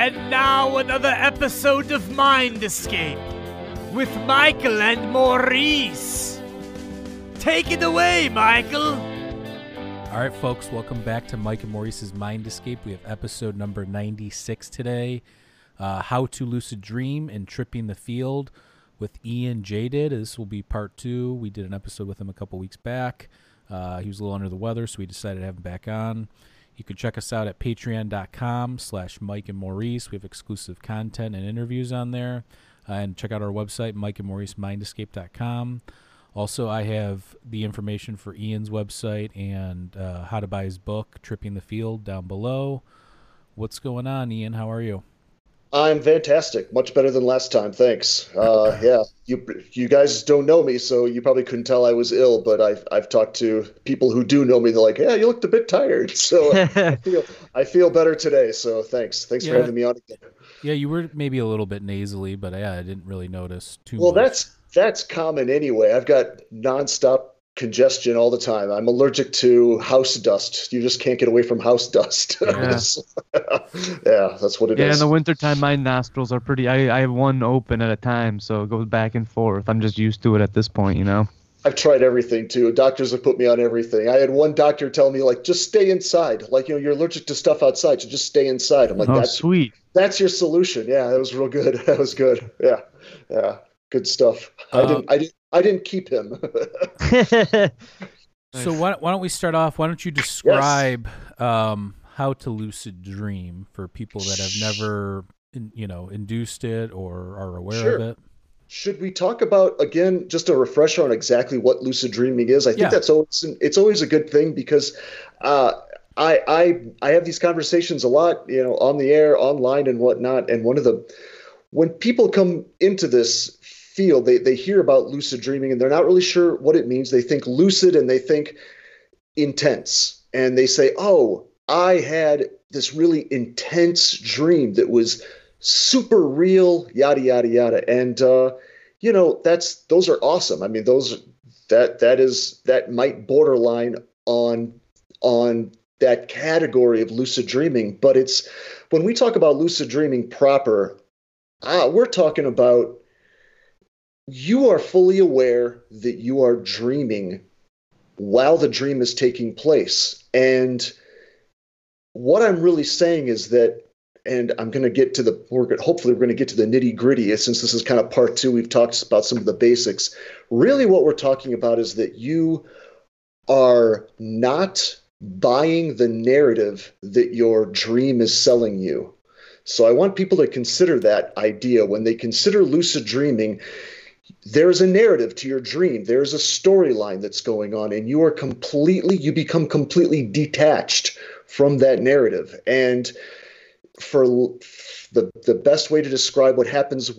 And now another episode of Mind Escape with Michael and Maurice. Take it away, Michael. All right, folks, welcome back to Mike and Maurice's Mind Escape. We have episode number 96 today uh, How to Lucid Dream and Tripping the Field with Ian Jaydid. This will be part two. We did an episode with him a couple weeks back. Uh, he was a little under the weather, so we decided to have him back on. You can check us out at patreon.com slash Mike and Maurice. We have exclusive content and interviews on there. Uh, and check out our website, Mike and Maurice Mindescape.com. Also, I have the information for Ian's website and uh, how to buy his book, Tripping the Field, down below. What's going on, Ian? How are you? I'm fantastic. Much better than last time. Thanks. Uh, yeah, you you guys don't know me, so you probably couldn't tell I was ill. But I've I've talked to people who do know me. They're like, "Yeah, you looked a bit tired." So I feel I feel better today. So thanks. Thanks Yeah. for having me on again. Yeah, you were maybe a little bit nasally, but yeah, I didn't really notice too much. Well, much. that's that's common anyway. I've got nonstop congestion all the time. I'm allergic to house dust. You just can't get away from house dust. Yeah. yeah, that's what it is. Yeah, in the wintertime, my nostrils are pretty. I, I have one open at a time, so it goes back and forth. I'm just used to it at this point, you know. I've tried everything too. Doctors have put me on everything. I had one doctor tell me like, just stay inside. Like you know, you're allergic to stuff outside, so just stay inside. I'm like, oh, that's sweet. that's your solution. Yeah, that was real good. That was good. Yeah, yeah, good stuff. I Um, didn't, I didn't, I didn't keep him. So why, why don't we start off? Why don't you describe um, how to lucid dream for people that have never, in, you know, induced it or are aware Sure. of it? Should we talk about again just a refresher on exactly what lucid dreaming is? I think Yeah. that's always it's always a good thing because uh, I I I have these conversations a lot, you know, on the air, online, and whatnot. And one of the when people come into this field, they they hear about lucid dreaming and they're not really sure what it means. They think lucid and they think intense, and they say, "Oh, I had this really intense dream that was." super real yada yada yada and uh you know that's those are awesome i mean those that that is that might borderline on on that category of lucid dreaming but it's when we talk about lucid dreaming proper uh, we're talking about you are fully aware that you are dreaming while the dream is taking place and what i'm really saying is that and I'm going to get to the we're gonna, hopefully we're going to get to the nitty gritty uh, since this is kind of part two. We've talked about some of the basics. Really, what we're talking about is that you are not buying the narrative that your dream is selling you. So I want people to consider that idea when they consider lucid dreaming. There's a narrative to your dream. There's a storyline that's going on, and you are completely, you become completely detached from that narrative. And for the the best way to describe what happens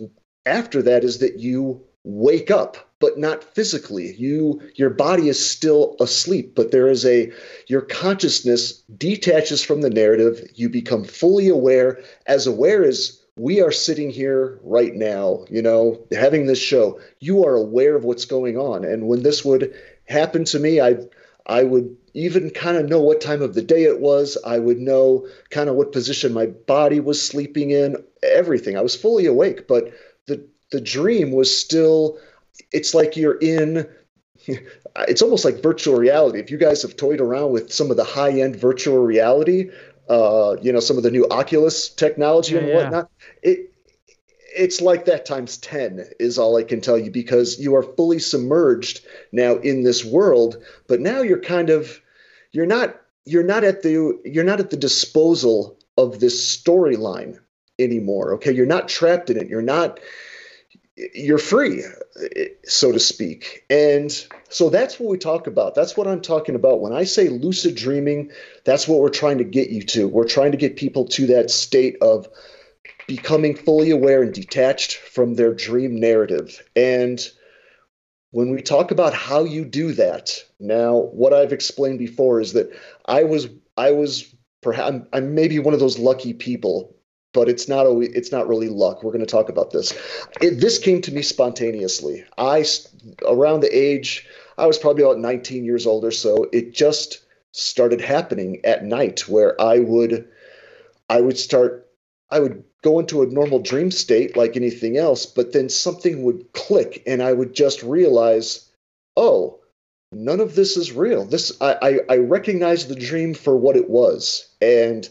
after that is that you wake up but not physically you your body is still asleep but there is a your consciousness detaches from the narrative you become fully aware as aware as we are sitting here right now you know having this show you are aware of what's going on and when this would happen to me i i would even kind of know what time of the day it was. I would know kind of what position my body was sleeping in, everything. I was fully awake, but the the dream was still it's like you're in it's almost like virtual reality. If you guys have toyed around with some of the high-end virtual reality, uh, you know, some of the new Oculus technology Yeah, and yeah. whatnot, it it's like that times 10 is all I can tell you because you are fully submerged now in this world but now you're kind of you're not you're not at the you're not at the disposal of this storyline anymore okay? You're not trapped in it. You're not you're free so to speak. And so that's what we talk about. That's what i'm talking about. When i say lucid dreaming that's what we're trying to get you to. We're trying to get people to that state of becoming fully aware and detached from their dream narrative. And when we talk about how you do that now what i've explained before is that i was i was perhaps i'm, I'm maybe one of those lucky people but it's not always, it's not really luck we're going to talk about this it, this came to me spontaneously I around the age i was probably about 19 years old or so it just started happening at night where i would i would start I would go into a normal dream state like anything else, but then something would click and I would just realize, oh, none of this is real. This I, I, I recognize the dream for what it was. And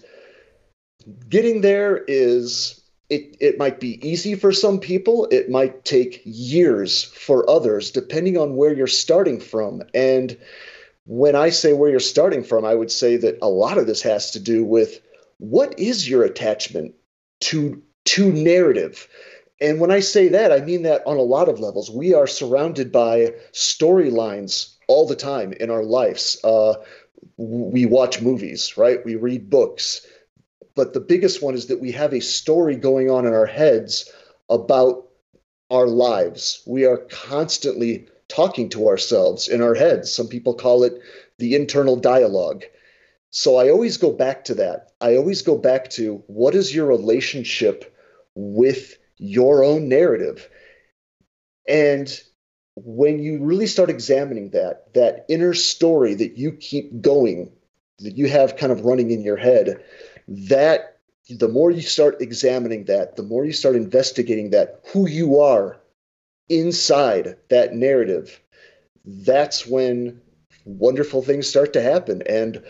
getting there is it, it might be easy for some people. It might take years for others, depending on where you're starting from. And when I say where you're starting from, I would say that a lot of this has to do with what is your attachment to to narrative. And when I say that, I mean that on a lot of levels. We are surrounded by storylines all the time in our lives. Uh, we watch movies, right? We read books. But the biggest one is that we have a story going on in our heads about our lives. We are constantly talking to ourselves in our heads. Some people call it the internal dialogue. So I always go back to that. I always go back to what is your relationship with your own narrative? And when you really start examining that, that inner story that you keep going, that you have kind of running in your head, that the more you start examining that, the more you start investigating that, who you are inside that narrative, that's when wonderful things start to happen. And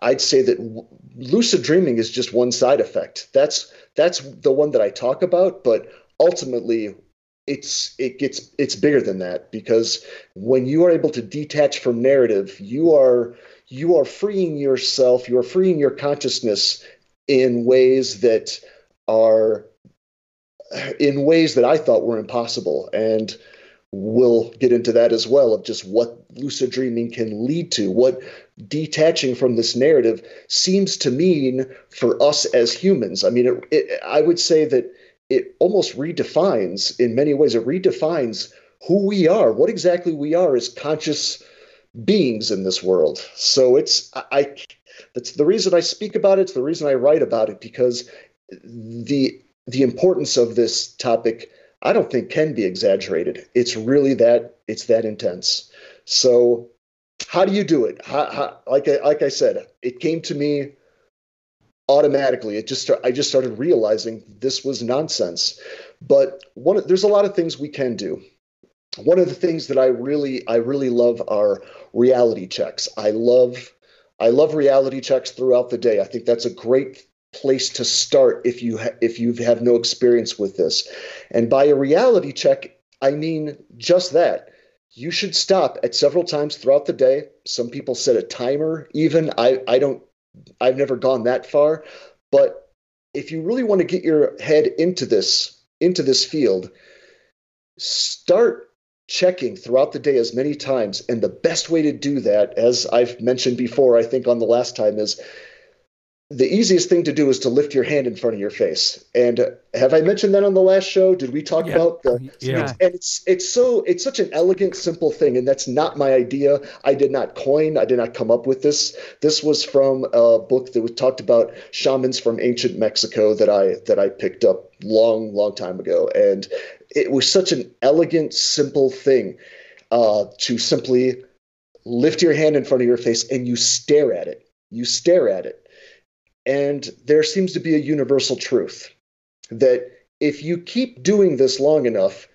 I'd say that lucid dreaming is just one side effect. That's that's the one that I talk about, but ultimately it's it gets it's bigger than that because when you are able to detach from narrative, you are you are freeing yourself, you are freeing your consciousness in ways that are in ways that I thought were impossible and we'll get into that as well of just what lucid dreaming can lead to what detaching from this narrative seems to mean for us as humans. I mean, it, it, I would say that it almost redefines, in many ways, it redefines who we are, what exactly we are as conscious beings in this world. So it's I, that's the reason I speak about it. It's the reason I write about it because the the importance of this topic I don't think can be exaggerated. It's really that it's that intense. So how do you do it? How, how, like I, like I said, it came to me automatically. It just I just started realizing this was nonsense. But one there's a lot of things we can do. One of the things that I really I really love are reality checks. I love I love reality checks throughout the day. I think that's a great place to start if you ha- if you have no experience with this. And by a reality check, I mean just that you should stop at several times throughout the day. Some people set a timer, even. I, I don't, I've never gone that far. But if you really want to get your head into this, into this field, start checking throughout the day as many times. And the best way to do that, as I've mentioned before, I think on the last time, is the easiest thing to do is to lift your hand in front of your face. And uh, have I mentioned that on the last show? Did we talk yeah. about the? Yeah. and it's it's so it's such an elegant, simple thing, and that's not my idea. I did not coin. I did not come up with this. This was from a book that was talked about shamans from ancient Mexico that I that I picked up long, long time ago, and it was such an elegant, simple thing uh, to simply lift your hand in front of your face and you stare at it. You stare at it and there seems to be a universal truth that if you keep doing this long enough,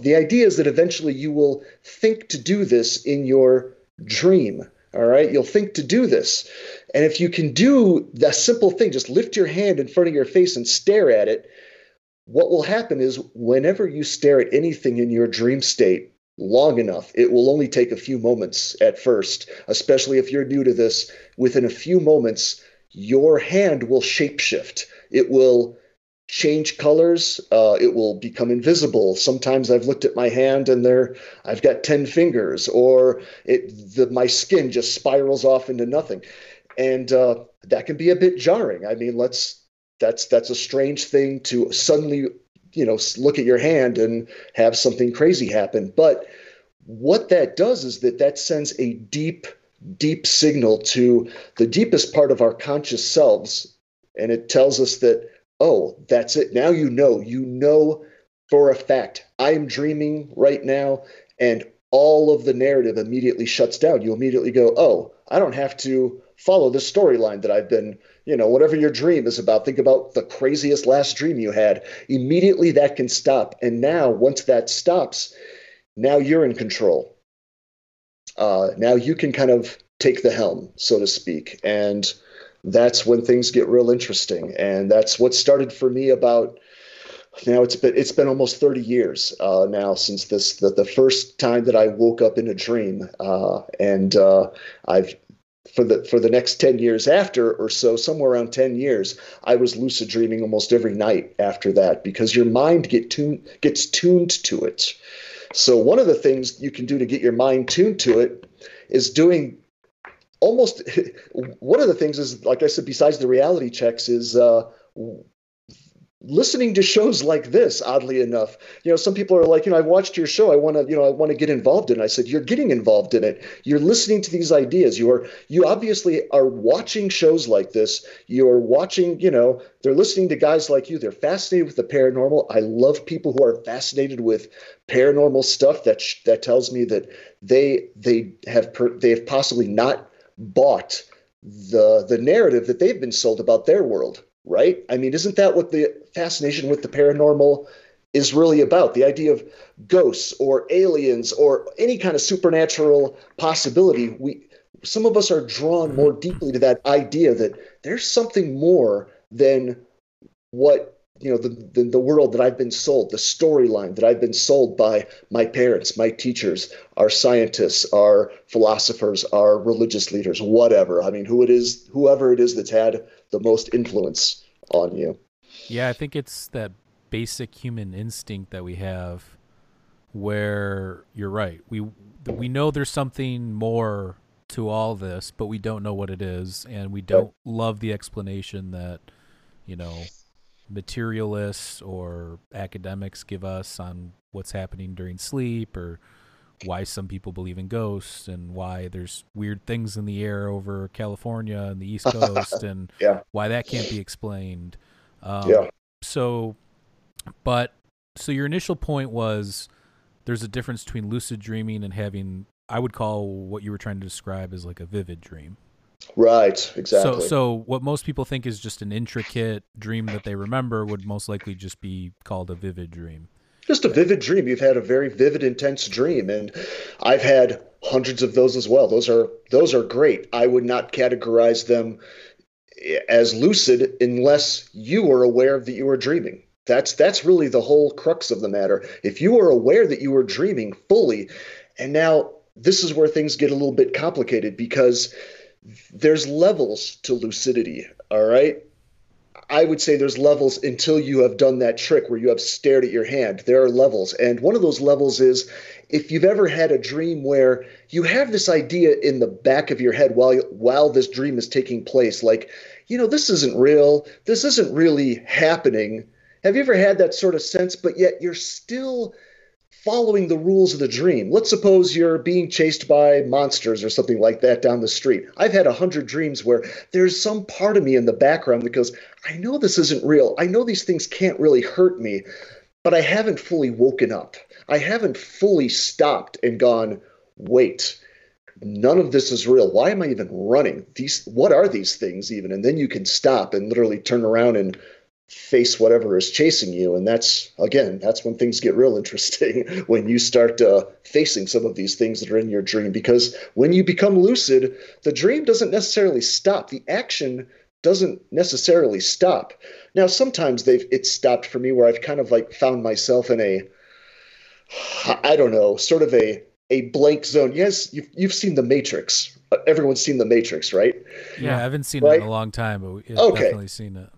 the idea is that eventually you will think to do this in your dream. All right, you'll think to do this. And if you can do that simple thing, just lift your hand in front of your face and stare at it, what will happen is whenever you stare at anything in your dream state long enough, it will only take a few moments at first, especially if you're new to this. Within a few moments, your hand will shapeshift. It will change colors. Uh, it will become invisible. Sometimes I've looked at my hand and there I've got ten fingers, or it the, my skin just spirals off into nothing, and uh, that can be a bit jarring. I mean, let's that's that's a strange thing to suddenly you know look at your hand and have something crazy happen, but what that does is that that sends a deep deep signal to the deepest part of our conscious selves. And it tells us that, oh, that's it. Now you know. You know for a fact, I am dreaming right now. And all of the narrative immediately shuts down. You immediately go, oh, I don't have to follow the storyline that I've been, you know, whatever your dream is about, think about the craziest last dream you had. Immediately that can stop. And now, once that stops, now you're in control. Uh, now you can kind of take the helm, so to speak. And that's when things get real interesting. And that's what started for me about now it's been it's been almost 30 years uh, now since this the, the first time that I woke up in a dream uh, and uh, I've for the for the next 10 years after or so somewhere around 10 years I was lucid dreaming almost every night after that because your mind get tuned gets tuned to it. So one of the things you can do to get your mind tuned to it is doing almost one of the things is like I said besides the reality checks is uh, listening to shows like this oddly enough. You know some people are like you know i've watched your show i want to you know i want to get involved in it. I said you're getting involved in it. You're listening to these ideas. You are you obviously are watching shows like this. You're watching you know they're listening to guys like you. They're fascinated with the paranormal. I love people who are fascinated with paranormal stuff that that tells me that they they have per, they have possibly not bought the the narrative that they've been sold about their world right? I mean, isn't that what the fascination with the paranormal is really about? The idea of ghosts or aliens or any kind of supernatural possibility. We some of us are drawn more deeply to that idea that there's something more than what you know the, the, the world that I've been sold, the storyline that I've been sold by my parents, my teachers, our scientists, our philosophers, our religious leaders, whatever. I mean, who it is, whoever it is that's had the most influence on you. Yeah, I think it's that basic human instinct that we have where you're right. We we know there's something more to all this, but we don't know what it is and we don't love the explanation that you know materialists or academics give us on what's happening during sleep or why some people believe in ghosts and why there's weird things in the air over California and the East Coast and yeah. why that can't be explained. Um, yeah. So, but so your initial point was there's a difference between lucid dreaming and having I would call what you were trying to describe as like a vivid dream. Right, exactly. So, so what most people think is just an intricate dream that they remember would most likely just be called a vivid dream just a vivid dream. You've had a very vivid, intense dream, and I've had hundreds of those as well. Those are those are great. I would not categorize them as lucid unless you were aware that you were dreaming. That's that's really the whole crux of the matter. If you are aware that you were dreaming fully, and now this is where things get a little bit complicated because there's levels to lucidity. All right. I would say there's levels until you have done that trick where you have stared at your hand. There are levels. And one of those levels is if you've ever had a dream where you have this idea in the back of your head while while this dream is taking place like, you know, this isn't real. This isn't really happening. Have you ever had that sort of sense but yet you're still following the rules of the dream. Let's suppose you're being chased by monsters or something like that down the street. I've had a hundred dreams where there's some part of me in the background that goes, I know this isn't real. I know these things can't really hurt me, but I haven't fully woken up. I haven't fully stopped and gone, wait, none of this is real. Why am I even running? These what are these things even? And then you can stop and literally turn around and face whatever is chasing you. And that's again that's when things get real interesting when you start uh, facing some of these things that are in your dream. Because when you become lucid the dream doesn't necessarily stop. The action doesn't necessarily stop. Now sometimes they've it's stopped for me where i've kind of like found myself in a i don't know sort of a a blank zone. Yes you've, you've seen the matrix. Everyone's seen the matrix right? Yeah i haven't seen right? it in a long time but we've okay. definitely seen it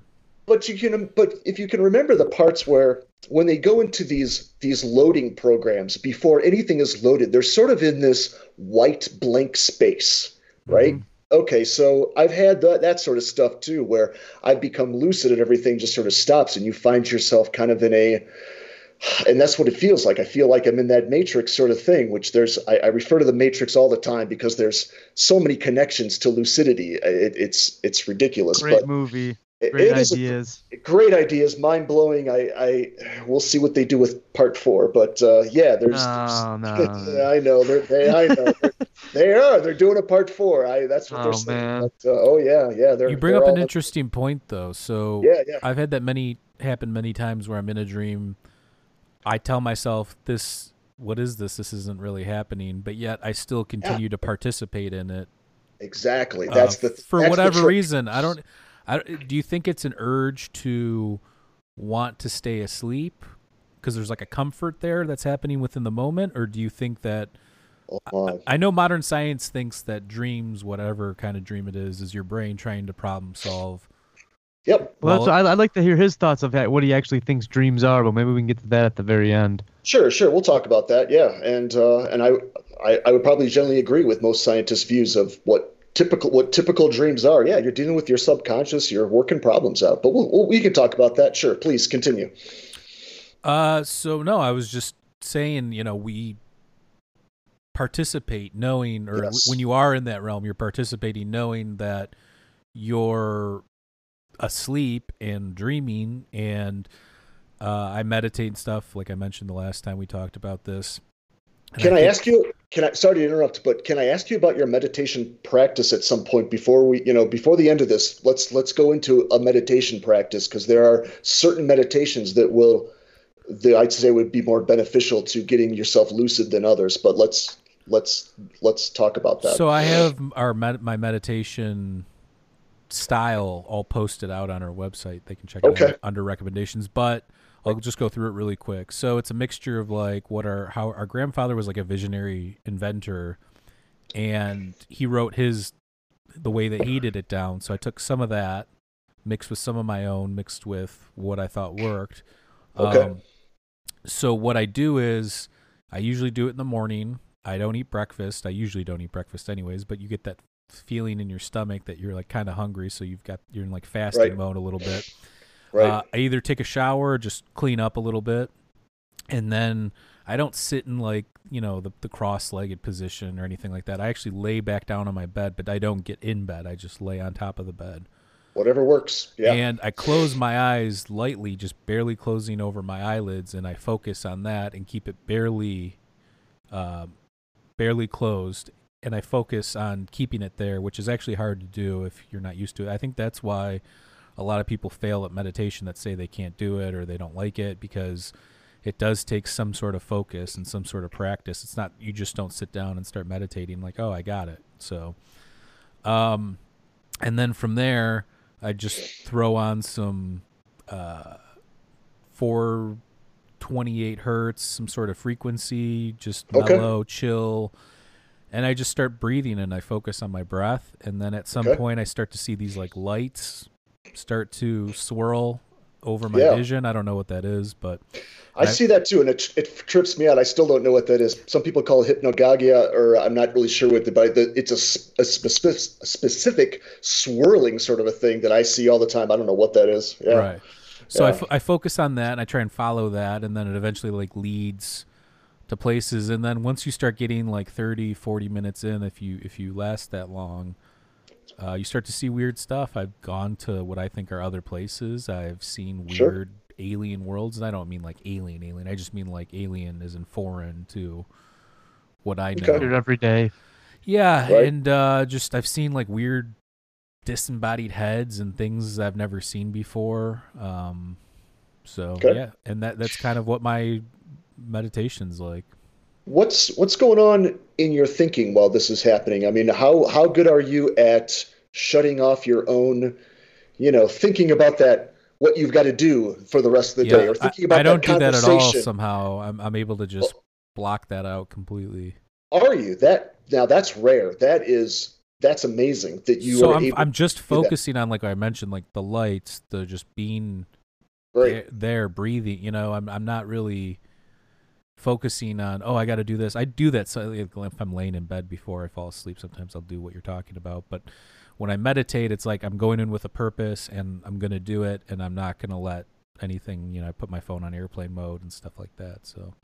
but you can but if you can remember the parts where when they go into these these loading programs before anything is loaded they're sort of in this white blank space right mm-hmm. okay so i've had that, that sort of stuff too where i've become lucid and everything just sort of stops and you find yourself kind of in a and that's what it feels like. I feel like I'm in that matrix sort of thing, which there's, I, I refer to the matrix all the time because there's so many connections to lucidity. It, it's, it's ridiculous. Great but, movie. Great ideas. great ideas, mind blowing. I, I, we'll see what they do with part four, but uh, yeah, there's. No, there's no. I know. They're, they, I know. They are. They're doing a part four. I. That's what Oh, they're saying. man. But, uh, oh yeah, yeah. They're. you bring they're up an in- interesting point though. So Yeah, yeah. I've had that many happen many times where I'm in a dream. I tell myself this what is this? This isn't really happening, but yet I still continue to participate in it. Exactly. uh, That's the for that's whatever trick. reason. I don't I don't- you think it's an urge to want to stay asleep because there's like a comfort there that's happening within the moment or do you think that Oh, my. I know modern science thinks that dreams, whatever kind of dream it is, is your brain trying to problem solve. Yep. Well, that's, Well- I, I'd like to hear his thoughts of what he actually thinks dreams are, but maybe we can get to that at the very end. Sure, sure. We'll talk about that. Yeah, and uh, and I, I I would probably generally agree with most scientists' views of what typical what typical dreams are. Yeah, you're dealing with your subconscious. You're working problems out. But we'll, we'll, we can talk about that. Sure. Please continue. Uh, so no, I was just saying, you know, we participate knowing, or Yes. when you are in that realm, you're participating knowing that you're asleep and dreaming. And uh, I meditate and stuff, like I mentioned the last time we talked about this. And Can I think- ask you? Can I? Sorry to interrupt, but can I ask you about your meditation practice at some point before we, you know, before the end of this? Let's let's go into a meditation practice because there are certain meditations that will, that I'd say would be more beneficial to getting yourself lucid than others. But let's let's let's talk about that. So I have our med- my meditation style all posted out on our website. They can check it Okay. out under recommendations, but I'll just go through it really quick. So it's a mixture of like what our how our grandfather was like a visionary inventor and he wrote his the way that he did it down. So I took some of that mixed with some of my own mixed with what I thought worked. Okay. Um, so what I do is I usually do it in the morning. I don't eat breakfast. I usually don't eat breakfast anyways, but you get that feeling in your stomach that you're like kind of hungry, so you've got you're in like fasting Right. mode a little bit. Right. Uh, I either take a shower or just clean up a little bit, and then I don't sit in like you know the the cross-legged position or anything like that. I actually lay back down on my bed, but I don't get in bed. I just lay on top of the bed. Whatever works. Yeah. And I close my eyes lightly, just barely closing over my eyelids, and I focus on that and keep it barely, uh, barely closed. And I focus on keeping it there, which is actually hard to do if you're not used to it. I think that's why a lot of people fail at meditation that say they can't do it or they don't like it because it does take some sort of focus and some sort of practice. It's not you just don't sit down and start meditating like, "Oh, I got it." So um and then from there I just throw on some uh 428 hertz, some sort of frequency, just Okay. mellow, chill. And I just start breathing and I focus on my breath and then at some Okay. point I start to see these like lights start to swirl over my Yeah. vision. I don't know what that is, but I see that too, and it, it trips me out. I still don't know what that is. Some people call it hypnagogia, or I'm not really sure what the, but the, it's a, a spe- a specific swirling sort of a thing that I see all the time. I don't know what that is. Yeah. Right. So I, Yeah. fo- I focus on that and I try and follow that and then it eventually like leads to places and then once you start getting like 30 40 minutes in if you if you last that long uh, you start to see weird stuff i've gone to what i think are other places i've seen Sure. weird alien worlds and i don't mean like alien alien i just mean like alien is in foreign to what i know Okay. Here every day. yeah, Right. and uh, just I've seen like weird disembodied heads and things I've never seen before. Um, so Okay. yeah, and that that's kind of what my meditation's like. What's what's going on in your thinking while this is happening? I mean, how how good are you at shutting off your own, you know, thinking about that what you've got to do for the rest of the day, or I, thinking about I don't that do that at all. Somehow, I'm I'm able to just block that out completely. Are you that now? That's rare. That is that's amazing that you are. so I'm. I'm just focusing on like I mentioned, like the lights, the just being right. there, there breathing you know i'm i'm not really focusing on oh i got to do this. I do that so if i'm laying in bed before i fall asleep sometimes i'll do what you're talking about. But when i meditate it's like i'm going in with a purpose and i'm to do it and i'm not to let anything you know i put my phone on airplane mode and stuff like that so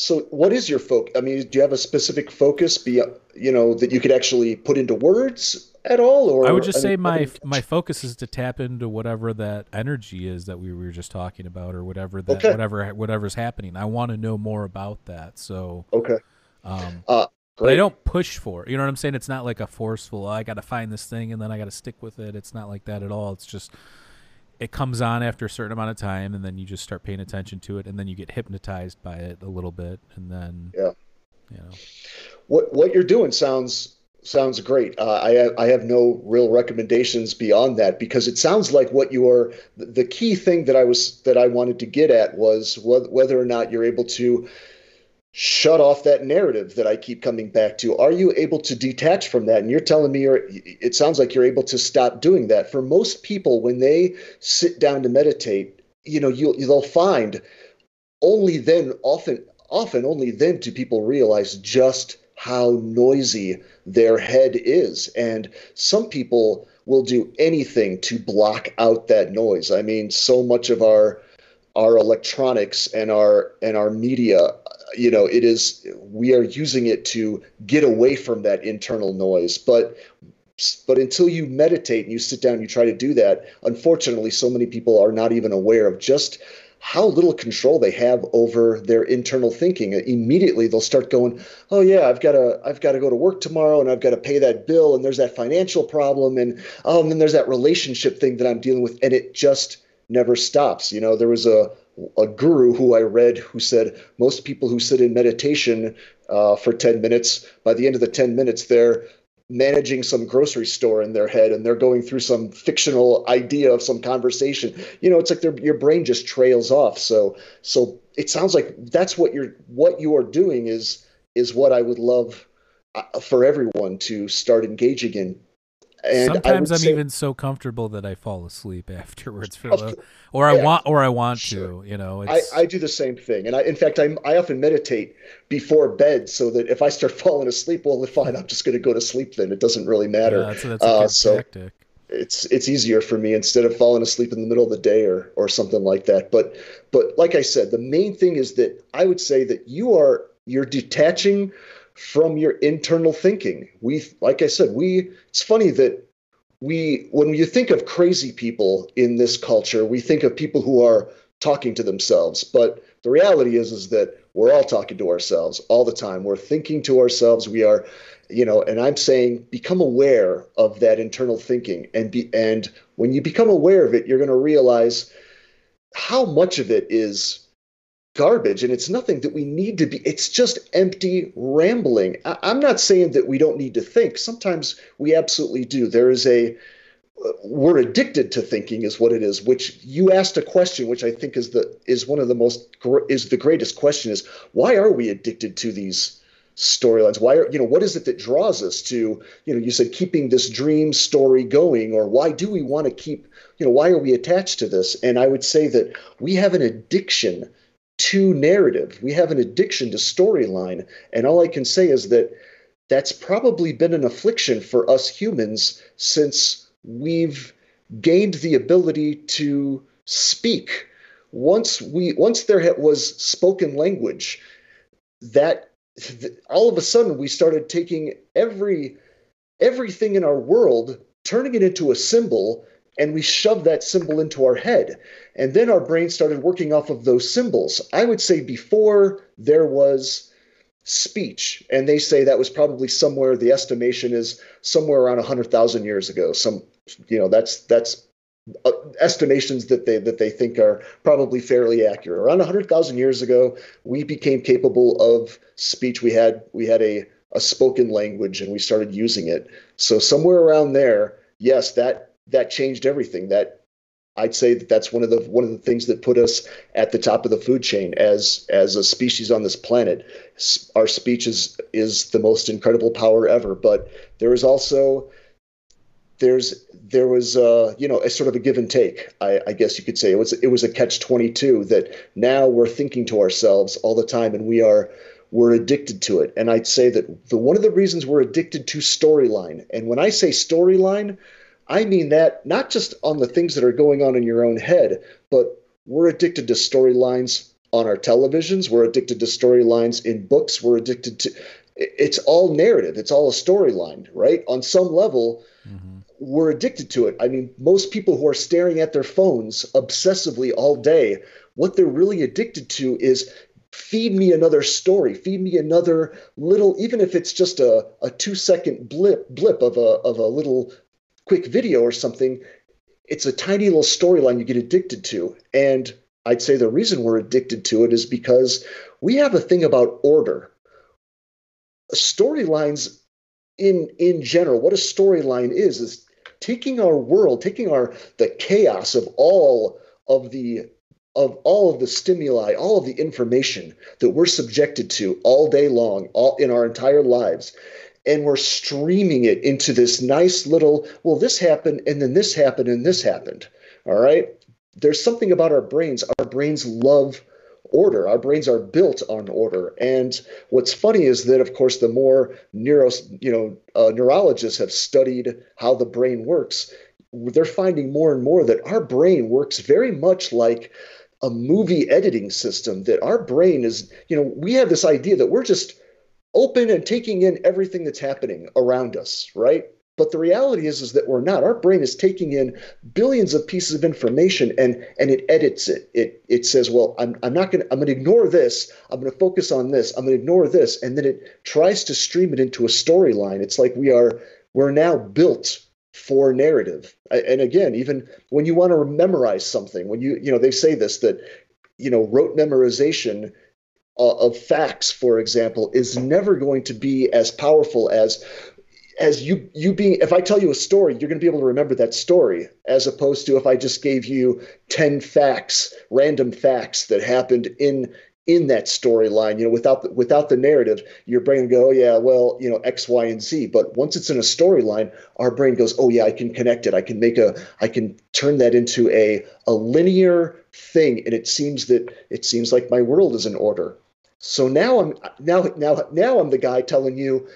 So, what is your focus? I mean, do you have a specific focus, be you know, that you could actually put into words at all? Or i would just I say mean, my my focus is to tap into whatever that energy is that we were just talking about or whatever that Okay. whatever whatever's happening i want to know more about that so Okay. um But I don't push for it. You know what I'm saying? It's not like a forceful. Oh, I got to find this thing and then I got to stick with it. It's not like that at all. It's just it comes on after a certain amount of time, and then you just start paying attention to it, and then you get hypnotized by it a little bit, and then yeah, you know, what what you're doing sounds sounds great. Uh, I I have no real recommendations beyond that because it sounds like what you are. The key thing that I was that I wanted to get at was whether or not you're able to shut off that narrative that I keep coming back to? Are you able to detach from that? And you're telling me you're, it sounds like you're able to stop doing that. For most people, when they sit down to meditate, you know, you, they'll find only then, often, often only then do people realize just how noisy their head is. And some people will do anything to block out that noise. I mean, so much of our our electronics and our and our media you know it is we are using it to get away from that internal noise. But but until you meditate and you sit down and you try to do that unfortunately so many people are not even aware of just how little control they have over their internal thinking. Immediately they'll start going oh yeah i've got to i've got to go to work tomorrow and i've got to pay that bill and there's that financial problem and oh and then there's that relationship thing that i'm dealing with and it just never stops. You know there was a a guru who I read who said most people who sit in meditation uh, for 10 minutes, by the end of the 10 minutes, they're managing some grocery store in their head and they're going through some fictional idea of some conversation. You know, it's like your brain just trails off. So, so it sounds like that's what you're, what you are doing is, is what I would love uh, for everyone to start engaging in and Sometimes I'm say, even so comfortable that I fall asleep afterwards, or I yeah, want, or I want sure. to. You know, I, I do the same thing, and I, in fact, I I often meditate before bed so that if I start falling asleep, well, fine, I'm just going to go to sleep. Then it doesn't really matter. Yeah, that's, that's uh, so tactic. It's it's easier for me instead of falling asleep in the middle of the day or or something like that. But but like I said, the main thing is that I would say that you are you're detaching from your internal thinking. We, like I said, we, it's funny that we, when you think of crazy people in this culture, we think of people who are talking to themselves. But the reality is, is that we're all talking to ourselves all the time. We're thinking to ourselves. We are, you know, and I'm saying become aware of that internal thinking and be, and when you become aware of it, you're going to realize how much of it is garbage and it's nothing that we need to be it's just empty rambling. I, am not saying that we don't need to think. Sometimes we absolutely do. There is a uh, we're addicted to thinking is what it is which you asked a question which i think is the is one of the most is the greatest question is why are we addicted to these storylines? Why are you know what is it that draws us to you know you said keeping this dream story going or why do we want to keep you know why are we attached to this? And i would say that we have an addiction to narrative. We have an addiction to storyline. And all I can say is that that's probably been an affliction for us humans since we've gained the ability to speak. Once we once there was spoken language, that all of a sudden we started taking every everything in our world, turning it into a symbol and we shoved that symbol into our head. And then our brain started working off of those symbols. I would say before there was speech, and they say that was probably somewhere, the estimation is somewhere around 100,000 years ago. Some, you know, that's, that's, uh, estimations that they that they think are probably fairly accurate. Around 100,000 years ago, we became capable of speech. We had we had a a spoken language and we started using it. So somewhere around there, yes, that that changed everything. That I'd say that that's one of the one of the things that put us at the top of the food chain as as a species on this planet. Our speech is is the most incredible power ever, but there is also there's there was uh, you know a sort of a give and take. I, I guess you could say it was it was a catch twenty two that now we're thinking to ourselves all the time, and we are we're addicted to it. And I'd say that the one of the reasons we're addicted to storyline, and when I say storyline, I mean that not just on the things that are going on in your own head, but we're addicted to storylines on our televisions. We're addicted to storylines in books. We're addicted to it's all narrative. It's all a storyline, right? On some level, mm-hmm. we're addicted to it. I mean, most people who are staring at their phones obsessively all day, what they're really addicted to is feed me another story, feed me another little, even if it's just a, a two second blip blip of a of a little quick video or something. It's a tiny little storyline you get addicted to. And I'd say the reason we're addicted to it is because we have a thing about order. Storylines in in general, what a storyline is, is taking our world, taking our the chaos of all of the of all of the stimuli, all of the information that we're subjected to all day long, all in our entire lives, and we're streaming it into this nice little, well, this happened, and then this happened, and this happened. All right. There's something about our brains. Our brains love order. Our brains are built on order. And what's funny is that, of course, the more neuro, you know, uh, neurologists have studied how the brain works, they're finding more and more that our brain works very much like a movie editing system. That our brain is, you know, we have this idea that we're just open and taking in everything that's happening around us, right? But the reality is, is that we're not. Our brain is taking in billions of pieces of information and and it edits it. It it says, well, I'm I'm not gonna I'm gonna ignore this. I'm gonna focus on this. I'm gonna ignore this, and then it tries to stream it into a storyline. It's like we are we're now built for narrative. And again, even when you want to memorize something, when you you know they say this that you know rote memorization uh, of facts, for example, is never going to be as powerful as as you you being if I tell you a story, you're going to be able to remember that story as opposed to if I just gave you 10 facts, random facts that happened in in that storyline, you know, without the, without the narrative, your brain go, oh, yeah, well, you know, X, Y, and Z. But once it's in a storyline, our brain goes, oh yeah, I can connect it. I can make a, I can turn that into a a linear thing, and it seems that it seems like my world is in order. So now I'm now now now I'm the guy telling you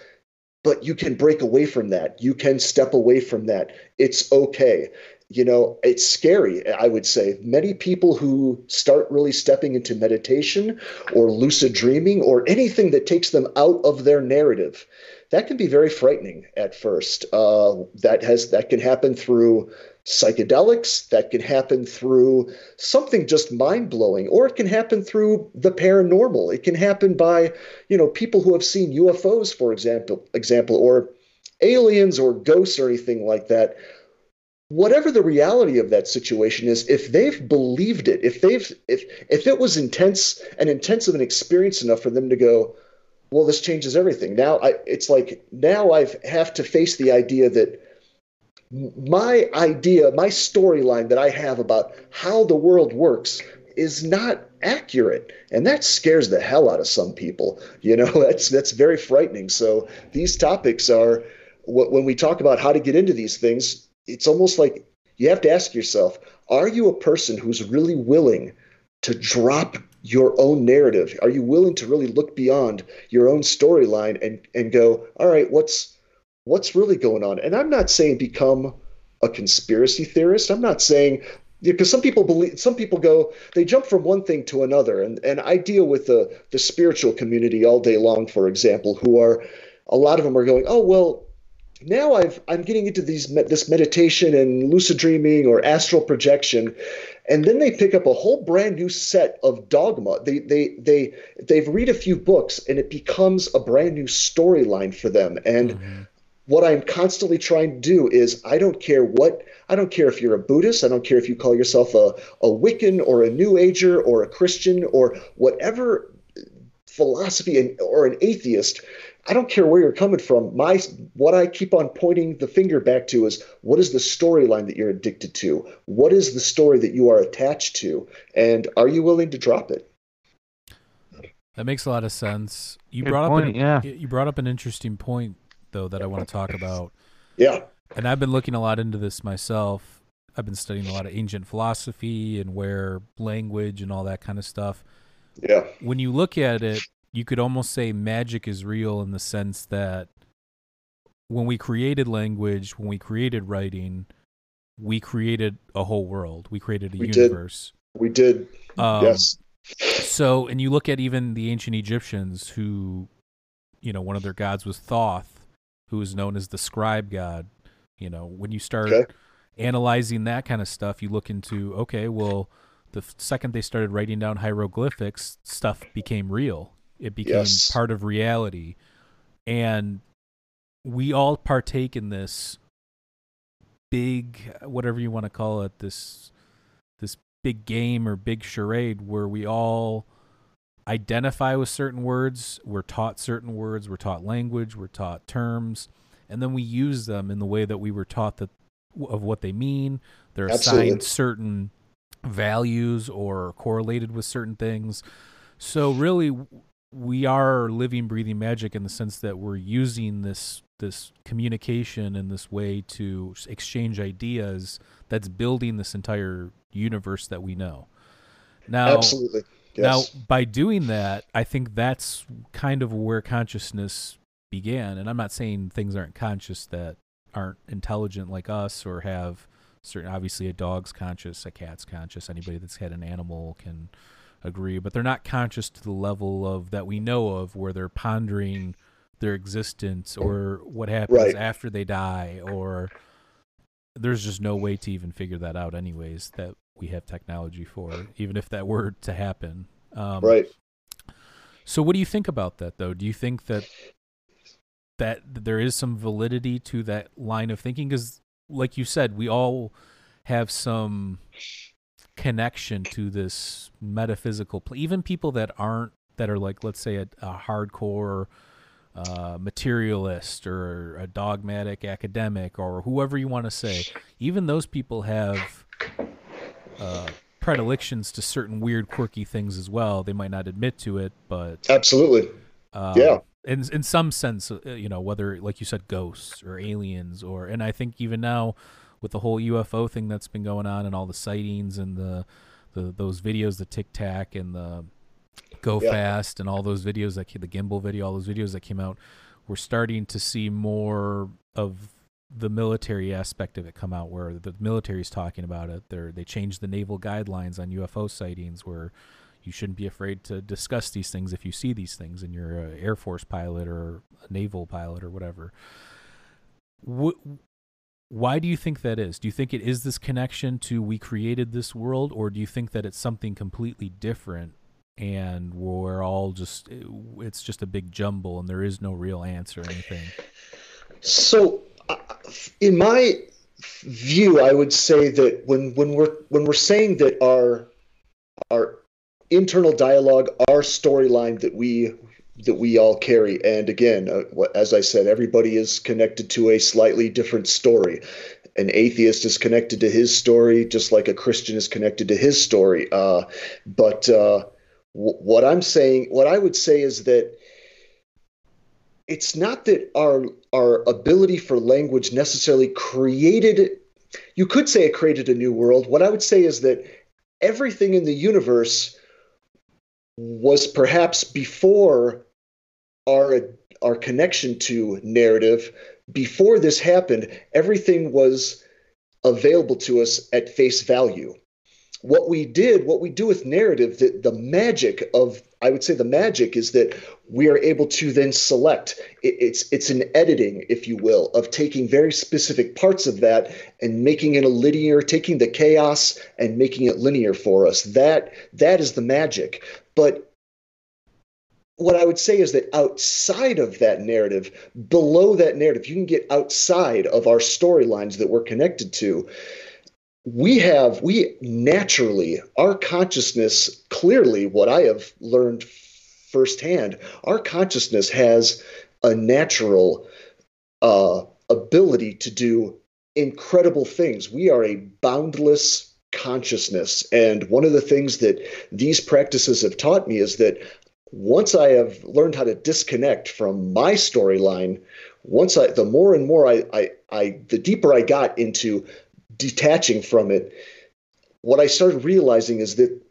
but you can break away from that. You can step away from that. It's okay. You know, it's scary, I would say. Many people who start really stepping into meditation or lucid dreaming or anything that takes them out of their narrative, that can be very frightening at first. Uh, that has that can happen through psychedelics, that can happen through something just mind blowing, or it can happen through the paranormal. It can happen by, you know, people who have seen UFOs, for example, example, or aliens or ghosts or anything like that. Whatever the reality of that situation is, if they've believed it, if they've if if it was intense and intensive an experience enough for them to go, well, this changes everything. Now I it's like now I've have to face the idea that my idea, my storyline that I have about how the world works is not accurate. And that scares the hell out of some people you know that's that's very frightening. So these topics are when we talk about how to get into these things it's almost like you have to ask yourself are you a person who's really willing to drop your own narrative? Are you willing to really look beyond your own storyline and and go all right what's what's really going on? And I'm not saying become a conspiracy theorist. I'm not saying because some people believe some people go they jump from one thing to another. And and I deal with the the spiritual community all day long for example who are a lot of them are going oh well now I've I'm getting into these this meditation and lucid dreaming or astral projection. And then they pick up a whole brand new set of dogma. They they they they've read a few books and it becomes a brand new storyline for them. And mm-hmm what I'm constantly trying to do is I don't care what I don't care if you're a Buddhist, I don't care if you call yourself a, a Wiccan or a New Ager or a Christian or whatever philosophy or an atheist. I don't care where you're coming from. My what I keep on pointing the finger back to is what is the storyline that you're addicted to? What is the story that you are attached to? And are you willing to drop it? That makes a lot of sense. You Good brought point, up an, yeah. you brought up an interesting point though that I want to talk about. Yeah. And I've been looking a lot into this myself. I've been studying a lot of ancient philosophy and where language and all that kind of stuff. Yeah. When you look at it, you could almost say magic is real in the sense that when we created language, when we created writing, we created a whole world. We created a we universe. Did. We did. Um, yes. So, and you look at even the ancient Egyptians who, you know, one of their gods was Thoth who is known as the scribe god. You know, when you start okay. analyzing that kind of stuff, you look into okay, well, the second they started writing down hieroglyphics, stuff became real. It became Yes. part of reality, and we all partake in this big, whatever you want to call it, this this big game or big charade where we all identify with certain words, we're taught certain words, we're taught language, we're taught terms, and then we use them in the way that we were taught that of what they mean. They're Absolutely. assigned certain values or correlated with certain things. So really we are living breathing magic in the sense that we're using this this communication and this way to exchange ideas that's building this entire universe that we know. Now Absolutely. Yes. now, by doing that, I think that's kind of where consciousness began. And I'm not saying things aren't conscious that aren't intelligent like us or have certain, obviously, a dog's conscious, a cat's conscious. Anybody that's had an animal can agree, but they're not conscious to the level of that we know of where they're pondering their existence or what happens Right. after they die or there's just no way to even figure that out anyways that we have technology for even if that were to happen. Um, right. so what do you think about that though? Do you think that that there is some validity to that line of thinking? Because like you said we all have some connection to this metaphysical pl- even people that aren't that are like let's say a, a hardcore uh, materialist or a dogmatic academic or whoever you want to say even those people have uh, predilections to certain weird quirky things as well they might not admit to it but Absolutely. um, Yeah. In in some sense, uh, you know, whether like you said, ghosts or aliens, or and I think even now with the whole UFO thing that's been going on and all the sightings and the the those videos, the Tic Tac and the Go Yeah. Fast and all those videos that ca- the gimbal video, all those videos that came out, we're starting to see more of the military aspect of it come out where the military's talking about it. They they changed the naval guidelines on UFO sightings where you shouldn't be afraid to discuss these things if you see these things and you're an air force pilot or a naval pilot or whatever. Wh- why do you think that is? Do you think it is this connection to we created this world or do you think that it's something completely different and we're all just it's just a big jumble and there is no real answer or anything? So, in my view, I would say that when when we're when we're saying that our our internal dialogue, our storyline that we that we all carry, and again, uh, as I said, everybody is connected to a slightly different story. An atheist is connected to his story, just like a Christian is connected to his story. Uh, but uh, w- what I'm saying, what I would say is that it's not that our our ability for language necessarily created you could say it created a new world. What i would say is that everything in the universe was perhaps before our our connection to narrative before this happened everything was available to us at face value what we did what we do with narrative the, the magic of i would say the magic is that we are able to then select it, it's it's an editing if you will of taking very specific parts of that and making it a linear taking the chaos and making it linear for us that that is the magic but what I would say is that outside of that narrative, below that narrative, you can get outside of our storylines that we're connected to. We have, we naturally, our consciousness, clearly, what I have learned firsthand, our consciousness has a natural uh, ability to do incredible things. We are a boundless consciousness. And one of the things that these practices have taught me is that once I have learned how to disconnect from my storyline, once I, the more and more I, I, I, the deeper I got into detaching from it, what I started realizing is that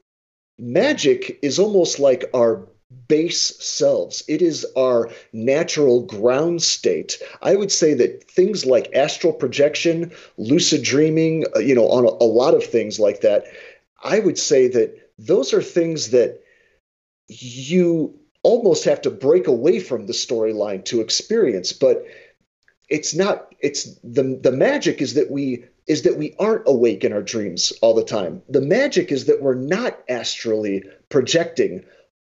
magic is almost like our base selves. It is our natural ground state. I would say that things like astral projection, lucid dreaming, uh, you know, on a, a lot of things like that, I would say that those are things that you almost have to break away from the storyline to experience. But it's not it's the the magic is that we is that we aren't awake in our dreams all the time. The magic is that we're not astrally projecting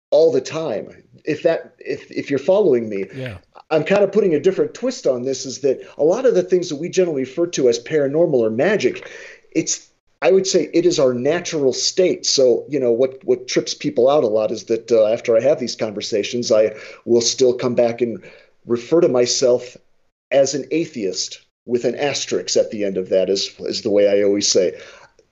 all the time. If that if if you're following me, Yeah. I'm kind of putting a different twist on this is that a lot of the things that we generally refer to as paranormal or magic, it's I would say it is our natural state. So, you know, what what trips people out a lot is that uh, after I have these conversations, I will still come back and refer to myself as an atheist with an asterisk at the end of that is is the way I always say.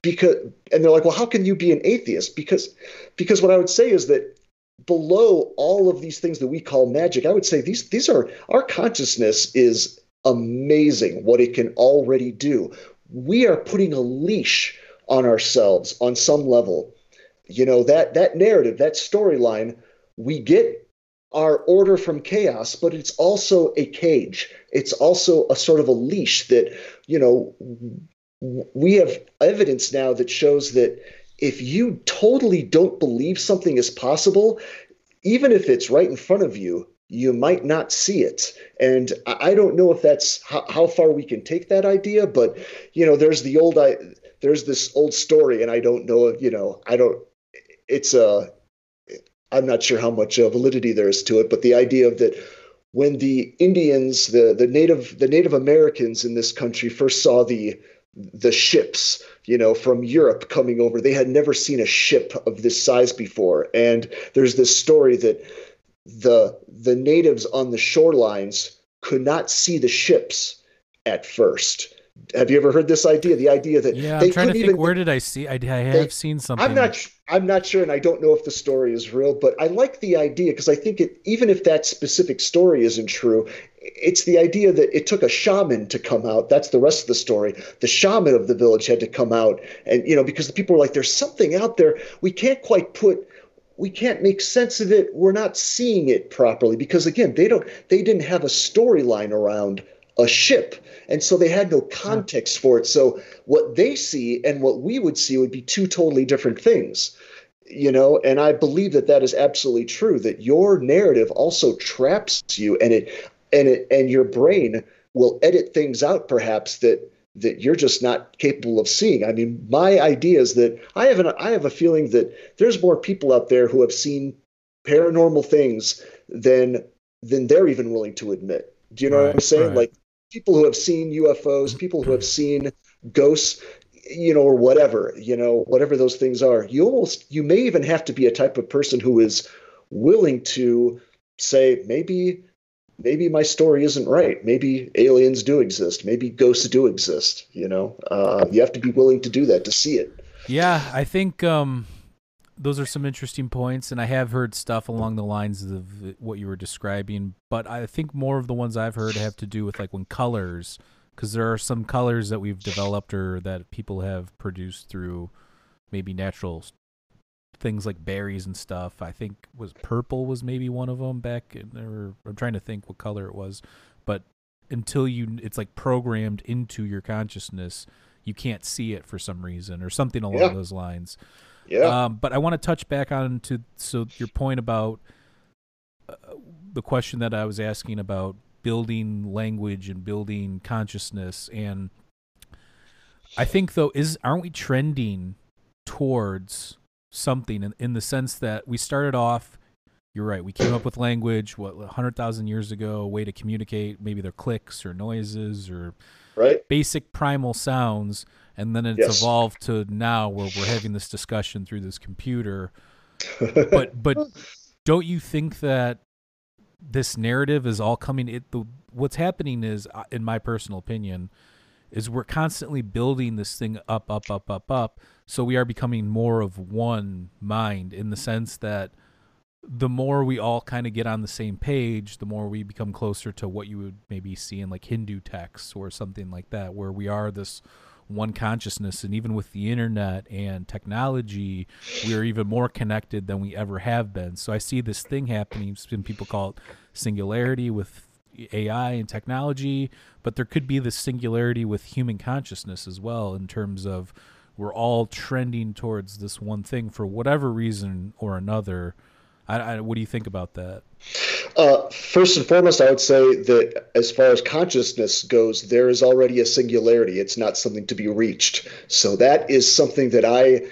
Because and they're like, "Well, how can you be an atheist?" Because because what I would say is that below all of these things that we call magic, I would say these these are our consciousness is amazing what it can already do. We are putting a leash on ourselves on some level. You know, that that narrative, that storyline, we get our order from chaos, but it's also a cage. It's also a sort of a leash that, you know, we have evidence now that shows that if you totally don't believe something is possible, even if it's right in front of you, you might not see it. And I don't know if that's how, how far we can take that idea, but you know, there's the old I there's this old story, and I don't know you know, I don't. It's a I'm not sure how much uh, validity there is to it, but the idea of that when the Indians, the the native the Native Americans in this country first saw the the ships, you know, from Europe coming over, they had never seen a ship of this size before, and there's this story that the the natives on the shorelines could not see the ships at first. Have you ever heard this idea? The idea that Yeah, I'm trying to think. even Where did I see? I, I have they- seen something. I'm not. I'm not sure, and I don't know if the story is real. But I like the idea because I think it, even if that specific story isn't true, it's the idea that it took a shaman to come out. That's the rest of the story. The shaman of the village had to come out, and you know, because the people were like, "There's something out there. We can't quite put." We can't make sense of it. We're not seeing it properly because again, they don't. They didn't have a storyline around a ship, and so they had no context for it. So what they see and what we would see would be two totally different things you know? And i believe that that is absolutely true that your narrative also traps you and it and it and your brain will edit things out perhaps that that you're just not capable of seeing. I mean my idea is that i have an i have a feeling that there's more people out there who have seen paranormal things than than they're even willing to admit. Do you know what i'm saying? right. like people who have seen ufos people who have seen ghosts you know, or whatever, you know, whatever those things are. You almost, you may even have to be a type of person who is willing to say, maybe, maybe my story isn't right. Maybe aliens do exist. Maybe ghosts do exist. You know, uh, you have to be willing to do that to see it. Yeah, I think um, those are some interesting points, and I have heard stuff along the lines of what you were describing. But I think more of the ones I've heard have to do with like when colors, because there are some colors that we've developed or that people have produced through maybe natural things like berries and stuff. I think was purple was maybe one of them back. In there. I'm trying to think what color it was, but until you, it's like programmed into your consciousness. You can't see it for some reason, or something along Yeah. those lines. Yeah. Um, but I want to touch back on to so your point about uh, the question that I was asking about building language and building consciousness, and I think though is aren't we trending towards something in, in the sense that we started off. You're right. We came up with language what hundred thousand years ago, a way to communicate. Maybe they're clicks or noises or right. basic primal sounds and then it's Yes. evolved to now where we're having this discussion through this computer but but don't you think that this narrative is all coming it the what's happening is uh, in my personal opinion is we're constantly building this thing up up up up up so we are becoming more of one mind in the sense that the more we all kind of get on the same page, the more we become closer to what you would maybe see in like Hindu texts or something like that, where we are this one consciousness. And even with the internet and technology, we are even more connected than we ever have been. So I see this thing happening. Some people call it singularity with AI and technology, but there could be this singularity with human consciousness as well, in terms of we're all trending towards this one thing for whatever reason or another. I, I, what do you think about that? Uh, first and foremost, I would say that as far as consciousness goes, there is already a singularity. It's not something to be reached. So that is something that I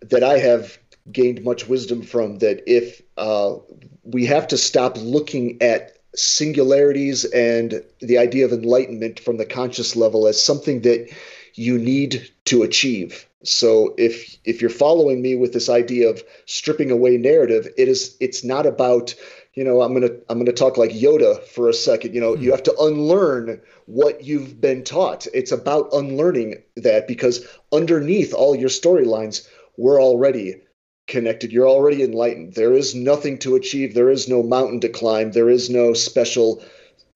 that I have gained much wisdom from. That if uh, we have to stop looking at singularities and the idea of enlightenment from the conscious level as something that you need to achieve. So if if you're following me with this idea of stripping away narrative, it is it's not about you know i'm going to i'm to talk like yoda for a second. You know mm. you have to unlearn what you've been taught. It's about unlearning that because underneath all your storylines we're already connected. You're already enlightened. There is nothing to achieve. There is no mountain to climb. There is no special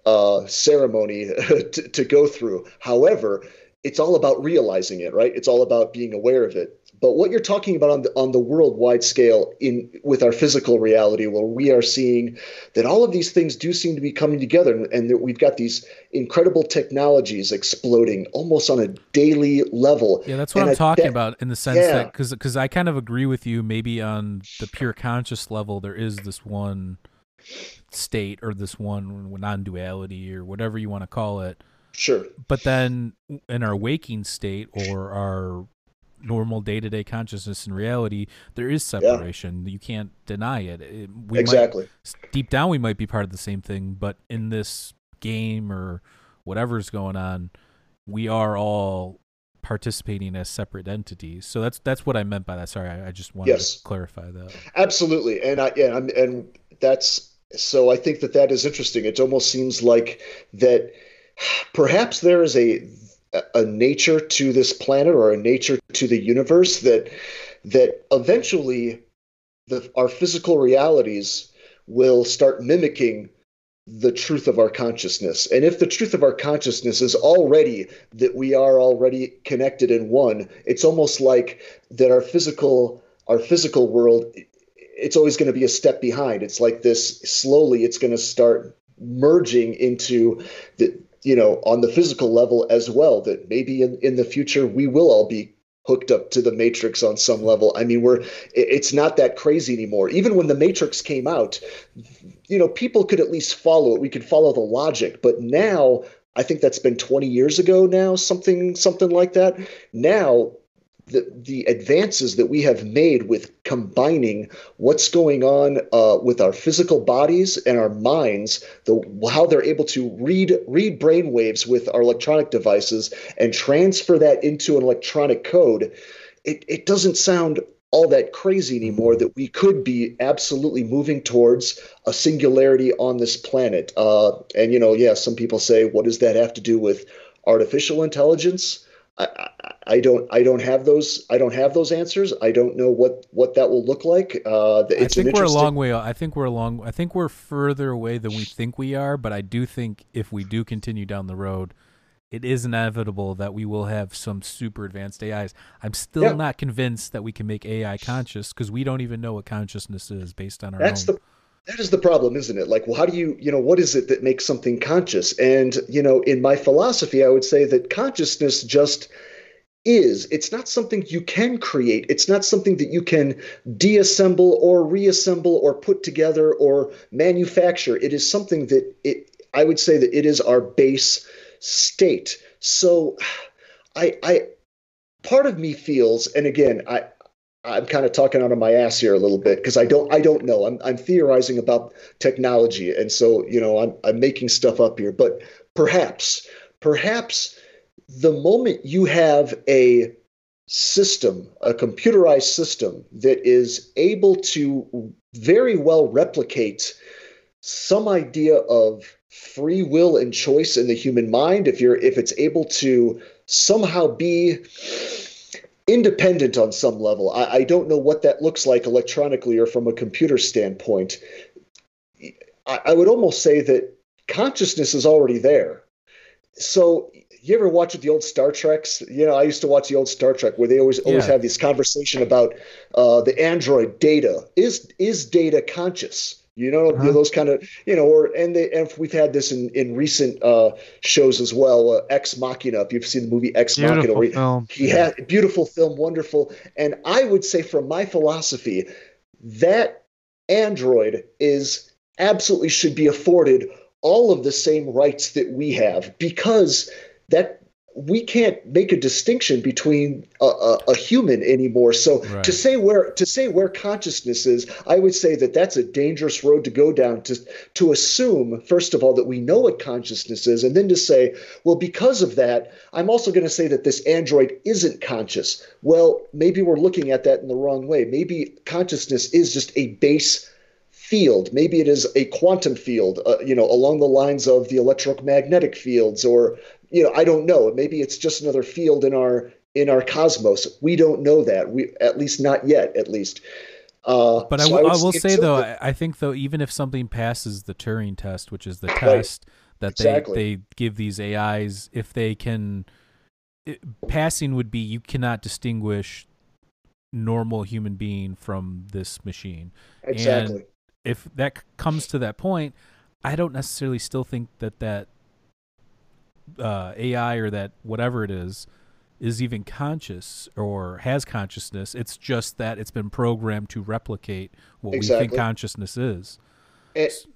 uh, ceremony to, to go through. However it's all about realizing it right it's all about being aware of it but what you're talking about on the on the worldwide scale in with our physical reality, where we are seeing that all of these things do seem to be coming together, and, and that we've got these incredible technologies exploding almost on a daily level. Yeah, that's what and I'm I, talking that, about in the sense yeah. that because because I kind of agree with you. Maybe on the pure conscious level, there is this one state or this one non-duality or whatever you want to call it. Sure. But then in our waking state or our normal day-to-day consciousness and reality there is separation. Yeah. you can't deny it, it we exactly. might, deep down we might be part of the same thing but in this game or whatever's going on we are all participating as separate entities. So that's that's what i meant by that. Sorry i, I just wanted yes. to clarify that. Absolutely. And i yeah and that's so i think that that is interesting. It almost seems like that perhaps there is a a nature to this planet or a nature to the universe that that eventually the, our physical realities will start mimicking the truth of our consciousness. And if the truth of our consciousness is already that we are already connected in one, it's almost like that our physical our physical world it's always going to be a step behind. It's like this slowly it's going to start merging into the you know, on the physical level as well, that maybe in, in the future we will all be hooked up to the matrix on some level. I mean, we're it's not that crazy anymore. Even when the matrix came out, you know, people could at least follow it. We could follow the logic. But now, I think that's been 20 years ago now, something something like that. Now, the, the advances that we have made with combining what's going on uh, with our physical bodies and our minds, the how they're able to read read brain waves with our electronic devices and transfer that into an electronic code, it, it doesn't sound all that crazy anymore that we could be absolutely moving towards a singularity on this planet. Uh, and you know, yeah, some people say, what does that have to do with artificial intelligence? I, I don't I don't have those I don't have those answers. I don't know what what that will look like. Uh, I think we're a long way. I think we're a long. I think we're further away than we think we are. But I do think if we do continue down the road, it is inevitable that we will have some super advanced AIs. I'm still yeah. not convinced that we can make AI conscious because we don't even know what consciousness is based on our That's own. the that is the problem, isn't it? Like, well, how do you, you know, what is it that makes something conscious? And, you know, in my philosophy, I would say that consciousness just is. It's not something you can create. It's not something that you can deassemble or reassemble or put together or manufacture. It is something that it, I would say that it is our base state. So I, I, part of me feels, and again, I, I'm kind of talking out of my ass here a little bit because I don't I don't know. I'm I'm theorizing about technology, and so you know I'm I'm making stuff up here. But perhaps perhaps the moment you have a system, a computerized system that is able to very well replicate some idea of free will and choice in the human mind, if you're if it's able to somehow be independent on some level. I, I, don't know what that looks like electronically or from a computer standpoint. I, I would almost say that consciousness is already there. So you ever watch the old Star Treks? You know, I used to watch the old Star Trek where they always always yeah. have this conversation about uh, the android data. Is is data conscious? You know, uh-huh. those kind of, you know, or and they and we've had this in in recent uh, shows as well. Uh, Ex Machina, if you've seen the movie Ex beautiful Machina, film. he yeah. had beautiful film, wonderful. And I would say, from my philosophy, that android is absolutely should be afforded all of the same rights that we have because that we can't make a distinction between a, a, a human anymore. So Right. to say where to say where consciousness is, I would say that that's a dangerous road to go down. To to assume first of all that we know what consciousness is, and then to say, well, because of that, I'm also going to say that this android isn't conscious. Well, maybe we're looking at that in the wrong way. Maybe consciousness is just a base field. Maybe it is a quantum field, uh, you know, along the lines of the electromagnetic fields, or you know, I don't know. Maybe it's just another field in our in our cosmos. We don't know that. We at least not yet. At least. Uh, But I so will- will say though, I I think though, even if something passes the Turing test, which is the test that Exactly. they they give these AIs, if they can, it, passing would be you cannot distinguish normal human being from this machine. exactly. If that c- comes to that point, I don't necessarily still think that that uh, AI or that whatever it is is even conscious or has consciousness. It's just that it's been programmed to replicate what we think consciousness is. And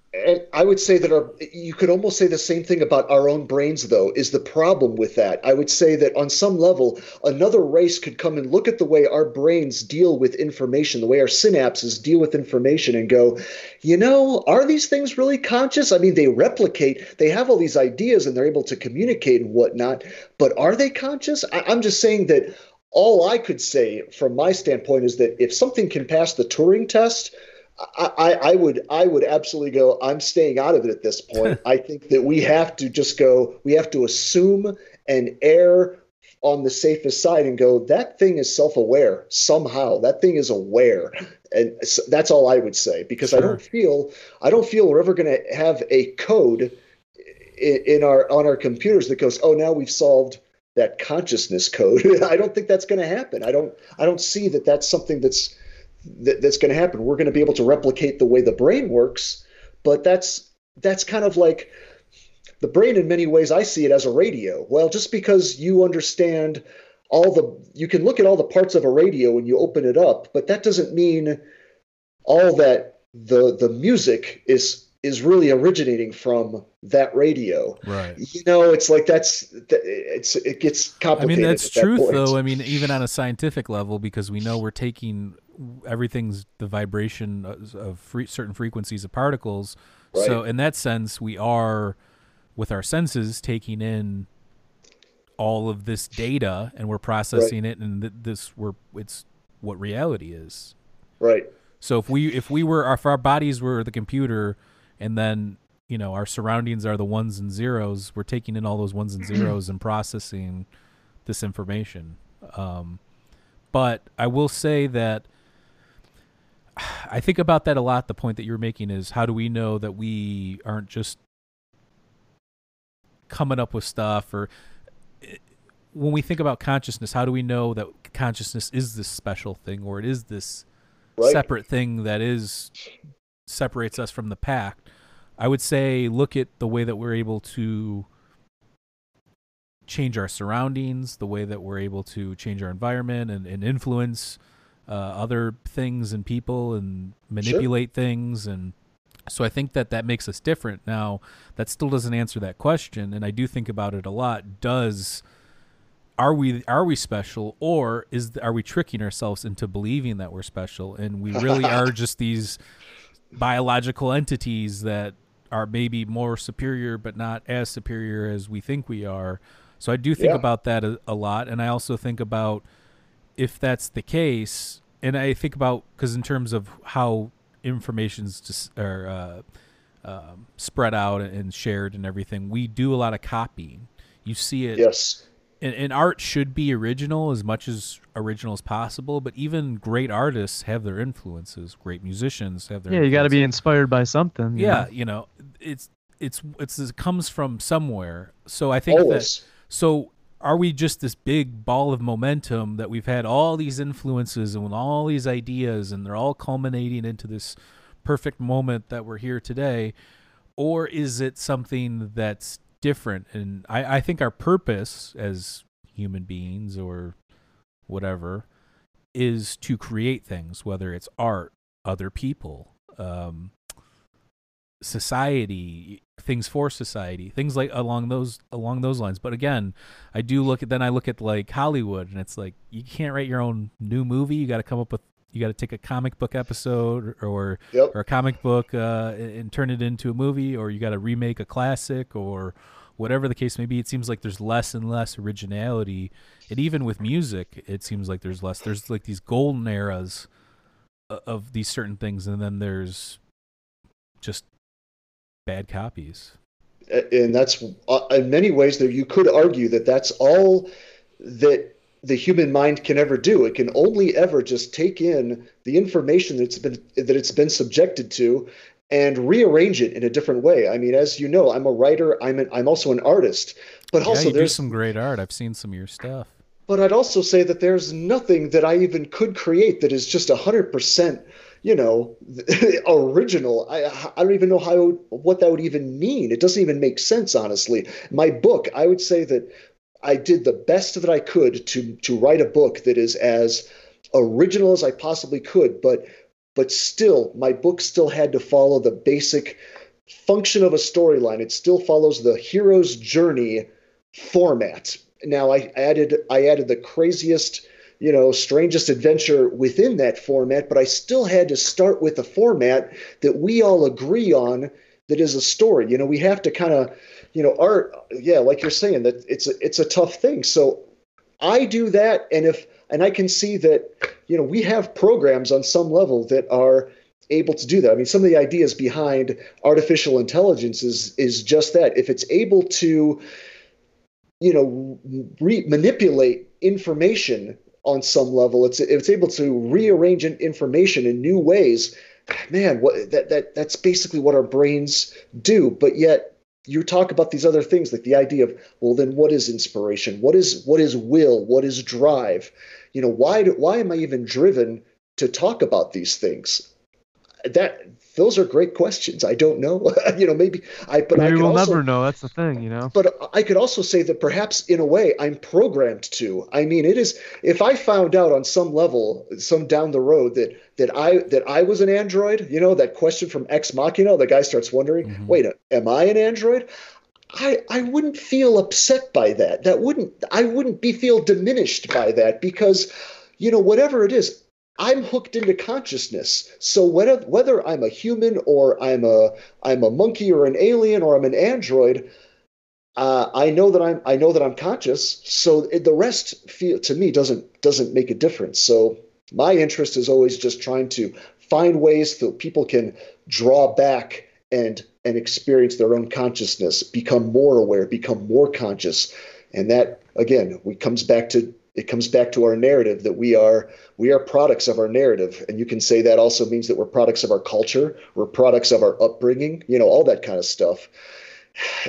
I would say that our, you could almost say the same thing about our own brains, though, is the problem with that. I would say that on some level, another race could come and look at the way our brains deal with information, the way our synapses deal with information, and go, you know, are these things really conscious? I mean, they replicate, they have all these ideas and they're able to communicate and whatnot, but are they conscious? I, I'm just saying that all I could say from my standpoint is that if something can pass the Turing test, I, I, would I would absolutely go. I'm staying out of it at this point. I think that we have to just go. We have to assume and err on the safest side and go. That thing is self-aware somehow. That thing is aware, and s that's all I would say because I don't feel I don't feel we're ever going to have a code in, in our on our computers that goes. Oh, now we've solved that consciousness code. I don't think that's going to happen. I don't I don't see that that's something that's that, that's going to happen. We're going to be able to replicate the way the brain works, but that's that's kind of like the brain in many ways I see it as a radio. Well, just because you understand all the you can look at all the parts of a radio when you open it up, but that doesn't mean all that the the music is is really originating from that radio. Right. You know, it's like that's it's it gets complicated. I mean, that's at that truth, point. though. I mean, even on a scientific level, because we know we're taking everything's the vibration of free, certain frequencies of particles. So, in that sense, we are, with our senses, taking in all of this data and we're processing it, and th- this we're it's what reality is. Right. So if we if we were if our bodies were the computer, and then you know our surroundings are the ones and zeros, we're taking in all those ones and zeros and processing this information. Um, but I will say that I think about that a lot. The point that you're making is how do we know that we aren't just coming up with stuff or eh, when we think about consciousness, how do we know that consciousness is this special thing or it is this Right. separate thing that is separates us from the pack. I would say look at the way that we're able to change our surroundings, the way that we're able to change our environment and, and influence uh, other things and people and manipulate things and so I think that that makes us different. Now, that still doesn't answer that question, and I do think about it a lot. Does are we are we special, or is are we tricking ourselves into believing that we're special, and we really are just these biological entities that are maybe more superior, but not as superior as we think we are? So I do think Yeah. about that a, a lot, and I also think about if that's the case, and I think about because in terms of how information's just or uh, um, spread out and shared and everything, we do a lot of copying. You see it, Yes. and, and art should be original as much as original as possible. But even great artists have their influences. Great musicians have their Yeah, you got to be inspired by something. you Yeah, know? you know, it's it's it's it comes from somewhere. So I think that so are we just this big ball of momentum that we've had all these influences and all these ideas and they're all culminating into this perfect moment that we're here today? Or is it something that's different? And I, I think our purpose as human beings or whatever is to create things, whether it's art, other people, um, society things for society things like along those along those lines. But again i do look at then i look at like hollywood and it's like you can't write your own new movie. You got to come up with you got to take a comic book episode or Yep. or a comic book uh, and and turn it into a movie or you got to remake a classic or whatever the case may be. It seems like there's less and less originality. And even with music it seems like there's less there's like these golden eras of these certain things. And then there's just bad copies. And that's uh, in many ways that you could argue that that's all that the human mind can ever do. It can only ever just take in the information that's been that it's been subjected to and rearrange it in a different way. I mean as you know i'm a writer i'm an, i'm also an artist. But yeah, also you do there's some great art. I've seen some of your stuff. But i'd also say that there's nothing that i even could create that is just 100% you know original. I i don't even know how what that would even mean. It doesn't even make sense honestly. My book i would say that i did the best that i could to to write a book that is as original as i possibly could but but still my book still had to follow the basic function of a storyline. It still follows the hero's journey format. Now i added i added the craziest you know strangest adventure within that format but i still had to start with a format that we all agree on that is a story. You know we have to kind of you know art yeah like you're saying that it's a, it's a tough thing. So i do that and if and i can see that you know we have programs on some level that are able to do that. I mean some of the ideas behind artificial intelligence is is just that. If it's able to you know re- manipulate information on some level. It's it's able to rearrange information in new ways. Man what that that that's basically what our brains do. But yet you talk about these other things like the idea of well then what is inspiration? What is what is will? What is drive? You know why do, why am i even driven to talk about these things that those are great questions i don't know you know maybe i but I Maybe could we'll also, never know. That's the thing, you know. but I could also say that perhaps in a way I'm programmed to. I mean, it is if I found out on some level, some down the road that that I that I was an android, you know, that question from Ex Machina, the guy starts wondering, Mhm. wait, am I an android? I I wouldn't feel upset by that. That wouldn't I wouldn't be feel diminished by that because you know whatever it is I'm hooked into consciousness. So whether whether I'm a human or I'm a I'm a monkey or an alien or I'm an android, uh, I know that I'm I know that I'm conscious. So the rest feel to me doesn't doesn't make a difference. So my interest is always just trying to find ways that people can draw back and and experience their own consciousness, become more aware, become more conscious, and that again, we comes back to it comes back to our narrative that we are we are products of our narrative. And you can say that also means that we're products of our culture we're products of our upbringing you know all that kind of stuff.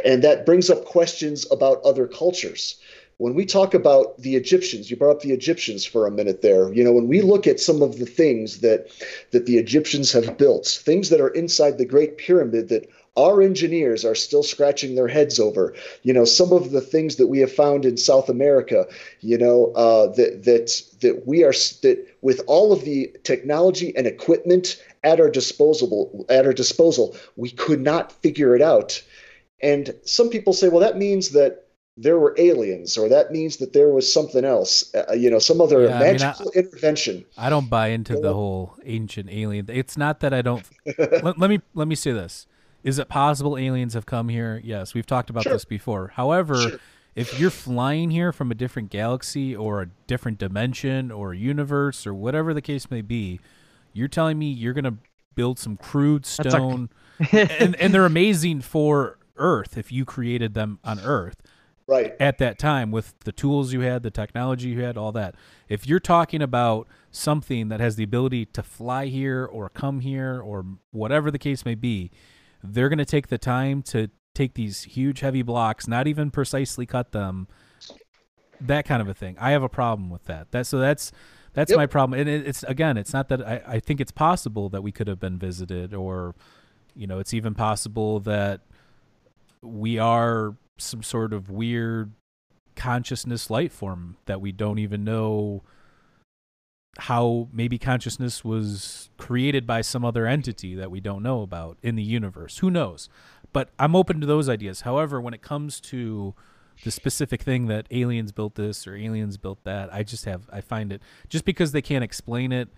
And that brings up questions about other cultures. When we talk about the egyptians you brought up the egyptians for a minute there. You know when we look at some of the things that that the egyptians have built things that are inside the great pyramid that our engineers are still scratching their heads over you know some of the things that we have found in south america you know uh, that that that we are that with all of the technology and equipment at our disposal at our disposal we could not figure it out and some people say well that means that there were aliens or that means that there was something else uh, you know some other Yeah, I mean, magical intervention I don't buy into the whole ancient alien. It's not that I don't. let, let me let me say this: Is it possible aliens have come here? Yes, we've talked about Sure. this before. However, Sure. if you're flying here from a different galaxy or a different dimension or universe or whatever the case may be, you're telling me you're gonna build some crude stone, and and they're amazing for Earth if you created them on Earth right at that time with the tools you had, the technology you had, all that. If you're talking about something that has the ability to fly here or come here or whatever the case may be, they're going to take the time to take these huge heavy blocks, not even precisely cut them, that kind of a thing. I have a problem with that. That so that's that's Yep. my problem. And it, it's again, it's not that I, I think it's possible that we could have been visited or you know, it's even possible that we are some sort of weird consciousness light form that we don't even know how maybe consciousness was created by some other entity that we don't know about in the universe. Who knows? But I'm open to those ideas. However, when it comes to the specific thing that aliens built this or aliens built that, I just have I find it just because they can't explain it.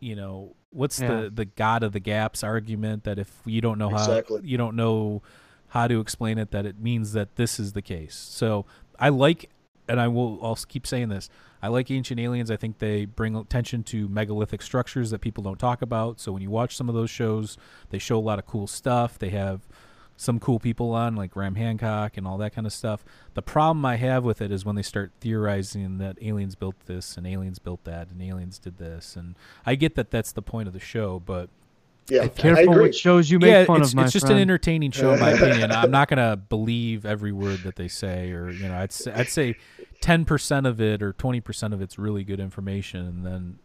You know, what's Yeah. the the God of the gaps argument that if you don't know Exactly. how you don't know how to explain it, that it means that this is the case. So I like, and I will I'll keep saying this. I like Ancient Aliens. I think they bring attention to megalithic structures that people don't talk about. So when you watch some of those shows, they show a lot of cool stuff. They have some cool people on, like Graham Hancock and all that kind of stuff. The problem I have with it is when they start theorizing that aliens built this and aliens built that and aliens did this. And I get that that's the point of the show, but Yeah, I Careful agree. what shows you make yeah, fun it's, of, my it's just friend. an entertaining show, in my opinion. I'm not gonna believe every word that they say, or you know, I'd say, I'd say ten percent of it or twenty percent of it's really good information, and then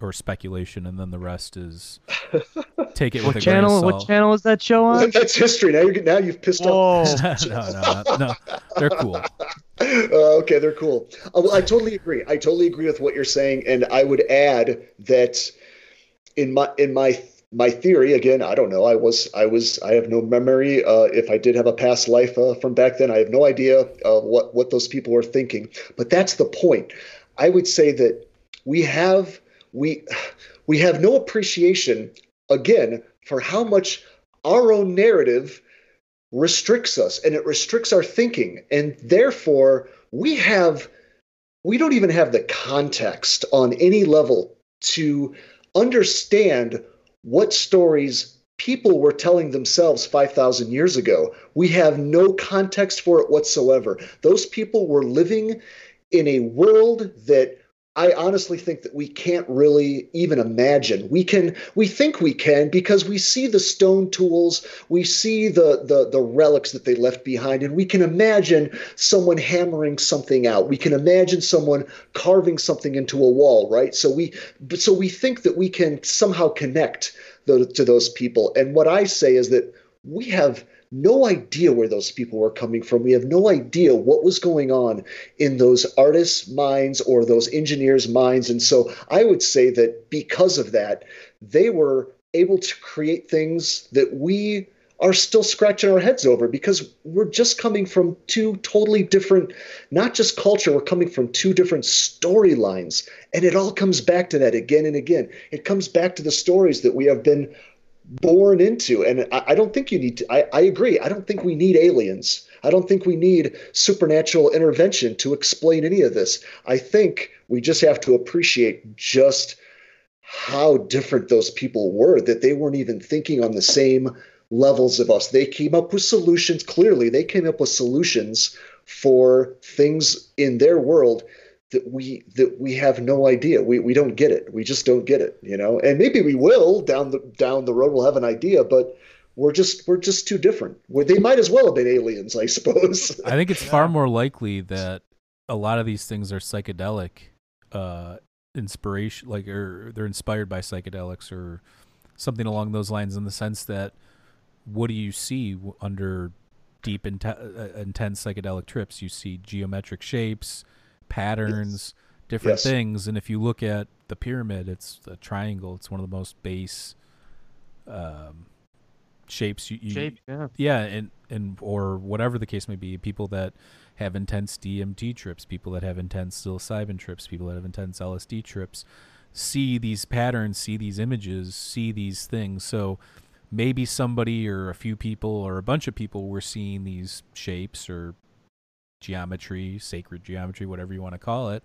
or speculation, and then the rest is take it with What a channel? grain of What channel is that show on? That's history. Now you're now you've pissed Whoa. off. no, no, no, no, they're cool. Uh, okay, they're cool. Uh, well, I totally agree. I totally agree with what you're saying, and I would add that in my in my my theory again. I don't know. I was I was I have no memory. Uh, if I did have a past life uh, from back then, I have no idea uh, what what those people were thinking. But that's the point. I would say that we have we we have no appreciation again for how much our own narrative restricts us and it restricts our thinking and therefore we have we don't even have the context on any level to understand what stories people were telling themselves 5000 years ago. We have no context for it whatsoever. Those people were living in a world that I honestly think that we can't really even imagine. We can we think we can because we see the stone tools, we see the the the relics that they left behind and we can imagine someone hammering something out. We can imagine someone carving something into a wall, right? So we so we think that we can somehow connect the, to those people. And what I say is that we have no idea where those people were coming from. We have no idea what was going on in those artists' minds or those engineers' minds. And so I would say that because of that, they were able to create things that we are still scratching our heads over because we're just coming from two totally different, not just culture, we're coming from two different storylines. And it all comes back to that again and again. It comes back to the stories that we have been born into. And I, I don't think you need to, I, I agree. I don't think we need aliens. I don't think we need supernatural intervention to explain any of this. I think we just have to appreciate just how different those people were, that they weren't even thinking on the same levels of us. They came up with solutions. Clearly, they came up with solutions for things in their world that we that we have no idea. We we don't get it. We just don't get it, you know. And maybe we will down the down the road. We'll have an idea, but we're just we're just too different. we they might as well have been aliens, I suppose. I think it's far more likely that a lot of these things are psychedelic uh, inspiration, like or they're inspired by psychedelics or something along those lines. In the sense that, what do you see under deep, inte- uh, intense psychedelic trips? You see geometric shapes, patterns, different Yes. things. And if you look at the pyramid, it's a triangle. It's one of the most base um, shapes you, you Shape, yeah. yeah and and or whatever the case may be people that have intense dmt trips people that have intense psilocybin trips people that have intense lsd trips see these patterns see these images see these things so maybe somebody or a few people or a bunch of people were seeing these shapes or geometry sacred geometry whatever you want to call it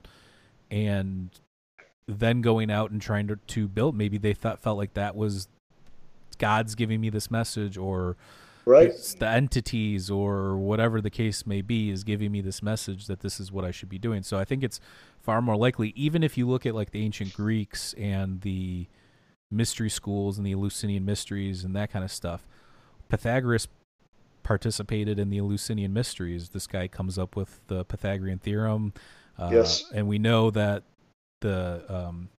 and then going out and trying to, to build maybe they thought felt like that was god's giving me this message or right? the entities or whatever the case may be is giving me this message that this is what I should be doing. So I think it's far more likely, even if you look at like the ancient Greeks and the mystery schools and the Eleusinian mysteries and that kind of stuff. Pythagoras participated in the Eleusinian mysteries. This guy comes up with the Pythagorean theorem. Uh, Yes. And we know that the um,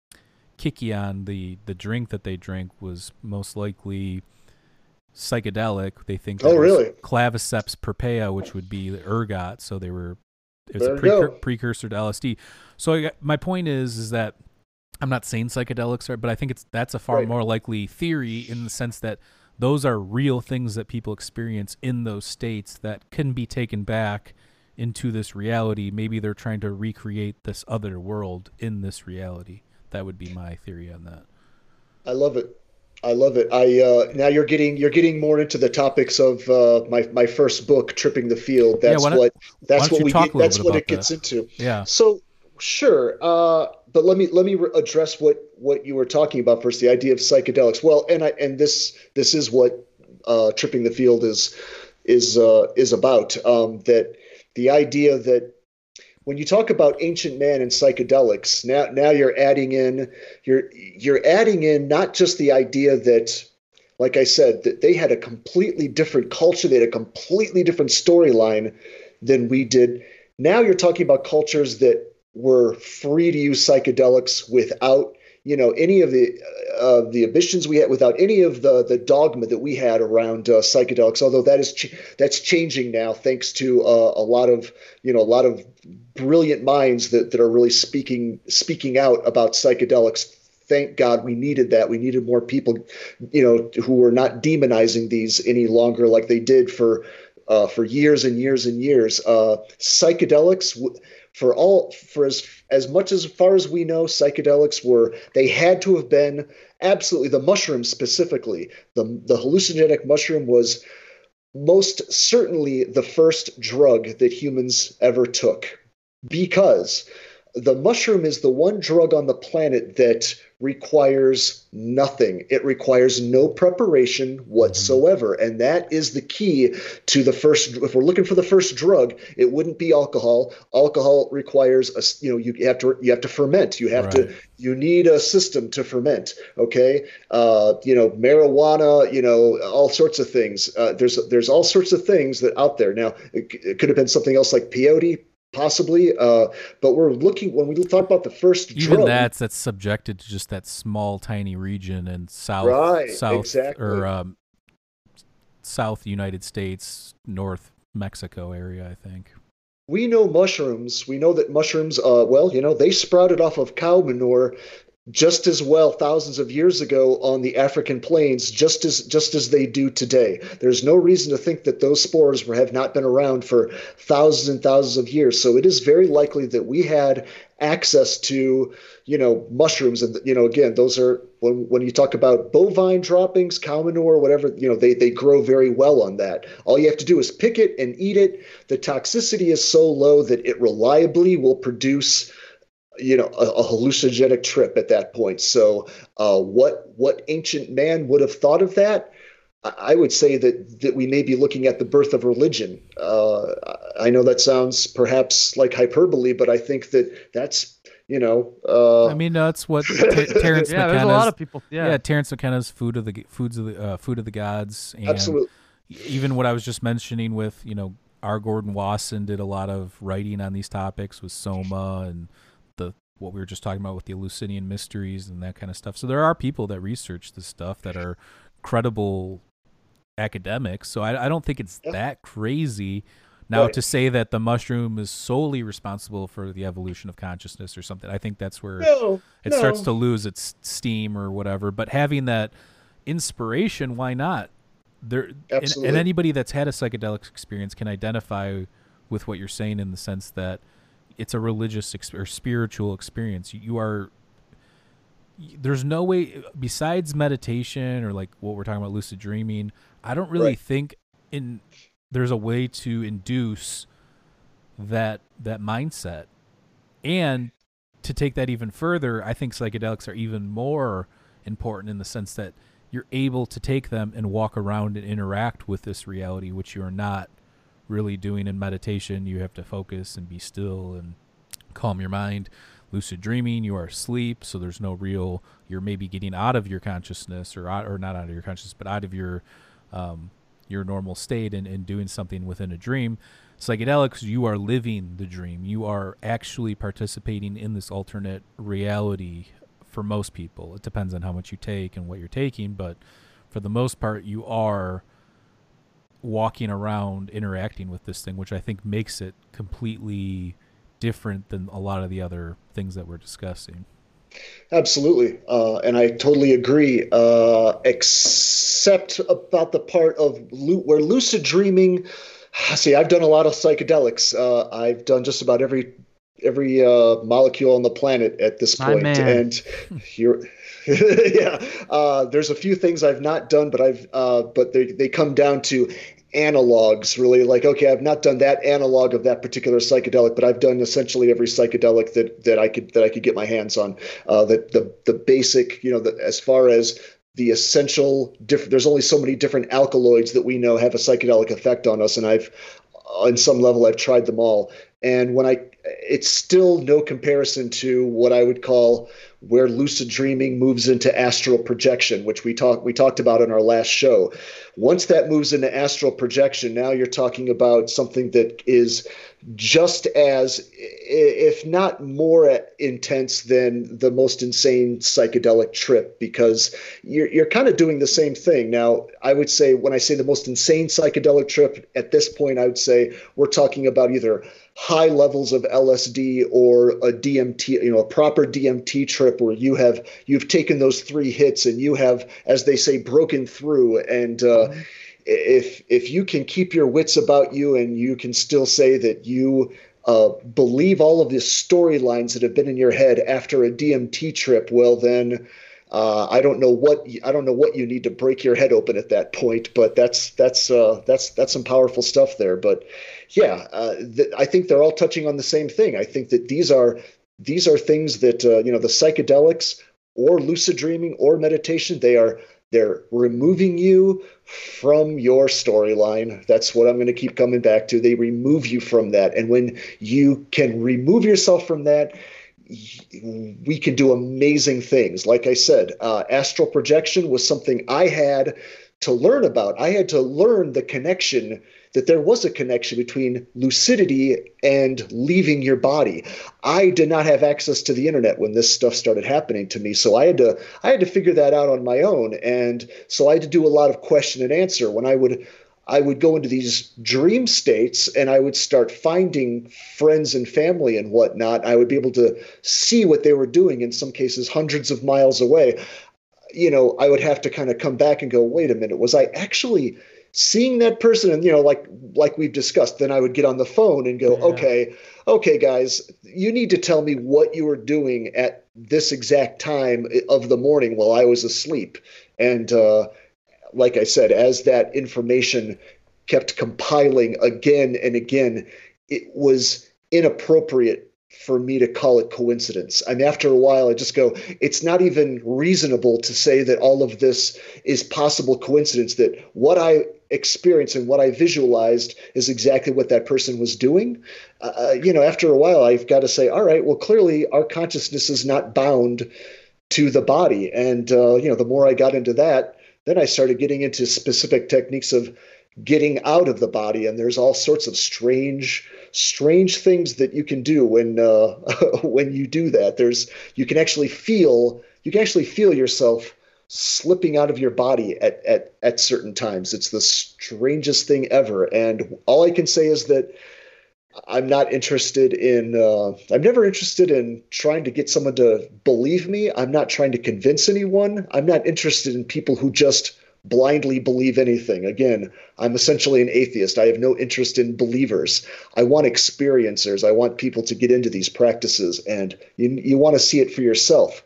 kykeon, the, the drink that they drank, was most likely psychedelic. They think Oh, really? claviceps purpurea, which would be the ergot. So they were it's There a precur- precursor to LSD. So I, my point is is that I'm not saying psychedelics are, but I think it's that's a far Right. more likely theory in the sense that those are real things that people experience in those states that can be taken back into this reality. Maybe they're trying to recreate this other world in this reality. That would be my theory on that. I love it. I love it. I uh, now you're getting you're getting more into the topics of uh, my my first book, Tripping the Field. That's don't- what that's what we that's what it gets that? into. Yeah. So sure, uh, but let me let me re- address what what you were talking about first. The idea of psychedelics. Well, and I and this this is what uh, tripping the field is is uh, is about. Um, that the idea that when you talk about ancient man and psychedelics, now now you're adding in you're you're adding in not just the idea that like I said, that they had a completely different culture, they had a completely different storyline than we did. Now you're talking about cultures that were free to use psychedelics without, you know, any of the uh, the ambitions we had, without any of the the dogma that we had around uh, psychedelics. Although that is ch- that's changing now, thanks to uh, a lot of you know a lot of brilliant minds that that are really speaking speaking out about psychedelics thank God we needed that. We needed more people, you know, who were not demonizing these any longer like they did for uh, for years and years and years. Uh, psychedelics, for all for as as much as far as we know, psychedelics were they had to have been absolutely the mushroom specifically. The the hallucinogenic mushroom was most certainly the first drug that humans ever took because the mushroom is the one drug on the planet that requires nothing. It requires no preparation whatsoever. And that is the key to the first if we're looking for the first drug, it wouldn't be alcohol. Alcohol requires a you know you have to you have to ferment. You have to you need a system to ferment okay uh, you know marijuana you know all sorts of things uh, there's there's all sorts of things that out there now it, it could have been something else like peyote possibly uh, but we're looking when we talk about the first Even that's that's subjected to just that small tiny region in south Right, south exactly. or um, south United States, north Mexico area, I think. we know mushrooms we know that mushrooms uh, well you know they sprouted off of cow manure just as well thousands of years ago on the African plains, just as just as they do today. There's no reason to think that those spores have not been around for thousands and thousands of years. So it is very likely that we had access to, you know, mushrooms, and you know, again, those are when when you talk about bovine droppings, cow manure, whatever, you know, they they grow very well on that. All you have to do is pick it and eat it. The toxicity is so low that it reliably will produce you know a, a hallucinogenic trip at that point so uh, what what ancient man would have thought of that I- I would say that that we may be looking at the birth of religion. Uh, I know that sounds perhaps like hyperbole, but I think that that's you know. Uh, I mean, that's what Ter- Terence Yeah, there's a lot of people. yeah. Yeah, Terence McKenna's food of the foods of the uh, food of the gods and absolutely. even what I was just mentioning with you know R. Gordon Wasson did a lot of writing on these topics with Soma and the what we were just talking about with the Eleusinian mysteries and that kind of stuff. So there are people that research this stuff that are credible academics. So I, I don't think it's that crazy. Now Right. to say that the mushroom is solely responsible for the evolution of consciousness or something, I think that's where No, it no. starts to lose its steam or whatever. But having that inspiration, why not? There and, and anybody that's had a psychedelic experience can identify with what you're saying in the sense that it's a religious or spiritual experience. You, you are there's no way besides meditation or like what we're talking about lucid dreaming. I don't really Right. think in there's a way to induce that that mindset and to take that even further, I think psychedelics are even more important in the sense that you're able to take them and walk around and interact with this reality, which you're not really doing in meditation. You have to focus and be still and calm your mind. Lucid dreaming, you are asleep, so there's no real. You're maybe getting out of your consciousness, or or not out of your consciousness, but out of your um, your normal state and, and doing something within a dream. Psychedelics, you are living the dream. You are actually participating in this alternate reality for most people. It depends on how much you take and what you're taking, but for the most part, you are walking around interacting with this thing, which I think makes it completely different than a lot of the other things that we're discussing. Absolutely, uh, and I totally agree. Uh, except about the part of lu- where lucid dreaming. See, I've done a lot of psychedelics. Uh, I've done just about every every uh, molecule on the planet at this My point, man. and you're. yeah, uh, there's a few things I've not done, but I've uh, but they they come down to analogs really. Like okay i've not done that analog of that particular psychedelic but i've done essentially every psychedelic that that i could that i could get my hands on. Uh the the, the basic you know the, as far as the essential different there's only so many different alkaloids that we know have a psychedelic effect on us and i've on some level i've tried them all. And when i it's still no comparison to what i would call where lucid dreaming moves into astral projection which we talked we talked about in our last show. Once that moves into astral projection now you're talking about something that is just as if not more intense than the most insane psychedelic trip because you're, you're kind of doing the same thing now i would say when i say the most insane psychedelic trip at this point i would say we're talking about either high levels of LSD or a DMT, you know, a proper DMT trip where you have you've taken those three hits and you have, as they say, broken through. And uh, mm-hmm. If if you can keep your wits about you and you can still say that you uh, believe all of the storylines that have been in your head after a DMT trip, well then. Uh, I don't know what I don't know what you need to break your head open at that point, but that's that's uh, that's that's some powerful stuff there. But yeah, uh, th- I think they're all touching on the same thing. I think that these are these are things that uh, you know the psychedelics or lucid dreaming or meditation they are they're removing you from your storyline. That's what i'm going to keep coming back to. They remove you from that. And when you can remove yourself from that we can do amazing things. Like i said uh, astral projection was something i had to learn about. I had to learn the connection that there was a connection between lucidity and leaving your body. I did not have access to the internet when this stuff started happening to me, so I had to I had to figure that out on my own, and so I had to do a lot of question and answer when I would. I would go into these dream states and I would start finding friends and family and whatnot. I would be able to see what they were doing, in some cases, hundreds of miles away. You know, I would have to kind of come back and go, wait a minute, was I actually seeing that person and you know like like we've discussed then i would get on the phone and go yeah. okay okay guys you need to tell me what you were doing at this exact time of the morning while i was asleep and uh, like i said as that information kept compiling again and again it was inappropriate for me to call it coincidence. I mean, after a while, I just go, it's not even reasonable to say that all of this is possible coincidence, that what I experienced and what I visualized is exactly what that person was doing. Uh, you know, after a while, I've got to say, all right, well, clearly our consciousness is not bound to the body. And, uh, you know, the more I got into that, then I started getting into specific techniques of getting out of the body. And there's all sorts of strange strange things that you can do when uh, when you do that. There's you can actually feel you can actually feel yourself slipping out of your body at, at, at certain times. It's the strangest thing ever. And all I can say is that I'm not interested in, uh, I'm never interested in trying to get someone to believe me. I'm not trying to convince anyone. I'm not interested in people who just blindly believe anything. Again, I'm essentially an atheist. I have no interest in believers. I want experiencers. I want people to get into these practices, and you, you want to see it for yourself.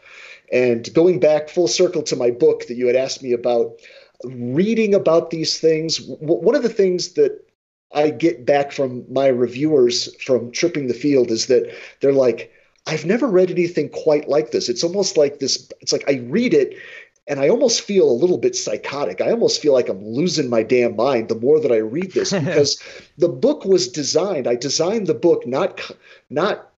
And going back full circle to my book that you had asked me about, reading about these things, w- one of the things that I get back from my reviewers from Tripping the Field is that they're like, I've never read anything quite like this. It's almost like this, it's like I read it and I almost feel a little bit psychotic. I almost feel like I'm losing my damn mind the more that I read this because the book was designed. I designed the book not not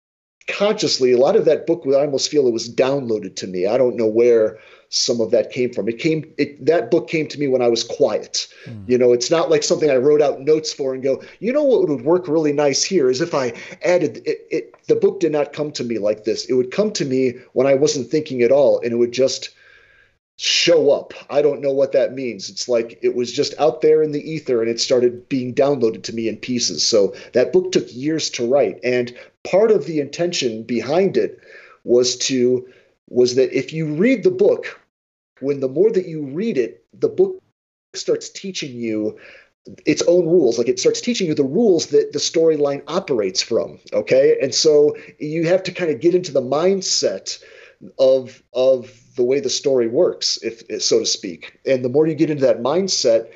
consciously, a lot of that book, I almost feel it was downloaded to me. I don't know where some of that came from. It came, it, that book came to me when I was quiet. Mm. You know, it's not like something I wrote out notes for and go, you know, what would work really nice here is if I added it, it, the book did not come to me like this. It would come to me when I wasn't thinking at all and it would just show up. I don't know what that means. It's like it was just out there in the ether and it started being downloaded to me in pieces. So that book took years to write. And part of the intention behind it was to was that if you read the book, when the more that you read it, the book starts teaching you its own rules. Like it starts teaching you the rules that the storyline operates from. Okay. And so you have to kind of get into the mindset of of the way the story works, if so to speak. And the more you get into that mindset,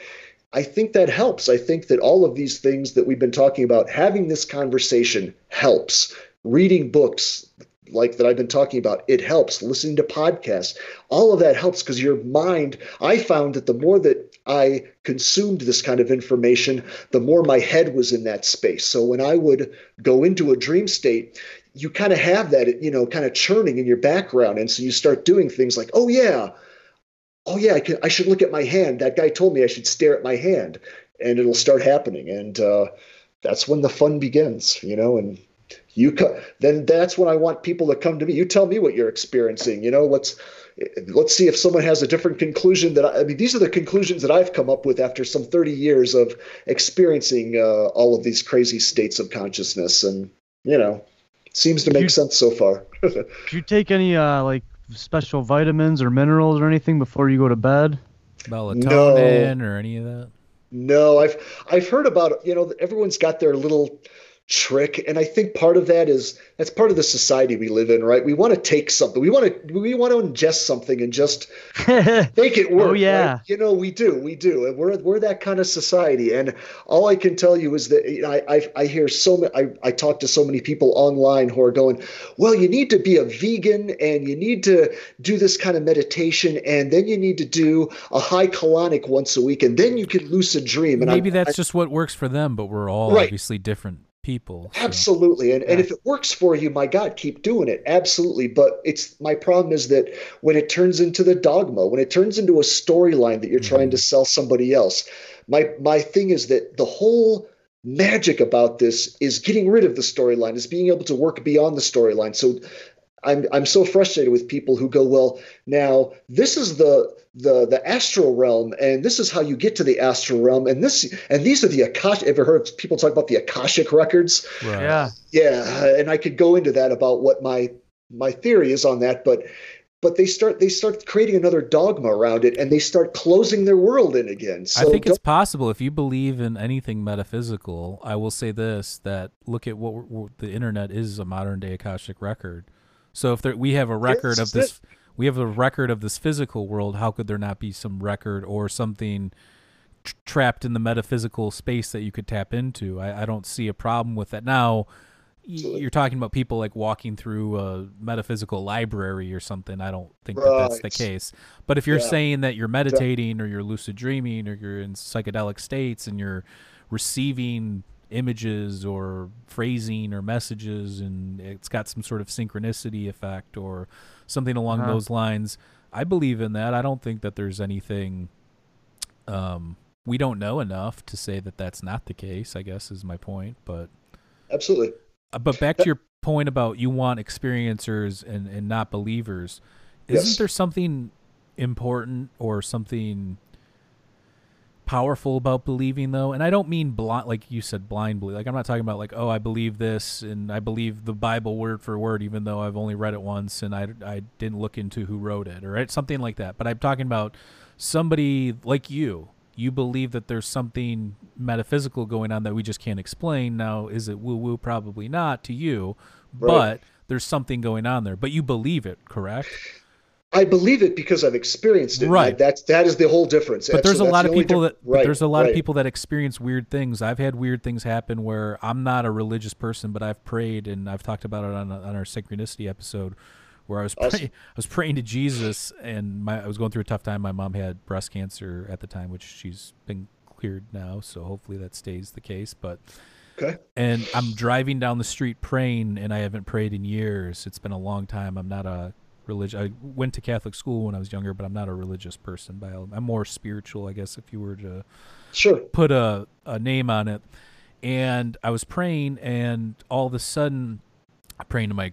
I think that helps. I think that all of these things that we've been talking about, having this conversation helps. Reading books like that I've been talking about, it helps. Listening to podcasts, all of that helps because your mind, I found that the more that I consumed this kind of information, the more my head was in that space. So when I would go into a dream state, you kind of have that, you know, kind of churning in your background. And so you start doing things like, oh, yeah, oh, yeah, I, can, I should look at my hand. That guy told me I should stare at my hand. And it'll start happening. And uh, that's when the fun begins, you know, and you co- then that's when I want people to come to me. You tell me what you're experiencing. You know, let's let's see if someone has a different conclusion. That I, I mean, these are the conclusions that I've come up with after some 30 years of experiencing uh, all of these crazy states of consciousness, and you know, seems to make you, sense so far. do you take any uh, like special vitamins or minerals or anything before you go to bed? Melatonin no. or any of that? No, I've I've heard about you know everyone's got their little trick. And i think part of that is that's part of the society we live in right? We want to take something we want to we want to ingest something and just make it work oh yeah. right? you know we do we do. And we're we're that kind of society. And all i can tell you is that you know, i i, I hear so many I, I talk to so many people online who are going well you need to be a vegan and you need to do this kind of meditation and then you need to do a high colonic once a week and then you can lucid dream. And maybe I, that's I, just what works for them but we're all right. obviously different people. So. Absolutely. And, yeah. and if it works for you, my God, keep doing it. Absolutely. But it's my problem is that when it turns into the dogma, when it turns into a storyline that you're mm-hmm. trying to sell somebody else, my my thing is that the whole magic about this is getting rid of the storyline, is being able to work beyond the storyline. So I'm I'm so frustrated with people who go, well, now this is the the the astral realm, and this is how you get to the astral realm, and this and these are the akash. Ever heard people talk about the akashic records? Right. Yeah, yeah, and I could go into that about what my my theory is on that, but but they start they start creating another dogma around it, and they start closing their world in again. So I think it's possible if you believe in anything metaphysical. I will say this: that look at what, what the internet is a modern day akashic record. So if there, we have a record of this. It we have a record of this physical world. How could there not be some record or something tr- trapped in the metaphysical space that you could tap into? I, I don't see a problem with that. Now, you're talking about people like walking through a metaphysical library or something. I don't think right. that that's the case. But if you're yeah. saying that you're meditating or you're lucid dreaming or you're in psychedelic states and you're receiving images or phrasing or messages and it's got some sort of synchronicity effect or something along uh-huh. those lines. I believe in that. I don't think that there's anything um, we don't know enough to say that that's not the case, I guess is my point, but Absolutely. Uh, but back to your point about you want experiencers and and not believers. Isn't yes. there something important or something powerful about believing though. And i don't mean blind like you said blind belief like i'm not talking about like oh i believe this and i believe the bible word for word even though i've only read it once and i, I didn't look into who wrote it or something like that. But i'm talking about somebody like you. You believe that there's something metaphysical going on that we just can't explain. Now is it woo woo probably not to you. Right. but there's something going on there. But you believe it correct I believe it because I've experienced it. Right. That's that is the whole difference. But there's a lot of people that right, there's a lot right. of people that experience weird things. I've had weird things happen where I'm not a religious person, but I've prayed and I've talked about it on on our synchronicity episode where I was awesome. I was praying to Jesus and my I was going through a tough time. My mom had breast cancer at the time, which she's been cleared now, so hopefully that stays the case. But Okay. And I'm driving down the street praying, and I haven't prayed in years. It's been a long time. I'm not a religion. I went to Catholic school when I was younger, but I'm not a religious person. By I'm more spiritual, I guess, if you were to sure put a, a name on it. And I was praying, and all of a sudden, praying to my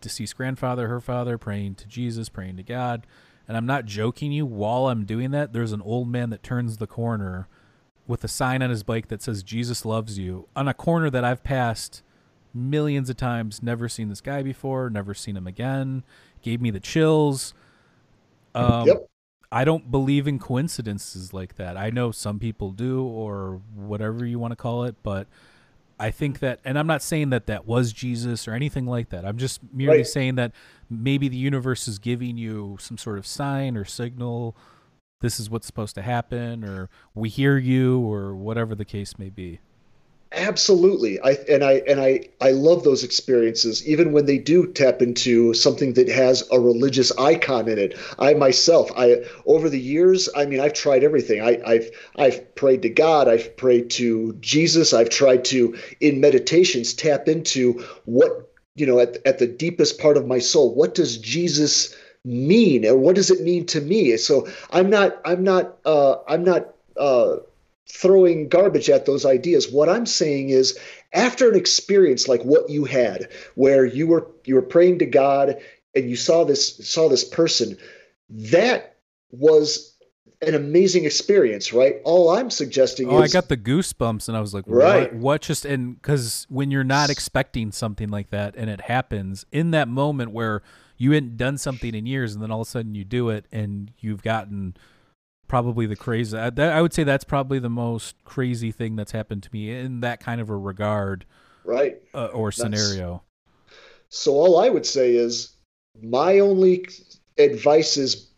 deceased grandfather, her father, praying to Jesus, praying to God. And I'm not joking you. While I'm doing that, there's an old man that turns the corner with a sign on his bike that says "Jesus loves you" on a corner that I've passed millions of times, never seen this guy before, never seen him again. Gave me the chills. Um, Yep. I don't believe in coincidences like that. I know some people do, or whatever you want to call it, but I think that, and I'm not saying that that was Jesus or anything like that. I'm just merely Right. saying that maybe the universe is giving you some sort of sign or signal. This is what's supposed to happen, or we hear you, or whatever the case may be. Absolutely. I and I and I I love those experiences even when they do tap into something that has a religious icon in it. I myself, I over the years, I mean, I've tried everything. I, I've I've prayed to God, I've prayed to Jesus, I've tried to in meditations tap into what, you know, at at the deepest part of my soul, what does Jesus mean or what does it mean to me? So I'm not I'm not uh I'm not uh throwing garbage at those ideas. What I'm saying is after an experience like what you had where you were you were praying to God and you saw this saw this person that was an amazing experience, right? All I'm suggesting is Oh, I got the goosebumps, and I was like, Right. What, what just and because when you're not expecting something like that and it happens in that moment where you hadn't done something in years, and then all of a sudden you do it, and you've gotten probably the crazy. I, that, I would say that's probably the most crazy thing that's happened to me in that kind of a regard right. uh, or scenario. So all I would say is my only advice is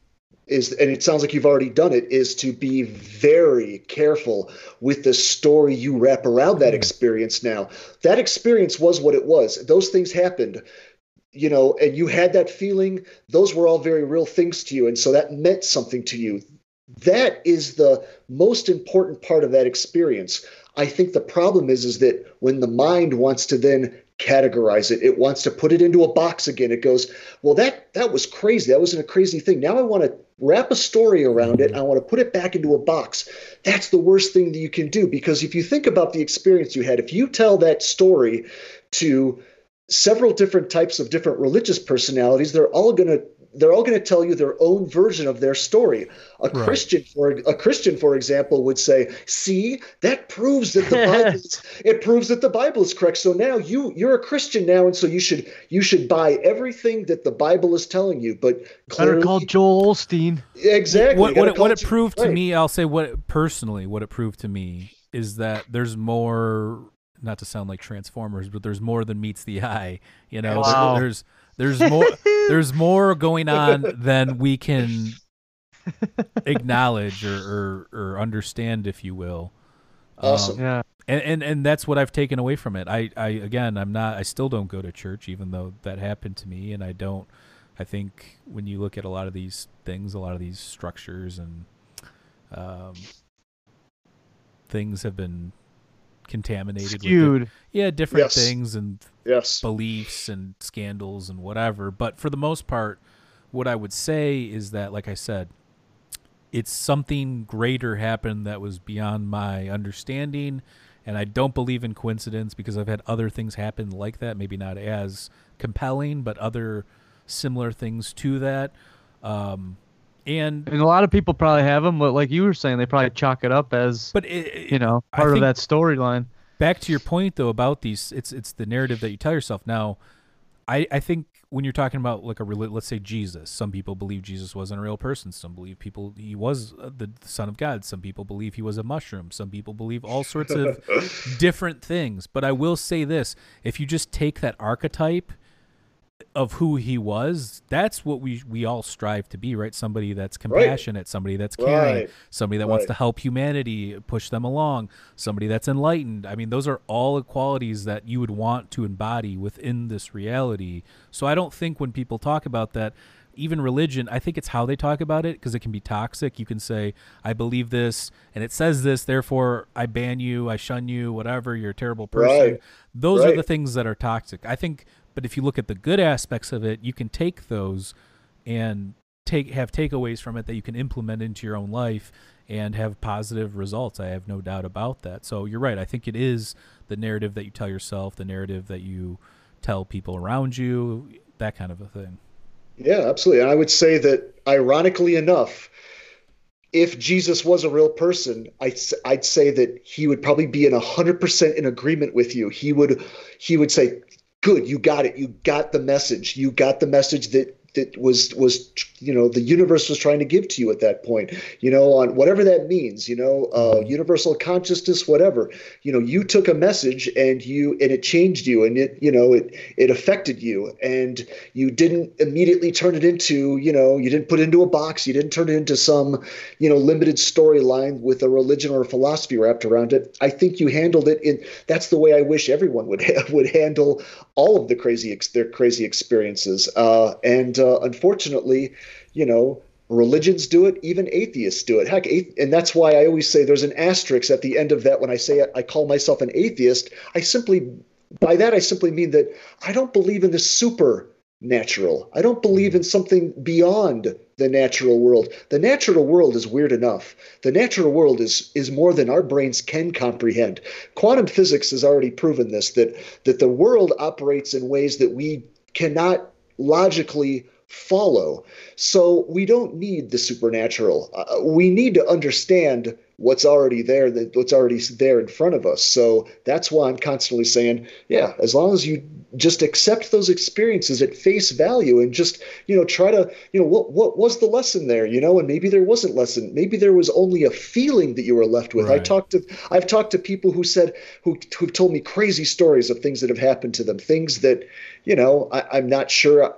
is and it sounds like you've already done it is to be very careful with the story you wrap around that experience now. That experience was what it was. Those things happened. You know, and you had that feeling, those were all very real things to you and so that meant something to you. That is the most important part of that experience. I think the problem is is that when the mind wants to then categorize it, it wants to put it into a box again. It goes, well, that that was crazy. That wasn't a crazy thing. Now I want to wrap a story around it. I want to put it back into a box. That's the worst thing that you can do because if you think about the experience you had, if you tell that story to several different types of different religious personalities, they're all going to they're all going to tell you their own version of their story. A Right. Christian, for a Christian, for example, would say, "See, that proves that the Bible is, it proves that the Bible is correct. So now you you're a Christian now, and so you should you should buy everything that the Bible is telling you." But Better clearly, call Joel Osteen. exactly what what it, what it proved to me, I'll say what personally what it proved to me is that there's more. Not to sound like Transformers, but there's more than meets the eye. You know, There- Wow. there's there's more there's more going on than we can acknowledge or, or or understand, if you will. Um, Awesome. Yeah. and, and and that's what I've taken away from it. I, I again, I'm not. I still don't go to church, even though that happened to me, and I don't. I think when you look at a lot of these things, a lot of these structures and um, things have been contaminated with di- Skewed. yeah, different Yes. things and Yes. beliefs and scandals and whatever. But for the most part, what I would say is that, like I said, it's something greater happened that was beyond my understanding. And I don't believe in coincidence because I've had other things happen like that, maybe not as compelling, but other similar things to that. Um, and And a lot of people probably have them, but like you were saying, they probably chalk it up as but it, you know part of that storyline. back to your point though about these it's it's the narrative that you tell yourself. Now i i think when you're talking about like a reli- let's say jesus some people believe jesus wasn't a real person. Some believe people he was uh, the son of god. Some people believe he was a mushroom. Some people believe all sorts of different things. But i will say this if you just take that archetype of who he was that's what we we all strive to be right? Somebody that's compassionate somebody that's caring Right. somebody that wants to help humanity push them along somebody that's enlightened. I mean those are all qualities that you would want to embody within this reality. So i don't think when people talk about that even religion i think it's how they talk about it because it can be toxic. You can say i believe this and it says this therefore i ban you i shun you whatever you're a terrible person. Right. those are the things that are toxic. I think but if you look at the good aspects of it you can take those and take have takeaways from it that you can implement into your own life and have positive results. I have no doubt about that. So you're right. I think it is the narrative that you tell yourself, the narrative that you tell people around you, that kind of a thing. Yeah, absolutely. And I would say that, ironically enough, if Jesus was a real person, I'd, I'd say that he would probably be in 100% in agreement with you. He would he would say, "Good, you got it. You got the message. You got the message that that was was you know the universe was trying to give to you at that point you know on whatever that means you know uh, universal consciousness whatever you know you took a message and you and it changed you and it you know it it affected you and you didn't immediately turn it into you know you didn't put it into a box you didn't turn it into some you know limited storyline with a religion or a philosophy wrapped around it i think you handled it in that's the way i wish everyone would would handle all of the crazy their crazy experiences uh, and uh, unfortunately, you know, religions do it, even atheists do it. Heck, and that's why I always say there's an asterisk at the end of that when I say I call myself an atheist. I simply, by that, I simply mean that I don't believe in the supernatural. I don't believe in something beyond the natural world. The natural world is weird enough. The natural world is is more than our brains can comprehend. Quantum physics has already proven this that that the world operates in ways that we cannot logically follow. So we don't need the supernatural. Uh, we need to understand what's already there, that what's already there in front of us. So that's why I'm constantly saying, yeah, as long as you just accept those experiences at face value and just, you know, try to, you know, what what was the lesson there, you know, and maybe there wasn't lesson. Maybe there was only a feeling that you were left with. Right. I talked to I've talked to people who said who who've told me crazy stories of things that have happened to them, things that, you know, I, I'm not sure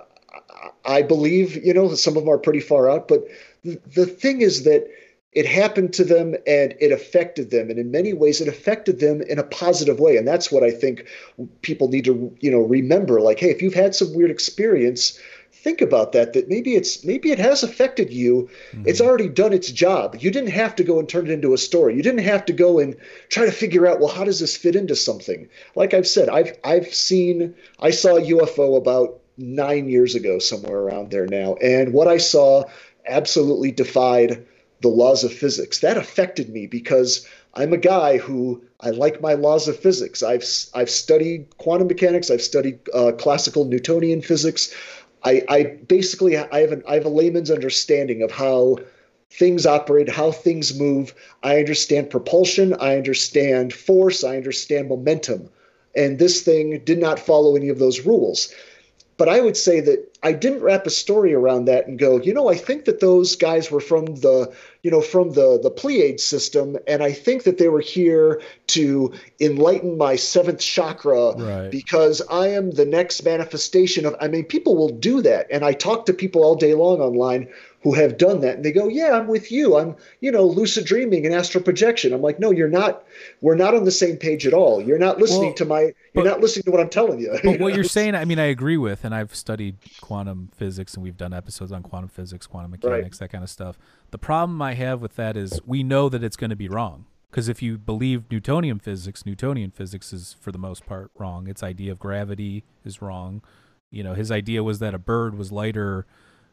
I believe, you know, some of them are pretty far out, but the, the thing is that it happened to them and it affected them. And in many ways it affected them in a positive way. And that's what i think people need to you know remember. Like hey if you've had some weird experience think about that that maybe it's maybe it has affected you. Mm-hmm. it's already done its job. You didn't have to go and turn it into a story. You didn't have to go and try to figure out well how does this fit into something? Like i've said i've i've seen i saw a ufo about nine years ago, somewhere around there now. And what I saw absolutely defied the laws of physics. That affected me because I'm a guy who I like my laws of physics. I've I've studied quantum mechanics. I've studied uh, classical Newtonian physics. I, I basically I have an, I have a layman's understanding of how things operate, how things move. I understand propulsion. I understand force. I understand momentum. And this thing did not follow any of those rules. But I would say that I didn't wrap a story around that and go, you know, I think that those guys were from the, you know, from the the Pleiades system, and I think that they were here to enlighten my seventh chakra right. because I am the next manifestation of. I mean, people will do that, and I talk to people all day long online who have done that and they go yeah i'm with you i'm you know lucid dreaming and astral projection i'm like no you're not we're not on the same page at all you're not listening well, to my you're but, not listening to what i'm telling you but you what know? you're saying i mean i agree with and i've studied quantum physics and we've done episodes on quantum physics quantum mechanics right. that kind of stuff the problem i have with that is we know that it's going to be wrong because if you believe Newtonian physics, Newtonian physics is for the most part wrong. Its idea of gravity is wrong. You know, his idea was that a bird was lighter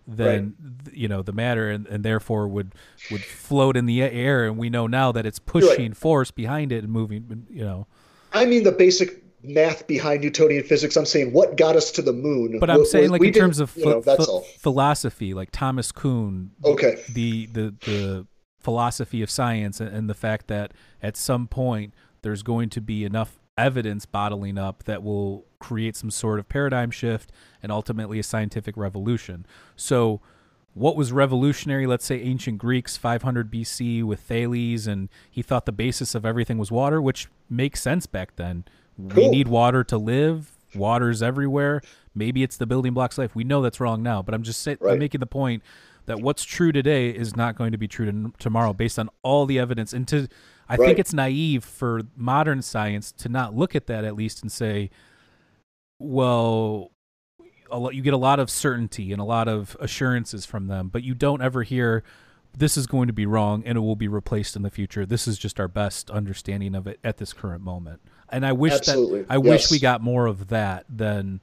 than right. you know the matter and, and therefore would would float in the air and we know now that it's pushing right. force behind it and moving you know. I mean the basic math behind newtonian physics. I'm saying what got us to the moon. But i'm was, saying like in terms of ph- know, philosophy like thomas kuhn okay. the the the philosophy of science and, and the fact that at some point there's going to be enough evidence bottling up that will create some sort of paradigm shift and ultimately a scientific revolution. So, what was revolutionary, let's say ancient Greeks 500 BC with Thales, and he thought the basis of everything was water, which makes sense back then. Cool. We need water to live, water's everywhere. Maybe it's the building blocks of life. We know that's wrong now, but I'm just say, right. I'm making the point that what's true today is not going to be true to tomorrow based on all the evidence. And to I right. think it's naive for modern science to not look at that at least and say, well, lot, you get a lot of certainty and a lot of assurances from them, but you don't ever hear this is going to be wrong and it will be replaced in the future. This is just our best understanding of it at this current moment. And I wish Absolutely. that I yes. wish we got more of that than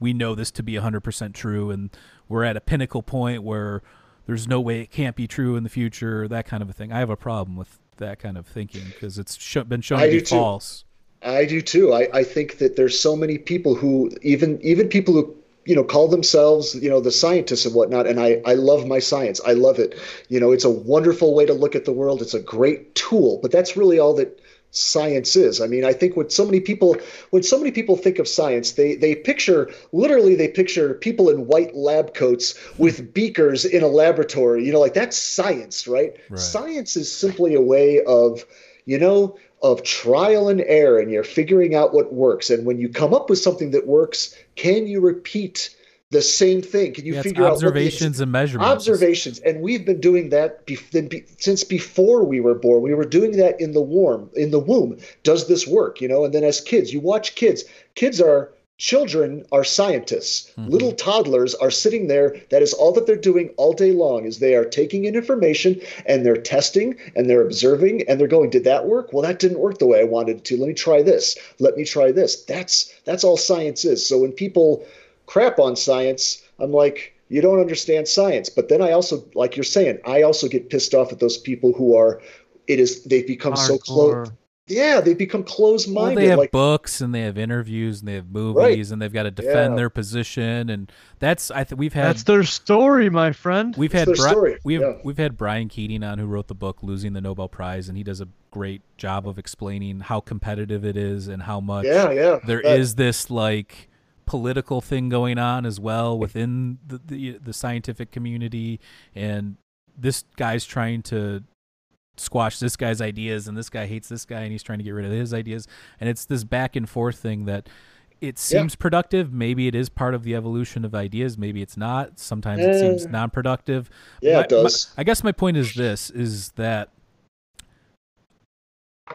we know this to be 100% true and we're at a pinnacle point where there's no way it can't be true in the future, that kind of a thing. I have a problem with that kind of thinking because it's sh- been shown I to be false. I do too. I, I think that there's so many people who even even people who you know call themselves you know the scientists and whatnot and i i love my science i love it you know it's a wonderful way to look at the world it's a great tool but that's really all that science is. I mean i think when so many people when so many people think of science they they picture literally they picture people in white lab coats with beakers in a laboratory you know like that's science right, Right. science is simply a way of you know of trial and error and you're figuring out what works. And when you come up with something that works can you repeat the same thing. Can you Yeah, figure out observations and measurements. observations. And we've been doing that be, be, since before we were born we were doing that in the womb in the womb. Does this work? You know and then as kids you watch kids. Kids are children are scientists. Mhm. little toddlers are sitting there. That is all that they're doing all day long is they are taking in information and they're testing and they're observing and they're going did that work? Well that didn't work the way i wanted it to. Let me try this. Let me try this. That's that's all science is. So when people crap on science i'm like you don't understand science but then i also like you're saying i also get pissed off at those people who are it is they've become so close yeah they've become Well, closed-minded they have like books and they have interviews and they have movies Right. and they've got to defend Yeah. their position and that's I think we've had That's their story, my friend. we've It's had their Bri- story, we've yeah. we've had Brian Keating on who wrote the book Losing the Nobel Prize and he does a great job of explaining how competitive it is and how much yeah yeah there that- is this like political thing going on as well within the, the the scientific community. And this guy's trying to squash this guy's ideas and this guy hates this guy and he's trying to get rid of his ideas. And it's this back and forth thing that it Yeah. seems productive. Maybe it is part of the evolution of ideas. Maybe it's not. Sometimes it seems non-productive. Yeah my- it does. My- I guess my point is this: is that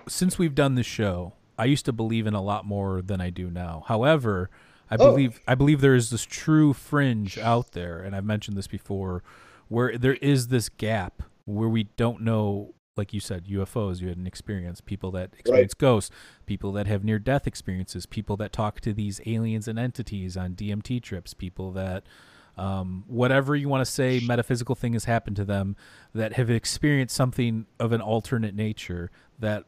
since we've done this show, I used to believe in a lot more than I do now. However, I Oh. believe I believe there is this true fringe out there, and I've mentioned this before, where there is this gap where we don't know. Like you said, UFOs. You had an experience. People that experience ghosts. People that have near-death experiences. People that talk to these aliens and entities on DMT trips. People that um, whatever you want to say metaphysical thing has happened to them that have experienced something of an alternate nature that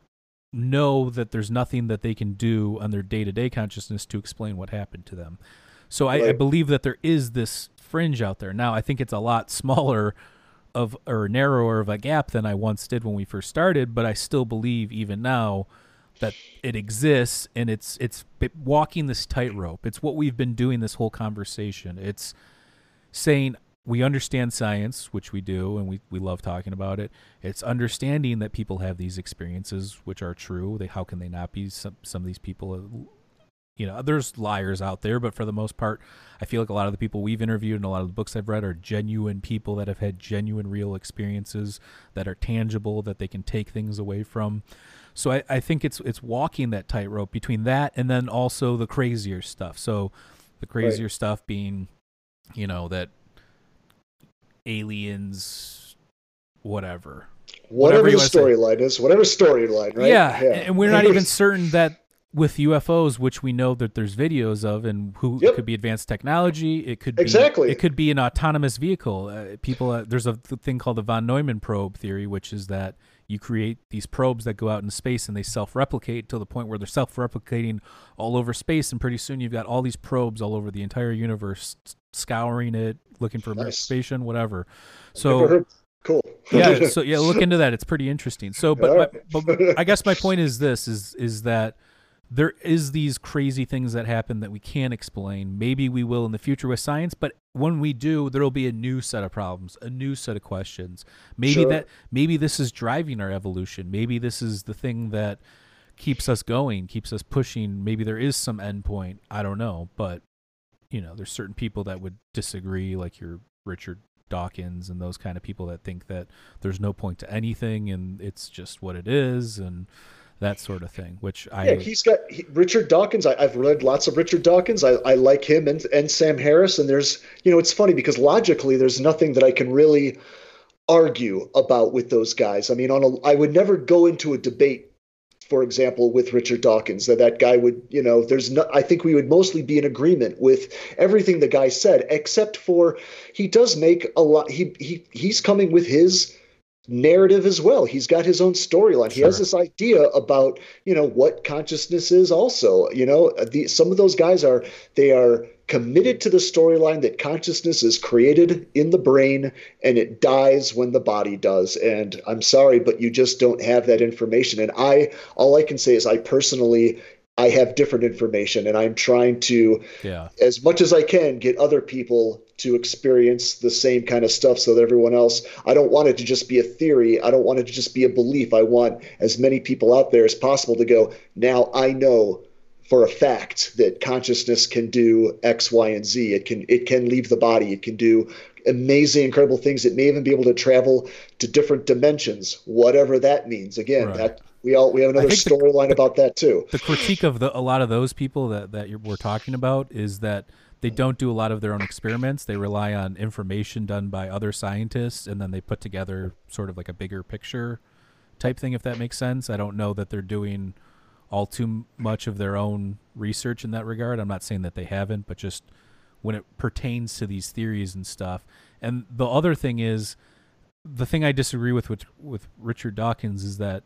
know that there's nothing that they can do on their day-to-day consciousness to explain what happened to them. So I, I believe that there is this fringe out there. Now i think it's a lot smaller of or narrower of a gap than i once did when we first started but i still believe even now that it exists and it's it's walking this tightrope. It's what we've been doing this whole conversation. It's saying we understand science, which we do, and we, we love talking about it. It's understanding that people have these experiences, which are true. They how can they not be? Some some of these people, uh, you know, there's liars out there, but for the most part, I feel like a lot of the people we've interviewed and a lot of the books I've read are genuine people that have had genuine, real experiences that are tangible that they can take things away from. So I, I think it's it's walking that tightrope between that and then also the crazier stuff. So the crazier stuff being you know that aliens whatever. Whatever, you the storyline is whatever storyline right? Yeah, and we're not even certain that with UFOs which we know that there's videos of and who it Yep. could be advanced technology it could be Exactly. it could be an autonomous vehicle. Uh, people uh, there's a th- thing called the von Neumann probe theory which is that you create these probes that go out into space and they self-replicate to the point where they're self-replicating all over space and pretty soon you've got all these probes all over the entire universe scouring it looking for Nice. information whatever. So cool. Yeah so yeah look into that. It's pretty interesting. So but, Yeah. but, but i guess my point is this is is that there is these crazy things that happen that we can't explain maybe we will in the future with science but when we do there will be a new set of problems a new set of questions maybe Sure. that maybe this is driving our evolution maybe this is the thing that keeps us going keeps us pushing maybe there is some endpoint. i don't know but you know there's certain people that would disagree like your richard dawkins and those kind of people that think that there's no point to anything and it's just what it is and that sort of thing which i yeah, he's got he, Richard Dawkins. I, I've read lots of Richard Dawkins. I, I like him and, and Sam Harris. And there's, you know, it's funny because logically, there's nothing that I can really argue about with those guys. I mean, on a, I would never go into a debate, for example, with Richard Dawkins. That that guy would, you know, there's no. I think we would mostly be in agreement with everything the guy said, except for he does make a lot. He he he's coming with his narrative as well. He's got his own storyline. He has this idea about, you know, what consciousness is also, you know, the, some of those guys are, they are committed to the storyline that consciousness is created in the brain and it dies when the body does. And I'm sorry, but you just don't have that information. And I, all I can say is I personally I have different information and I'm trying to, Yeah. as much as I can, get other people to experience the same kind of stuff so that everyone else, I don't want it to just be a theory. I don't want it to just be a belief. I want as many people out there as possible to go, now I know for a fact that consciousness can do X, Y, and Z. It can it can leave the body. It can do amazing, incredible things. It may even be able to travel to different dimensions, whatever that means. Again, Right. that we all we have another storyline about that too. the critique of the, a lot of those people that, that you're, we're talking about is that they don't do a lot of their own experiments. They rely on information done by other scientists, and then they put together sort of like a bigger picture type thing, if that makes sense. I don't know that they're doing all too much of their own research in that regard. I'm not saying that they haven't, but just when it pertains to these theories and stuff. And the other thing is, the thing I disagree with with, with Richard Dawkins is that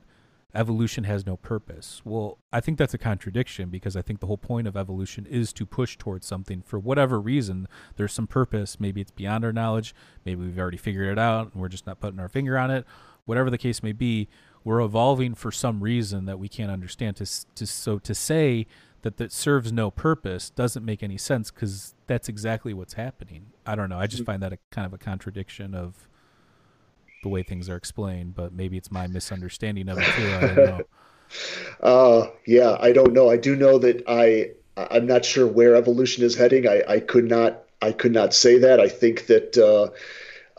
evolution has no purpose. Well, I think that's a contradiction because I think the whole point of evolution is to push towards something for whatever reason. There's some purpose. Maybe it's beyond our knowledge. Maybe we've already figured it out and we're just not putting our finger on it. Whatever the case may be, we're evolving for some reason that we can't understand. To, to so to say that that serves no purpose doesn't make any sense because that's exactly what's happening. I don't know. I just mm. find that a kind of a contradiction of the way things are explained, but maybe it's my misunderstanding of it too. I don't know. Uh, yeah, I don't know. I do know that I I'm not sure where evolution is heading. I, I could not I could not say that. I think that uh,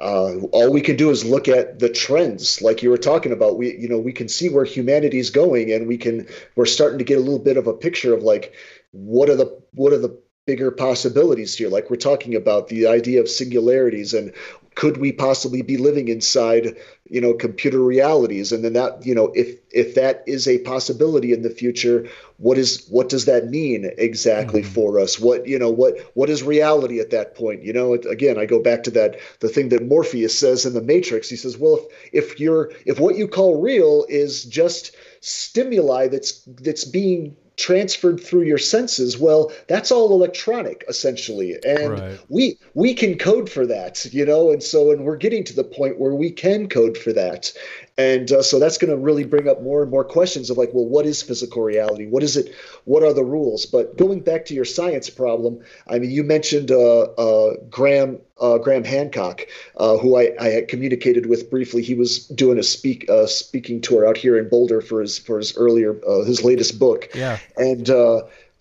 uh, all we can do is look at the trends, like you were talking about. We you know we can see where humanity is going, and we can we're starting to get a little bit of a picture of like what are the what are the bigger possibilities here like we're talking about the idea of singularities and could we possibly be living inside you know computer realities? And then that you know if if that is a possibility in the future what is what does that mean exactly Mhm. for us? What you know what what is reality at that point? You know it, again i go back to that the thing that morpheus says in the matrix. He says well if if you're if what you call real is just stimuli that's that's being transferred through your senses well that's all electronic essentially. And Right. we we can code for that you know? And so and we're getting to the point where we can code for that and uh, so that's going to really bring up more and more questions of like well what is physical reality? What is it? What are the rules? But going back to your science problem i mean you mentioned uh, uh, graham uh, graham hancock uh, who I, I had communicated with briefly. He was doing a speak uh, speaking tour out here in boulder for his for his earlier uh, his latest book. Yeah. and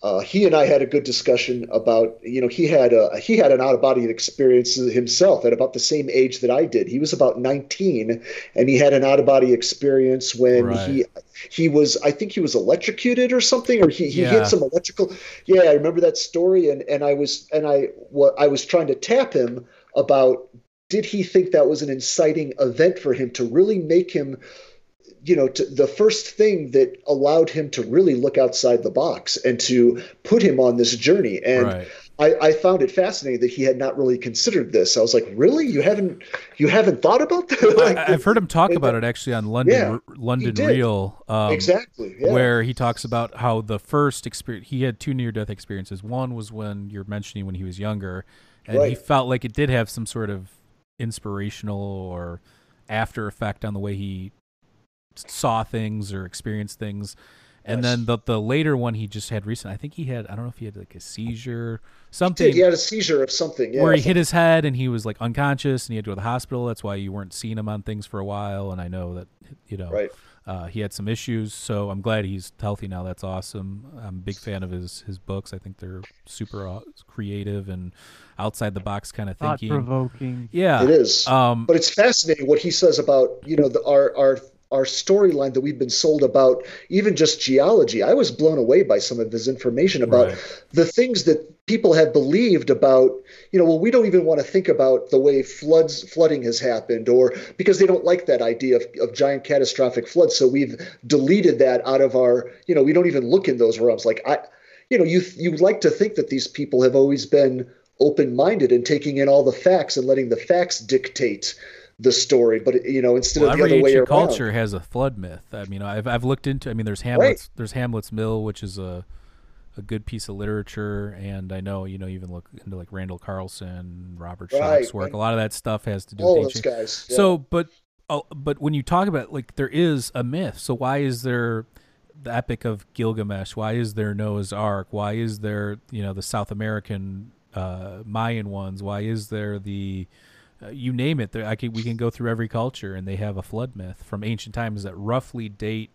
uh, he and I had a good discussion about you know he had a he had an out of body experience himself at about the same age that I did. He was about 19, and he had an out of body experience when Right. he he was I think he was electrocuted or something, or he, he Yeah. hit some electrical. Yeah, I remember that story, and and I was and I what I was trying to tap him about did he think that was an inciting event for him to really make him you know, to, the first thing that allowed him to really look outside the box and to put him on this journey. And right. I, I found it fascinating that he had not really considered this. I was like, really, you haven't, you haven't thought about that? Like, I, I've heard him talk about it actually on London Yeah, London. Real. Um, exactly. Yeah. where he talks about how the first experience he had two near death experiences. One was when you're mentioning when he was younger, and he felt like it did have some sort of inspirational or after effect on the way he saw things or experienced things. And Yes. then the the later one he just had recent. I think he had I don't know if he had like a seizure, He something did. He had a seizure of something. Yeah, where he something- hit his head and he was like unconscious and he had to go to the hospital. That's why you weren't seeing him on things for a while. And I know that you know Right. uh, he had some issues. So I'm glad he's healthy now. That's awesome. I'm a big fan of his his books. I think they're super uh, creative and outside the box kind of Thought thinking. provoking. Yeah. It is. Um, but it's fascinating what he says about you know the, our our our storyline that we've been sold about even just geology. I was blown away by some of his information about Right. the things that people have believed about you know well we don't even want to think about the way floods flooding has happened or because they don't like that idea of, of giant catastrophic floods. So we've deleted that out of our you know we don't even look in those realms. Like i you know you you like to think that these people have always been open-minded and taking in all the facts and letting the facts dictate the story but you know instead well, of the other way around culture has a flood myth. I mean, I've I've looked into. I mean, there's Hamlet's there's Hamlet's Mill, which is a a good piece of literature. And I know you know even look into like Randall Carlson, Robert Right, Schoch's work. and A lot of that stuff has to do All with those guys. yeah. So, but oh, but when you talk about like there is a myth. So why is there the Epic of Gilgamesh? Why is there Noah's Ark? Why is there you know the South American uh, Mayan ones? Why is there the uh, you name it? I can we can go through every culture and they have a flood myth from ancient times that roughly date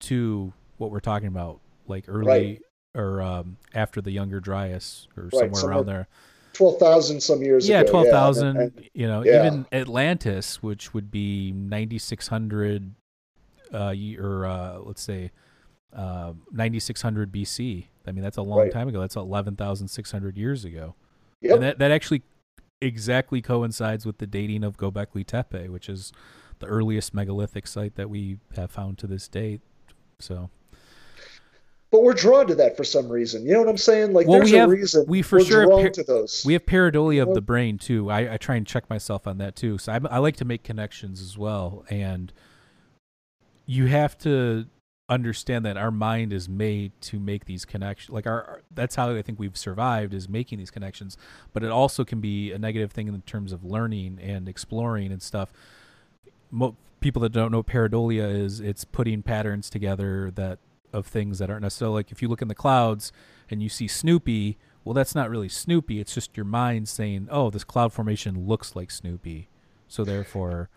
to what we're talking about, like early Right. or um, after the Younger Dryas or Right, somewhere somewhere around there twelve thousand some years yeah, ago. twelve and- thousand. and- You know, yeah. even Atlantis, which would be ninety six hundred, uh, or uh, let's say, uh, ninety six hundred BC. I mean, that's a long Right. time ago. That's eleven thousand six hundred years ago, Yep. and that that actually exactly coincides with the dating of Gobekli Tepe, which is the earliest megalithic site that we have found to this date. So, but we're drawn to that for some reason. You know what I'm saying? Like Well, there's we a have- reason we for sure drawn par- to those. We have pareidolia of the brain too. I, I try and check myself on that too. So I, I like to make connections as well, and you have to understand that our mind is made to make these connections. Like our, that's how I think we've survived is making these connections. But it also can be a negative thing in terms of learning and exploring and stuff. Mo- people that don't know pareidolia is, it's putting patterns together that of things that aren't necessarily like if you look in the clouds and you see Snoopy, well, that's not really Snoopy. It's just your mind saying, "Oh, this cloud formation looks like Snoopy," so therefore,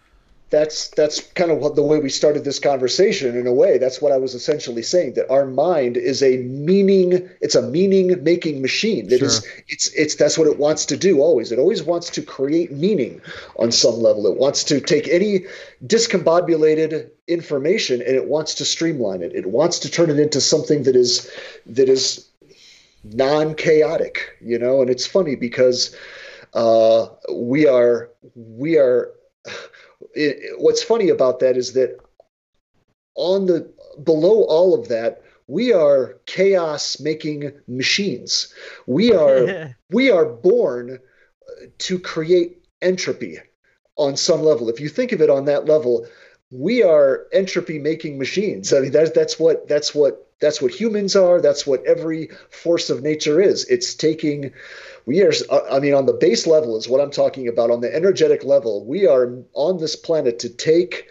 that's that's kind of what the way we started this conversation in a way. That's what i was essentially saying that our mind is a meaning it's a meaning making machine. That is, Sure. it's it's that's what it wants to do always. It always wants to create meaning on some level. It wants to take any discombobulated information and it wants to streamline it. It wants to turn it into something that is that is non-chaotic you know? And it's funny because uh, we are we are it, what's funny about that is that on the below all of that we are chaos making machines. We are we are born to create entropy on some level. If you think of it on that level we are entropy making machines. I mean that's that's what that's what that's what humans are. That's what every force of nature is. It's taking we are i mean on the base level is what i'm talking about. On the energetic level we are on this planet to take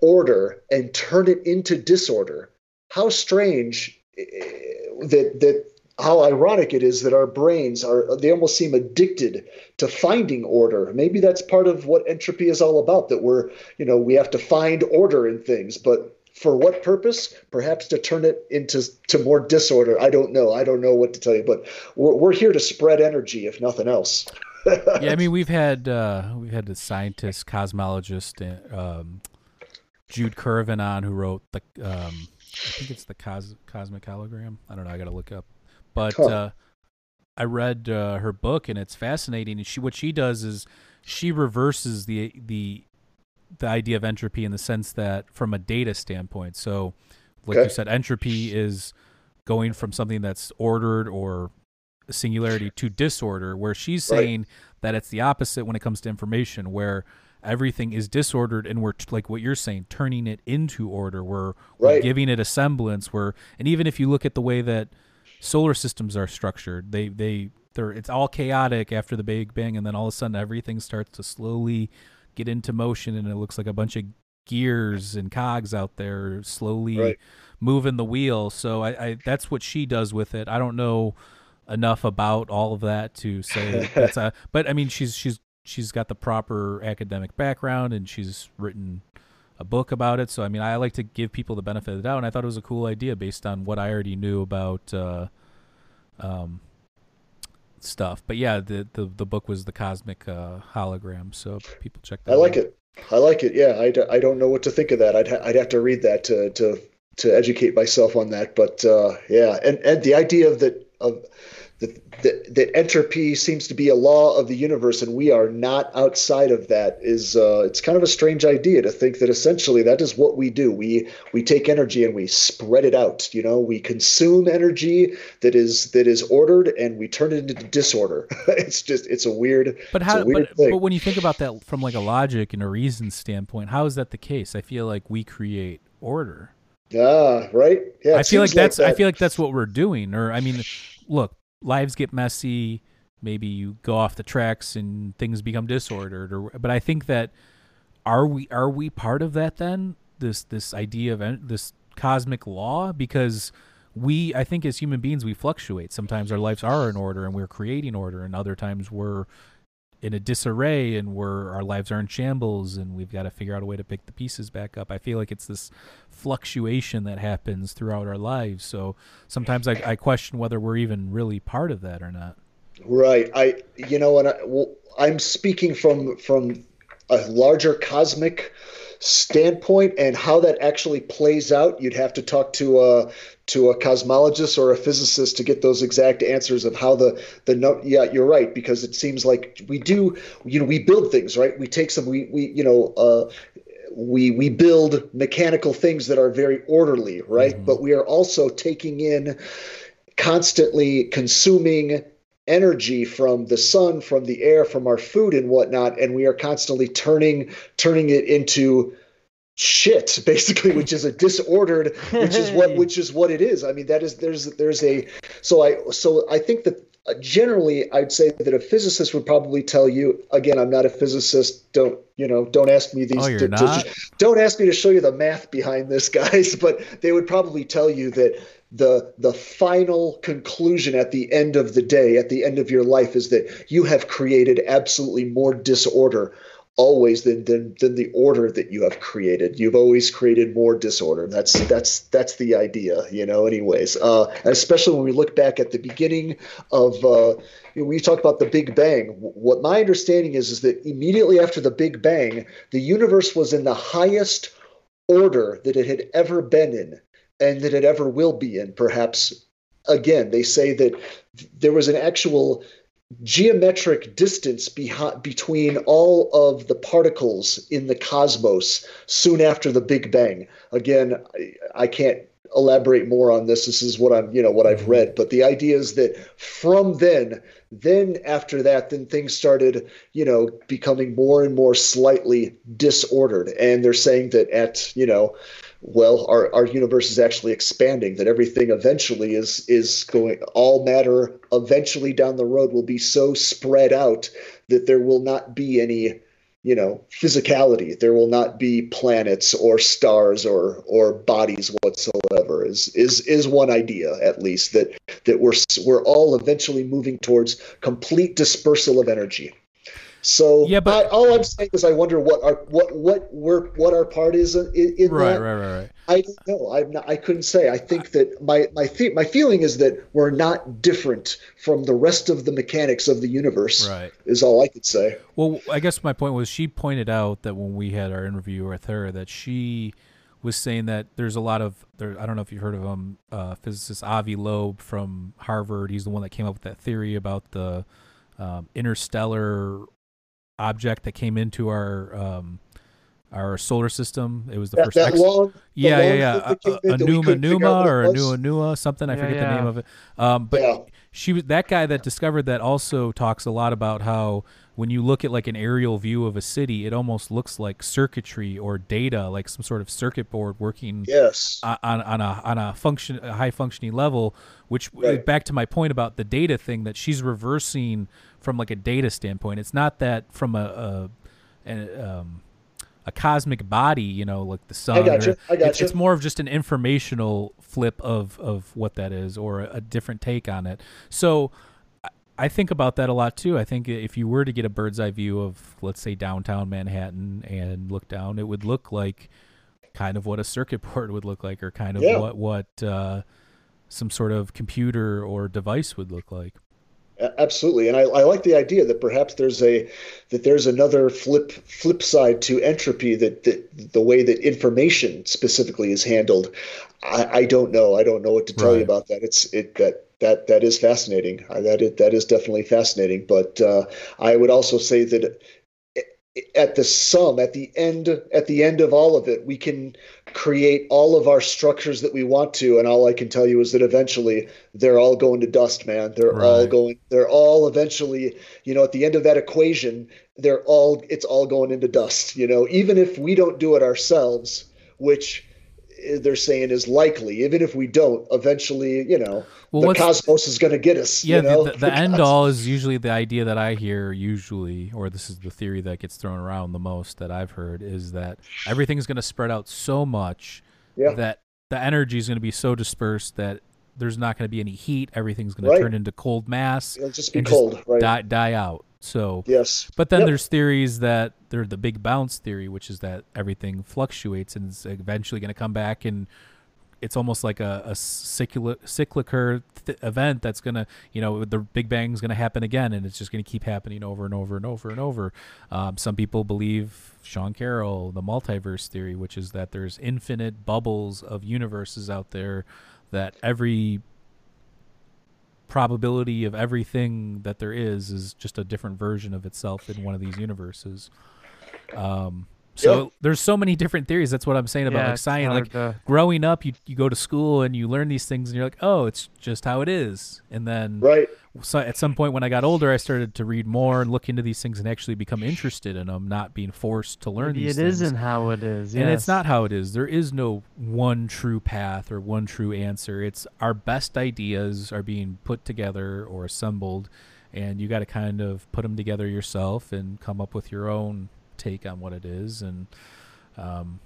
order and turn it into disorder. How strange eh, that that how ironic it is that our brains are they almost seem addicted to finding order. Maybe that's part of what entropy is all about that we're you know we have to find order in things. But for what purpose perhaps to turn it into to more disorder i don't know i don't know what to tell you but we're, we're here to spread energy if nothing else yeah. I mean, we've had uh, we've had the scientist, cosmologist, um, Jude Currivan on who wrote the um, I think it's the cos- cosmic hologram. I don't know. I got to look up, but Huh. uh, I read uh, her book and it's fascinating. And she what she does is she reverses the the the idea of entropy in the sense that from a data standpoint. So, like you said, entropy is going from something that's ordered or singularity to disorder, where she's Right. saying that it's the opposite when it comes to information, where everything is disordered and we're like what you're saying, turning it into order. We're, we're giving it a semblance. Where and even if you look at the way that solar systems are structured, they they they're it's all chaotic after the Big Bang, and then all of a sudden everything starts to slowly get into motion, and it looks like a bunch of gears and cogs out there slowly Right. moving the wheel. So I, I that's what she does with it. I don't know enough about all of that to say that's a but I mean she's she's she's got the proper academic background and she's written a book about it. So I mean I like to give people the benefit of the doubt and I thought it was a cool idea based on what I already knew about uh um stuff. But yeah, the the, the book was the cosmic uh, hologram. So people check that I like out. it. I like it. Yeah, I, I don't know what to think of that. I'd ha- I'd have to read that to to to educate myself on that. But uh, yeah, and and the idea of that of that that that entropy seems to be a law of the universe, and we are not outside of that. Is uh, it's kind of a strange idea to think that essentially that is what we do. We we take energy and we spread it out. You know, we consume energy that is that is ordered, and we turn it into disorder. it's just it's a weird. But how? weird But, thing. but when you think about that from like a logic and a reason standpoint, how is that the case? I feel like we create order. Ah, right. Yeah. I feel like that's that. I feel like that's what we're doing. Or I mean, look, lives get messy. Maybe you go off the tracks and things become disordered. Or but I think that are we are we part of that then? This this idea of this cosmic law because we I think as human beings we fluctuate. Sometimes our lives are in order and we're creating order, and other times we're in a disarray and we're our lives are in shambles and we've got to figure out a way to pick the pieces back up. I feel like it's this fluctuation that happens throughout our lives. So sometimes I, I question whether we're even really part of that or not. Right. I, you know, and I, well, I'm speaking from from a larger cosmic standpoint and how that actually plays out. You'd have to talk to a to a cosmologist or a physicist to get those exact answers of how the the no. Yeah, you're right because it seems like we do. You know, we build things, right? We take some. We we you know. Uh, we we build mechanical things that are very orderly, right? Mhm. But we are also taking in constantly consuming energy from the sun, from the air, from our food and whatnot, and we are constantly turning turning it into shit basically which is a disordered which is what which is what it is i mean that is there's there's a so i so i think that uh, generally i'd say that a physicist would probably tell you again i'm not a physicist don't you know don't ask me these Oh, you're to- not? don't ask me to show you the math behind this guys but they would probably tell you that the the final conclusion at the end of the day at the end of your life is that you have created absolutely more disorder always than, than than the order that you have created. You've always created more disorder. That's that's that's the idea you know anyways. Uh especially when we look back at the beginning of uh you know, when you talk about the big bang what my understanding is is that immediately after the big bang the universe was in the highest order that it had ever been in and that it ever will be in perhaps. Again they say that there was an actual geometric distance behi- between all of the particles in the cosmos soon after the big bang. Again I, I can't elaborate more on this. This is what i'm you know what i've mm-hmm. read. But the idea is that from then then after that then things started you know becoming more and more slightly disordered. And they're saying that at you know well our, our universe is actually expanding that everything eventually is is going all matter eventually down the road will be so spread out that there will not be any you know physicality. There will not be planets or stars or or bodies whatsoever is is is one idea at least that that we're we're all eventually moving towards complete dispersal of energy so Yeah, but- I, all I'm saying is I wonder what our what what we're what our part is in, in Right, that. right, right, right. I don't know. I'm not, I couldn't say. I think that my my the, my feeling is that we're not different from the rest of the mechanics of the universe. Right. Is all I could say. Well, I guess my point was she pointed out that when we had our interview with her, that she was saying that there's a lot of there. I don't know if you've heard of him, uh, physicist Avi Loeb from Harvard. He's the one that came up with that theory about the um, interstellar object that came into our um, our solar system. It was the That, first. that ex- long. yeah, long yeah, yeah. thing that A, in a, Numa couldn't figure Numa out what or it a was. Nua Nua something. I Yeah, forget the name of it. Um, but Yeah. she was that guy that discovered that also talks a lot about how when you look at like an aerial view of a city, it almost looks like circuitry or data, like some sort of circuit board working Yes. on, on on a on a function a high functioning level. Which Right. back to my point about the data thing that she's reversing from like a data standpoint. It's not that from a, a, a um a cosmic body, you know, like the sun. gotcha, or- I it's, gotcha. it's more of just an informational flip of of what that is, or a, a different take on it. So. I- I think about that a lot too. I think if you were to get a bird's eye view of, let's say, downtown Manhattan and look down, it would look like kind of what a circuit board would look like, or kind of Yeah. what what uh, some sort of computer or device would look like. Absolutely, and I, I like the idea that perhaps there's a that there's another flip flip side to entropy that, that the way that information specifically is handled. I, I don't know. I don't know what to tell Right. you about that. It's it that that that is fascinating. That is, that is definitely fascinating. But uh, I would also say that at the sum at the end at the end of all of it we can create all of our structures that we want to and all i can tell you is that eventually they're all going to dust man. They're all going they're all eventually you know at the end of that equation they're all it's all going into dust you know. Even if we don't do it ourselves which they're saying is likely. Even if we don't, eventually, you know, Well, the cosmos is going to get us. Yeah, you know? the, the, the end all is usually the idea that I hear usually, or this is the theory that gets thrown around the most that I've heard is that everything's going to spread out so much Yeah. that the energy is going to be so dispersed that there's not going to be any heat. Everything's going to turn into cold mass It'll just be cold, right? die, die out. So, Yes. but then Yep. there's theories that they're the big bounce theory, which is that everything fluctuates and is eventually going to come back and it's almost like a, a cyclic, cyclical th- event that's going to, you know, the Big Bang's going to happen again and it's just going to keep happening over and over and over and over. Um, some people believe Sean Carroll, the multiverse theory, which is that there's infinite bubbles of universes out there that every probability of everything that there is is just a different version of itself in one of these universes. Um, so Yeah. there's so many different theories. That's what I'm saying about Yeah, like science. Like to- growing up, you you go to school and you learn these things, and you're like, oh, it's just how it is. And then Right. so at some point when I got older, I started to read more and look into these things and actually become interested in them, not being forced to learn Maybe these it things. isn't how it is. And it's not how it is. There is no one true path or one true answer. It's our best ideas are being put together or assembled, and you got to kind of put them together yourself and come up with your own take on what it is. And um,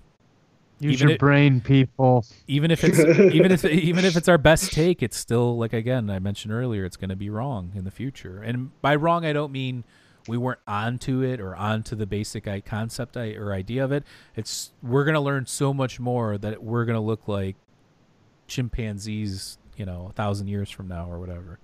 Use even your it- brain, people. even if it's even if even if it's our best take, it's still like again I mentioned earlier, it's going to be wrong in the future. And by wrong, I don't mean we weren't onto it or onto the basic i- concept I, or idea of it. It's we're going to learn so much more that we're going to look like chimpanzees, you know, a thousand years from now or whatever.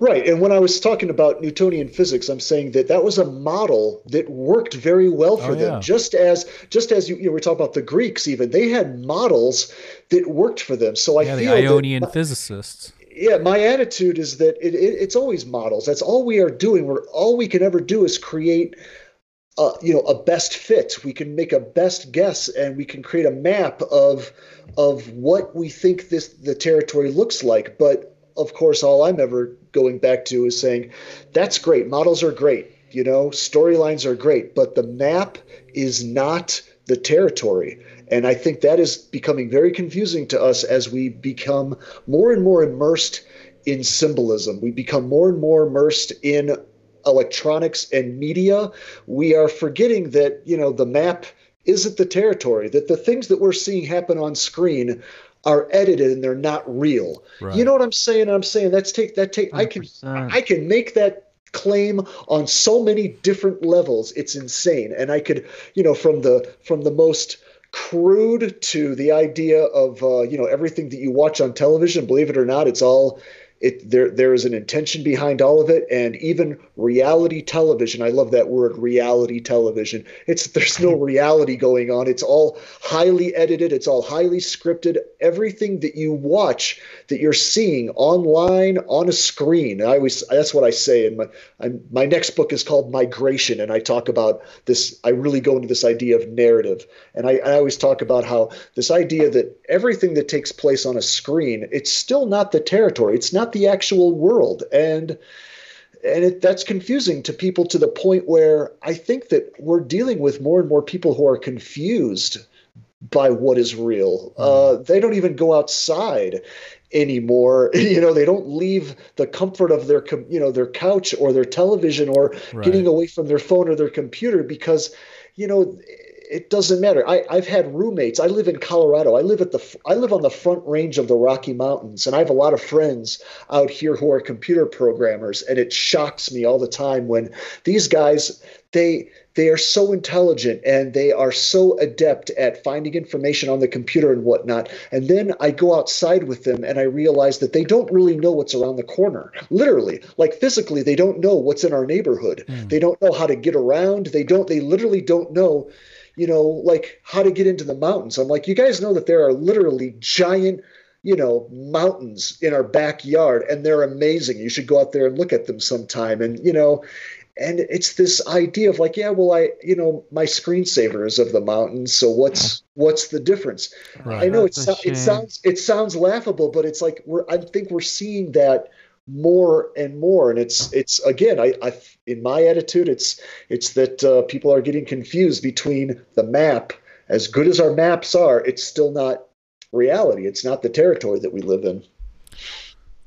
Right. And when I was talking about Newtonian physics, I'm saying that that was a model that worked very well for Oh, them. yeah. Just as just as you, you know, we talk about the Greeks, even they had models that worked for them. So I yeah, the feel that Ionian my- physicists. yeah, my attitude is that it, it, it's always models. That's all we are doing. We're all we can ever do is create, uh, you know, a best fit. We can make a best guess, and we can create a map of of what we think this the territory looks like. But of course, all I'm ever going back to is saying, that's great. Models are great. You know, storylines are great, but the map is not the territory. And I think that is becoming very confusing to us as we become more and more immersed in symbolism. We become more and more immersed in electronics and media. We are forgetting that, you know, the map isn't the territory, that the things that we're seeing happen on screen are edited and they're not real. Right. You know what I'm saying? I'm saying that's take that take I can I can make that claim on so many different levels. It's insane. And I could, you know, from the from the most crude to the idea of uh, you know everything that you watch on television. Believe it or not, it's all it there there is an intention behind all of it and even reality television i love that word reality television. It's there's no reality going on. It's all highly edited. It's all highly scripted. Everything that you watch that you're seeing online on a screen i always that's what i say in my I'm, my next book is called migration and i talk about this i really go into this idea of narrative. And I, I always talk about how this idea that everything that takes place on a screen it's still not the territory. It's not the actual world and and it, that's confusing to people to the point where I think that we're dealing with more and more people who are confused by what is real. Uh, they don't even go outside anymore. You know, they don't leave the comfort of their, com- you know, their couch or their television or Right. getting away from their phone or their computer because, you know, it doesn't matter. I, I've had roommates. I live in Colorado. I live at the I live on the front range of the Rocky Mountains, and I have a lot of friends out here who are computer programmers, and it shocks me all the time when these guys they they are so intelligent and they are so adept at finding information on the computer and whatnot. And then I go outside with them and I realize that they don't really know what's around the corner. Literally, like physically, they don't know what's in our neighborhood. Hmm. They don't know how to get around. They don't. They literally don't know you know, like how to get into the mountains. I'm like, you guys know that there are literally giant, you know, mountains in our backyard, and they're amazing. You should go out there and look at them sometime. And, you know, and it's this idea of like, yeah, well, I, you know, my screensaver is of the mountains, so what's what's the difference? Right. I know it, That's it sounds it sounds laughable, but it's like we're I think we're seeing that more and more and it's it's again I, I in my attitude it's it's that uh, people are getting confused between the map as good as our maps are it's still not reality. It's not the territory that we live in.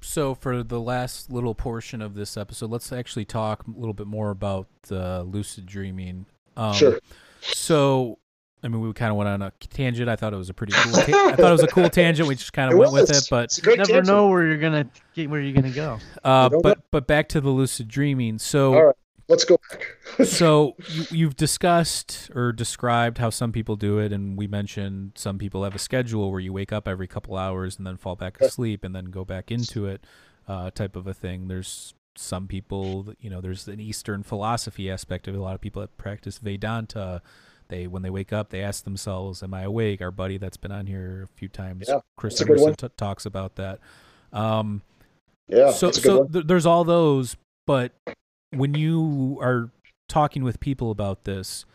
So for the last little portion of this episode, let's actually talk a little bit more about uh, lucid dreaming. Um, sure. So, I mean, we kind of went on a tangent. I thought it was a pretty cool. Ta- I thought it was a cool tangent. We just kind of went was. with it, but you never tangent. know where you're gonna get where you're gonna go. Uh, but know. but back to the lucid dreaming. So, all right, let's go back. so you, you've discussed or described how some people do it, and we mentioned some people have a schedule where you wake up every couple hours and then fall back asleep and then go back into it, uh, type of a thing. There's some people, you know, there's an Eastern philosophy aspect of it. A lot of people that practice Vedanta, they when they wake up, they ask themselves, "Am I awake?" Our buddy that's been on here a few times, yeah, Chris Emerson, t- talks about that. Um, yeah. So so th- there's all those, but when you are talking with people about this,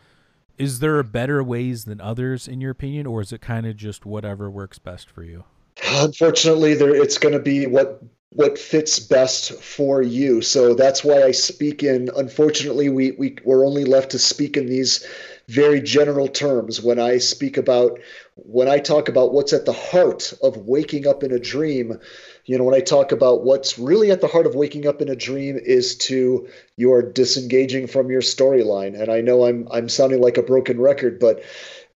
is there better ways than others in your opinion, or is it kind of just whatever works best for you? Unfortunately, there it's going to be what what fits best for you. So that's why I speak in. Unfortunately, we we we're only left to speak in these very general terms when I speak about when I talk about what's at the heart of waking up in a dream. You know, when I talk about what's really at the heart of waking up in a dream is to you are disengaging from your storyline. And I know I'm I'm sounding like a broken record, but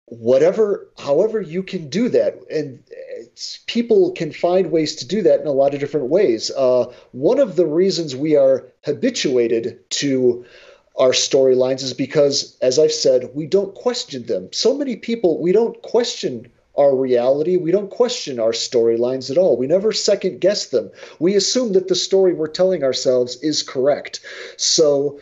whatever however you can do that and people can find ways to do that in a lot of different ways uh, one of the reasons we are habituated to our storylines is because as i've said we don't question them so many people we don't question our reality we don't question our storylines at all we never second guess them we assume that the story we're telling ourselves is correct so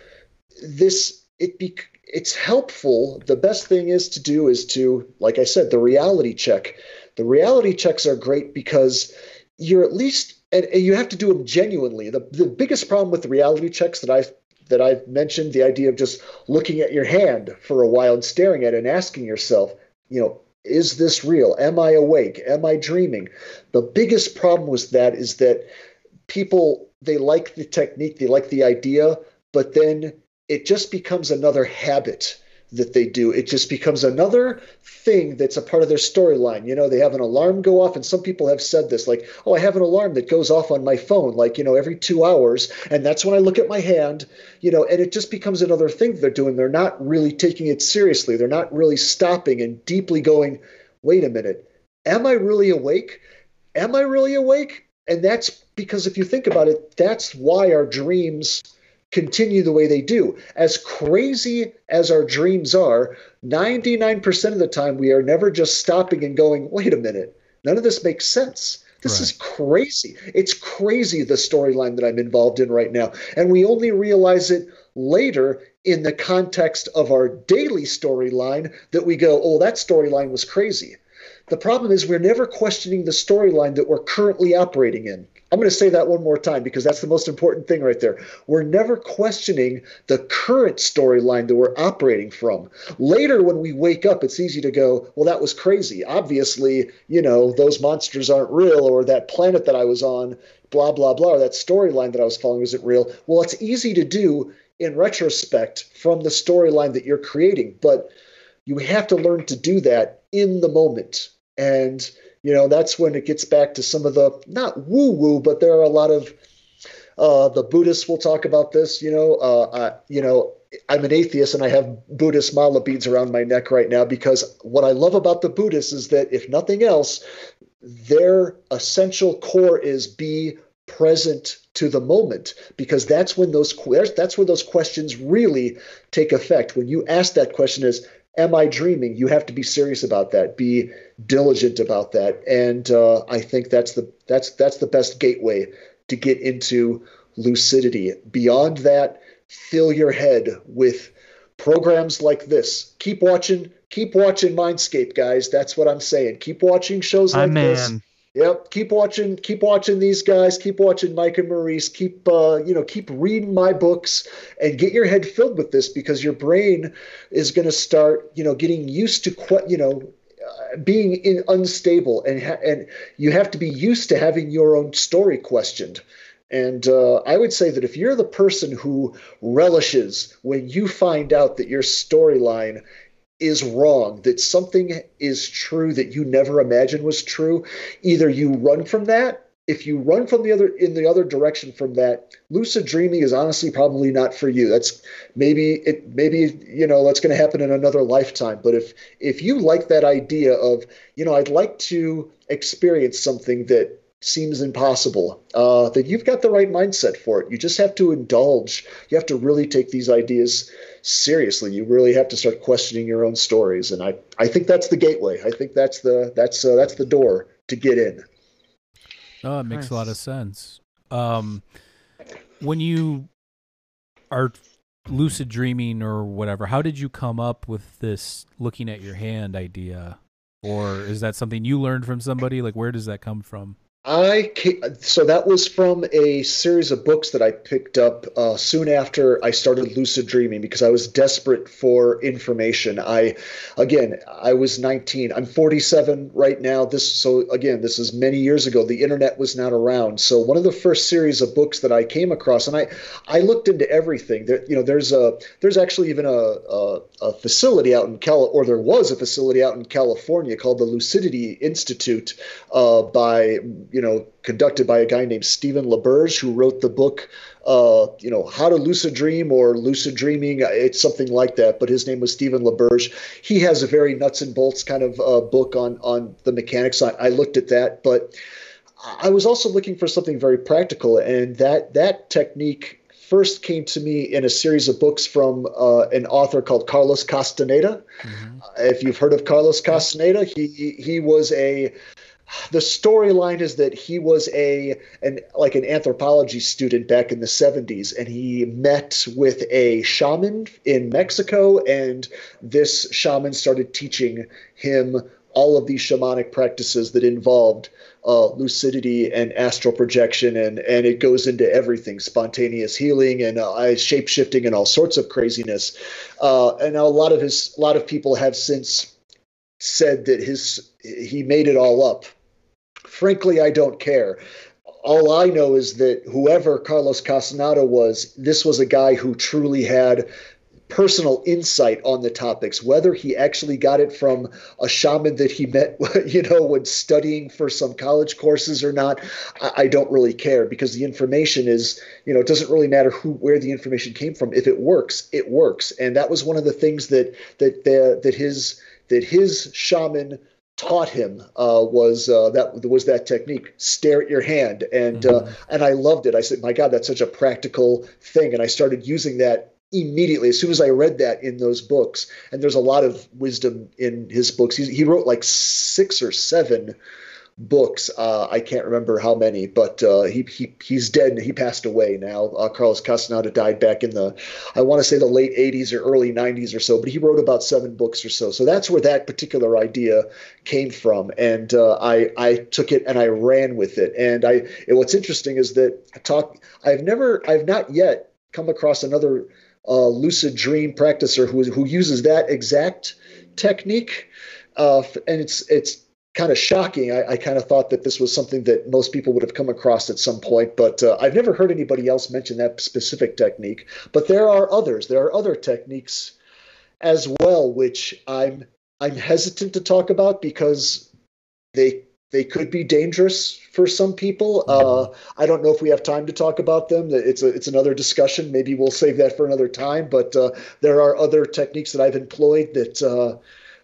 this it be, it's helpful. The best thing is to do is to, like I said, the reality check. The reality checks are great because you're at least, and, and you have to do them genuinely. The, the biggest problem with the reality checks that I've that I've mentioned, the idea of just looking at your hand for a while and staring at it and asking yourself, you know, is this real? Am I awake? Am I dreaming? The biggest problem with that is that people they like the technique, they like the idea, but then it just becomes another habit that they do. It just becomes another thing that's a part of their storyline. You know, they have an alarm go off, and some people have said this, like, oh, I have an alarm that goes off on my phone, like, you know, every two hours. And that's when I look at my hand, you know, and it just becomes another thing they're doing. They're not really taking it seriously. They're not really stopping and deeply going, wait a minute, am I really awake? Am I really awake? And that's because if you think about it, that's why our dreams continue the way they do. As crazy as our dreams are, 99% of the time we are never just stopping and going, wait a minute, none of this makes sense. This right. is crazy. It's crazy the storyline that I'm involved in right now. And we only realize it later in the context of our daily storyline that we go, oh, that storyline was crazy. The problem is we're never questioning the storyline that we're currently operating in. I'm going to say that one more time because that's the most important thing right there. We're never questioning the current storyline that we're operating from. Later, when we wake up, it's easy to go, well, that was crazy. Obviously, you know, those monsters aren't real, or that planet that I was on, blah, blah, blah, or that storyline that I was following isn't real. Well, it's easy to do in retrospect from the storyline that you're creating, but you have to learn to do that in the moment. And you know that's when it gets back to some of the not woo woo but there are a lot of uh, the buddhists will talk about this you know uh, I, you know i'm an atheist and i have buddhist mala beads around my neck right now because what i love about the buddhists is that if nothing else their essential core is be present to the moment because that's when those that's when those questions really take effect. When you ask that question is am I dreaming? You have to be serious about that. Be diligent about that. And uh, I think that's the that's that's the best gateway to get into lucidity. Beyond that, fill your head with programs like this. Keep watching. Keep watching Mind Escape, guys. That's what I'm saying. Keep watching shows like this. Yep, keep watching, keep watching these guys, keep watching Mike and Maurice, keep uh, you know, keep reading my books and get your head filled with this because your brain is going to start, you know, getting used to you know, uh, being in, unstable and ha- and you have to be used to having your own story questioned. And uh, I would say that if you're the person who relishes when you find out that your storyline is wrong, that something is true that you never imagined was true, either you run from that. If you run from the other in the other direction from that, lucid dreaming is honestly probably not for you. That's maybe it maybe you know that's going to happen in another lifetime. But if if you like that idea of you know I'd like to experience something that seems impossible, uh, then you've got the right mindset for it. You just have to indulge. You have to really take these ideas seriously. You really have to start questioning your own stories, and I, I think that's the gateway. I think that's the that's uh, that's the door to get in. Oh, it makes nice. a lot of sense. Um, when you are lucid dreaming or whatever, how did you come up with this looking at your hand idea? Or is that something you learned from somebody? Like, where does that come from? I so that was from a series of books that I picked up uh, soon after I started lucid dreaming because I was desperate for information. I, again, I was 19. I'm 47 right now. This so again, this is many years ago. The internet was not around. So one of the first series of books that I came across, and I, I looked into everything. There, you know, there's a there's actually even a a, a facility out in Cal or there was a facility out in California called the Lucidity Institute uh, by you know, conducted by a guy named Stephen LaBerge, who wrote the book, uh, you know, How to Lucid Dream or Lucid Dreaming. It's something like that, but his name was Stephen LaBerge. He has a very nuts and bolts kind of uh, book on on the mechanics. I, I looked at that, but I was also looking for something very practical, and that that technique first came to me in a series of books from uh, an author called Carlos Castaneda. Mm-hmm. Uh, if you've heard of Carlos Castaneda, he he was a the storyline is that he was a an like an anthropology student back in the 70s and he met with a shaman in Mexico and this shaman started teaching him all of these shamanic practices that involved uh, lucidity and astral projection and and it goes into everything spontaneous healing and uh, shape shifting and all sorts of craziness uh, and a lot of his a lot of people have since said that his he made it all up frankly, I don't care. All I know is that whoever Carlos Castaneda was, this was a guy who truly had personal insight on the topics whether he actually got it from a shaman that he met you know when studying for some college courses or not I, I, don't really care because the information is you know it doesn't really matter who where the information came from. If it works it works. And that was one of the things that that the, that his that his shaman taught him uh, was uh, that was that technique stare at your hand. And uh, mm-hmm. uh, and I loved it. I said my god that's such a practical thing. And I started using that immediately as soon as I read that in those books and there's a lot of wisdom in his books He's, he wrote like six or seven books. Uh, I can't remember how many, but uh, he, he he's dead. He passed away now. Uh, Carlos Castaneda died back in the, I want to say the late 80s or early 90s or so. But he wrote about seven books or so. So that's where that particular idea came from, and uh, I I took it and I ran with it. And I and what's interesting is that talk. I've never I've not yet come across another uh, lucid dream practicer who who uses that exact technique. Uh, and it's it's kind of shocking. I, I kind of thought that this was something that most people would have come across at some point, but uh, I've never heard anybody else mention that specific technique. But there are others. There are other techniques as well, which I'm I'm hesitant to talk about because they they could be dangerous for some people. Uh, I don't know if we have time to talk about them. It's a, it's another discussion. Maybe we'll save that for another time. But uh, there are other techniques that I've employed that uh,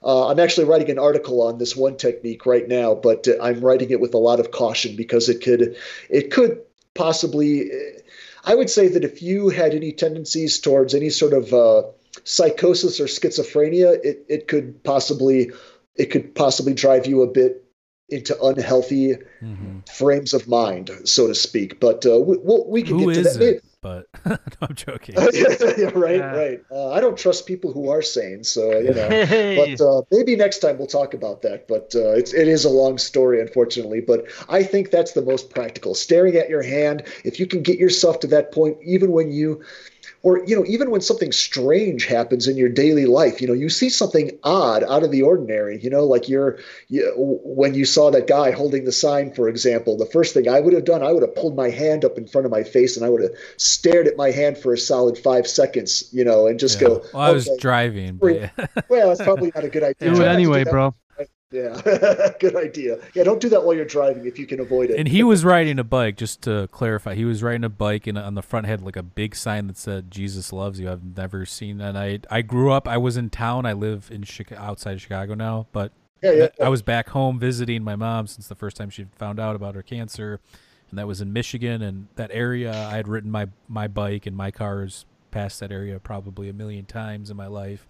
uh, I'm actually writing an article on this one technique right now, but I'm writing it with a lot of caution because it could it could possibly. I would say that if you had any tendencies towards any sort of uh, psychosis or schizophrenia, it, it could possibly it could possibly drive you a bit into unhealthy mm-hmm. frames of mind, so to speak. But uh, we, we'll, we can Who get to that. Maybe, but no, I'm joking. yeah, right, yeah. right. Uh, I don't trust people who are sane, so you know. Hey. But uh, maybe next time we'll talk about that. But uh, it's it is a long story, unfortunately. But I think that's the most practical. Staring at your hand, if you can get yourself to that point, even when you or you know even when something strange happens in your daily life you know you see something odd out of the ordinary you know like you're you, when you saw that guy holding the sign for example the first thing i would have done i would have pulled my hand up in front of my face and i would have stared at my hand for a solid five seconds you know and just Yeah. go Well, I was "Okay." driving, but yeah. well that's probably not a good idea Do it anyway, bro. Yeah good idea yeah don't do that while you're driving if you can avoid it and he was riding a bike. Just to clarify, he was riding a bike, and on the front had like a big sign that said "Jesus loves you." I've never seen that. I I grew up. I was in town. I live in Chica- outside of Chicago now, but yeah yeah I was back home visiting my mom since the first time she found out about her cancer, and that was in Michigan. And that area, I had ridden my my bike and my cars past that area probably a million times in my life,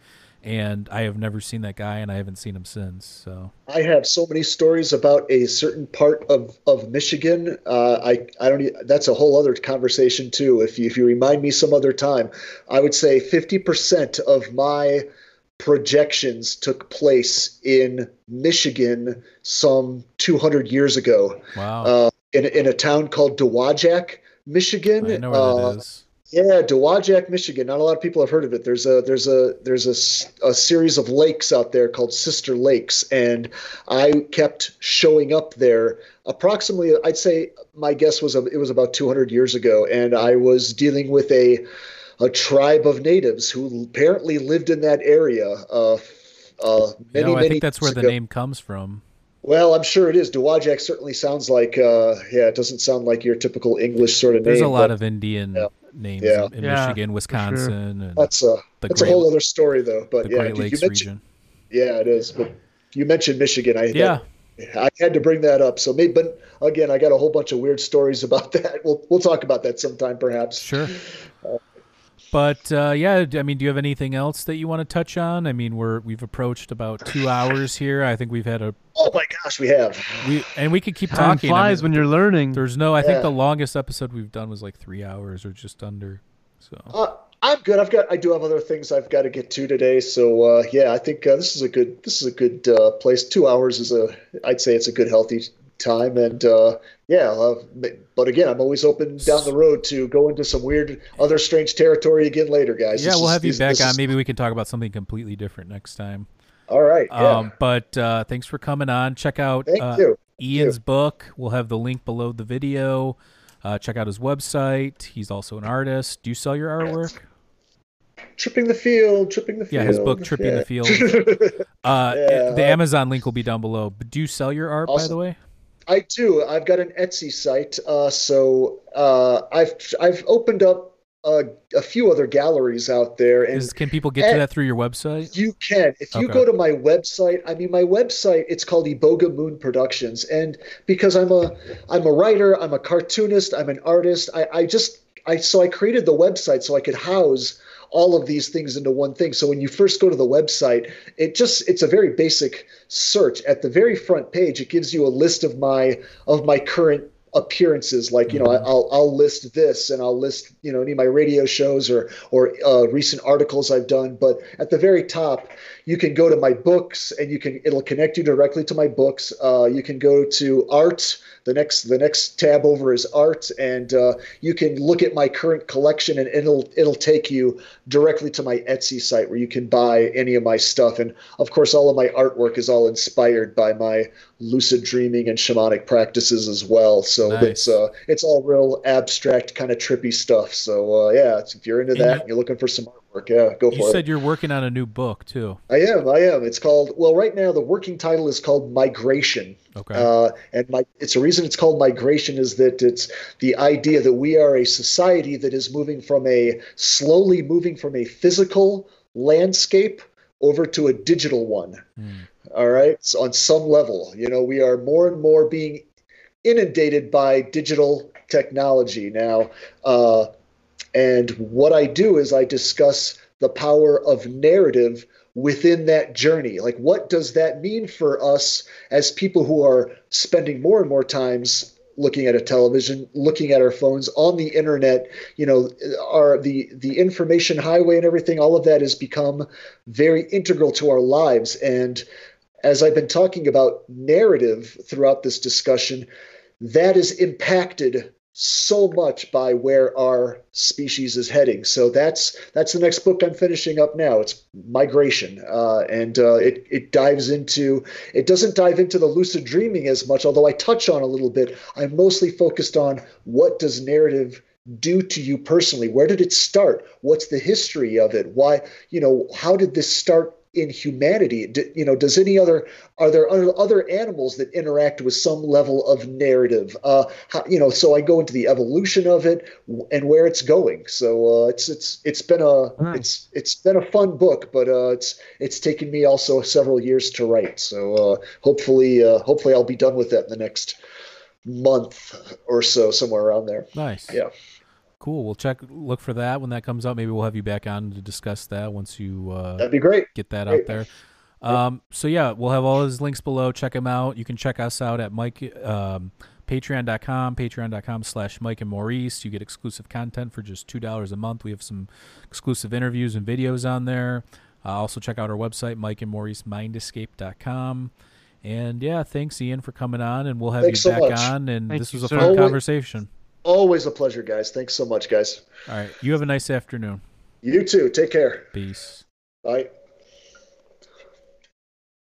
and I have never seen that guy, and I haven't seen him since. So I have so many stories about a certain part of, of Michigan. Uh, I I don't. That's a whole other conversation too. If you if you remind me some other time, I would say fifty percent of my projections took place in Michigan some two hundred years ago, wow, uh, in in a town called Dowagiac, Michigan. I know where Uh, that is. Yeah, Dowagiac, Michigan. Not a lot of people have heard of it. There's a there's a there's a, a series of lakes out there called Sister Lakes, and I kept showing up there. Approximately, I'd say my guess was a, it was about 200 years ago, and I was dealing with a a tribe of natives who apparently lived in that area. Uh, uh, many, know, I many think that's where years the name comes from. Well, I'm sure it is. Dowagiac certainly sounds like, uh, yeah, it doesn't sound like your typical English sort of There's name. There's a lot but of Indian Yeah. Names Yeah. in, in Yeah, Michigan, Wisconsin, and That's a that's Great, a whole other story, though. But the yeah, Great you- you mentioned- region. Yeah, it is. But you mentioned Michigan. I Yeah, I had to bring that up. So maybe, but again, I got a whole bunch of weird stories about that. We'll we'll talk about that sometime, perhaps. Sure. Uh, But uh, yeah, I mean, do you have anything else that you want to touch on? I mean, we're we've approached about two hours here. I think we've had a Oh my gosh, we have. we and we could keep Time talking. I flies mean, when you're learning. there's no. I think the longest episode we've done was like three hours or just under. So Uh, I'm good. I've got. I do have other things I've got to get to today. So uh, yeah, I think uh, this is a good. This is a good uh, place. Two hours is a. I'd say it's a good healthy time. And uh, yeah, uh, but again, I'm always open down the road to go into some weird, other strange territory again later, guys. yeah, This we'll is- have you this- back this on. is- Maybe we can talk about something completely different next time. All right. Yeah. Um, but uh, thanks for coming on. Check out uh. Ian's book. We'll have the link below the video. Uh, check out his website. He's also an artist. Do you sell your artwork? Tripping the field, tripping the field. Yeah, his book, Tripping the Field. Uh, Yeah, the Amazon link will be down below. But do you sell your art, by the way? I do. I've got an Etsy site. Uh, so uh, I've I've opened up uh, a few other galleries out there, and Is, can people get to that through your website? You can. If you Okay. go to my website, I mean my website, it's called Iboga Moon Productions. And because I'm a I'm a writer, I'm a cartoonist, I'm an artist, I, I just I so I created the website so I could house all of these things into one thing. So when you first go to the website, it just it's a very basic search. At the very front page, it gives you a list of my of my current appearances like you know Mhm. I'll I'll list this and I'll list you know any of my radio shows or or uh, recent articles I've done but at the very top you can go to my books and you can it'll connect you directly to my books. Uh, you can go to art. The next the next tab over is art and uh, you can look at my current collection and it'll it'll take you directly to my Etsy site where you can buy any of my stuff. And of course all of my artwork is all inspired by my lucid dreaming and shamanic practices as well. So Nice. it's uh it's all real abstract kind of trippy stuff. So uh, yeah if you're into And that you're looking for some artwork yeah go You for it You said you're working on a new book too. I am. I am. It's called. Well, right now the working title is called Migration. Okay. Uh, and my, it's a reason it's called migration is that it's the idea that we are a society that is moving from a slowly moving from a physical landscape over to a digital one. Hmm. All right. So on some level, you know, we are more and more being inundated by digital technology now. Uh, and what I do is I discuss the power of narrative within that journey. Like, what does that mean for us as people who are spending more and more times looking at a television, looking at our phones, on the internet? You know, our the the information highway and everything. All of that has become very integral to our lives. And as I've been talking about narrative throughout this discussion, that is impacted so much by where our species is heading. So that's that's the next book I'm finishing up now. It's migration, uh, and uh, it it dives into it doesn't dive into the lucid dreaming as much, although I touch on a little bit. I'm mostly focused on what does narrative do to you personally? Where did it start? What's the history of it? Why you know how did this start in humanity do, you know does any other are there other animals that interact with some level of narrative? Uh how, you know so i go into the evolution of it and where it's going. So uh it's it's it's been a nice. it's it's been a fun book but uh it's it's taken me also several years to write. So uh hopefully uh hopefully i'll be done with that in the next month or so somewhere around there. Nice. Yeah Cool. We'll check look for that when that comes out. Maybe we'll have you back on to discuss that once you uh, that'd be great. Get that great. out there. Um, so yeah, we'll have all his links below. Check him out. You can check us out at Mike um, Patreon.com, Patreon.com slash Mike and Maurice. You get exclusive content for just two dollars a month. We have some exclusive interviews and videos on there. Uh, also check out our website, Mike and Maurice Mindescape.com. And yeah, thanks Ian for coming on, and we'll have thanks you back so on. And Thank this was a fun conversation. Always a pleasure, guys. Thanks so much, guys. All right. You have a nice afternoon. You too. Take care. Peace. Bye.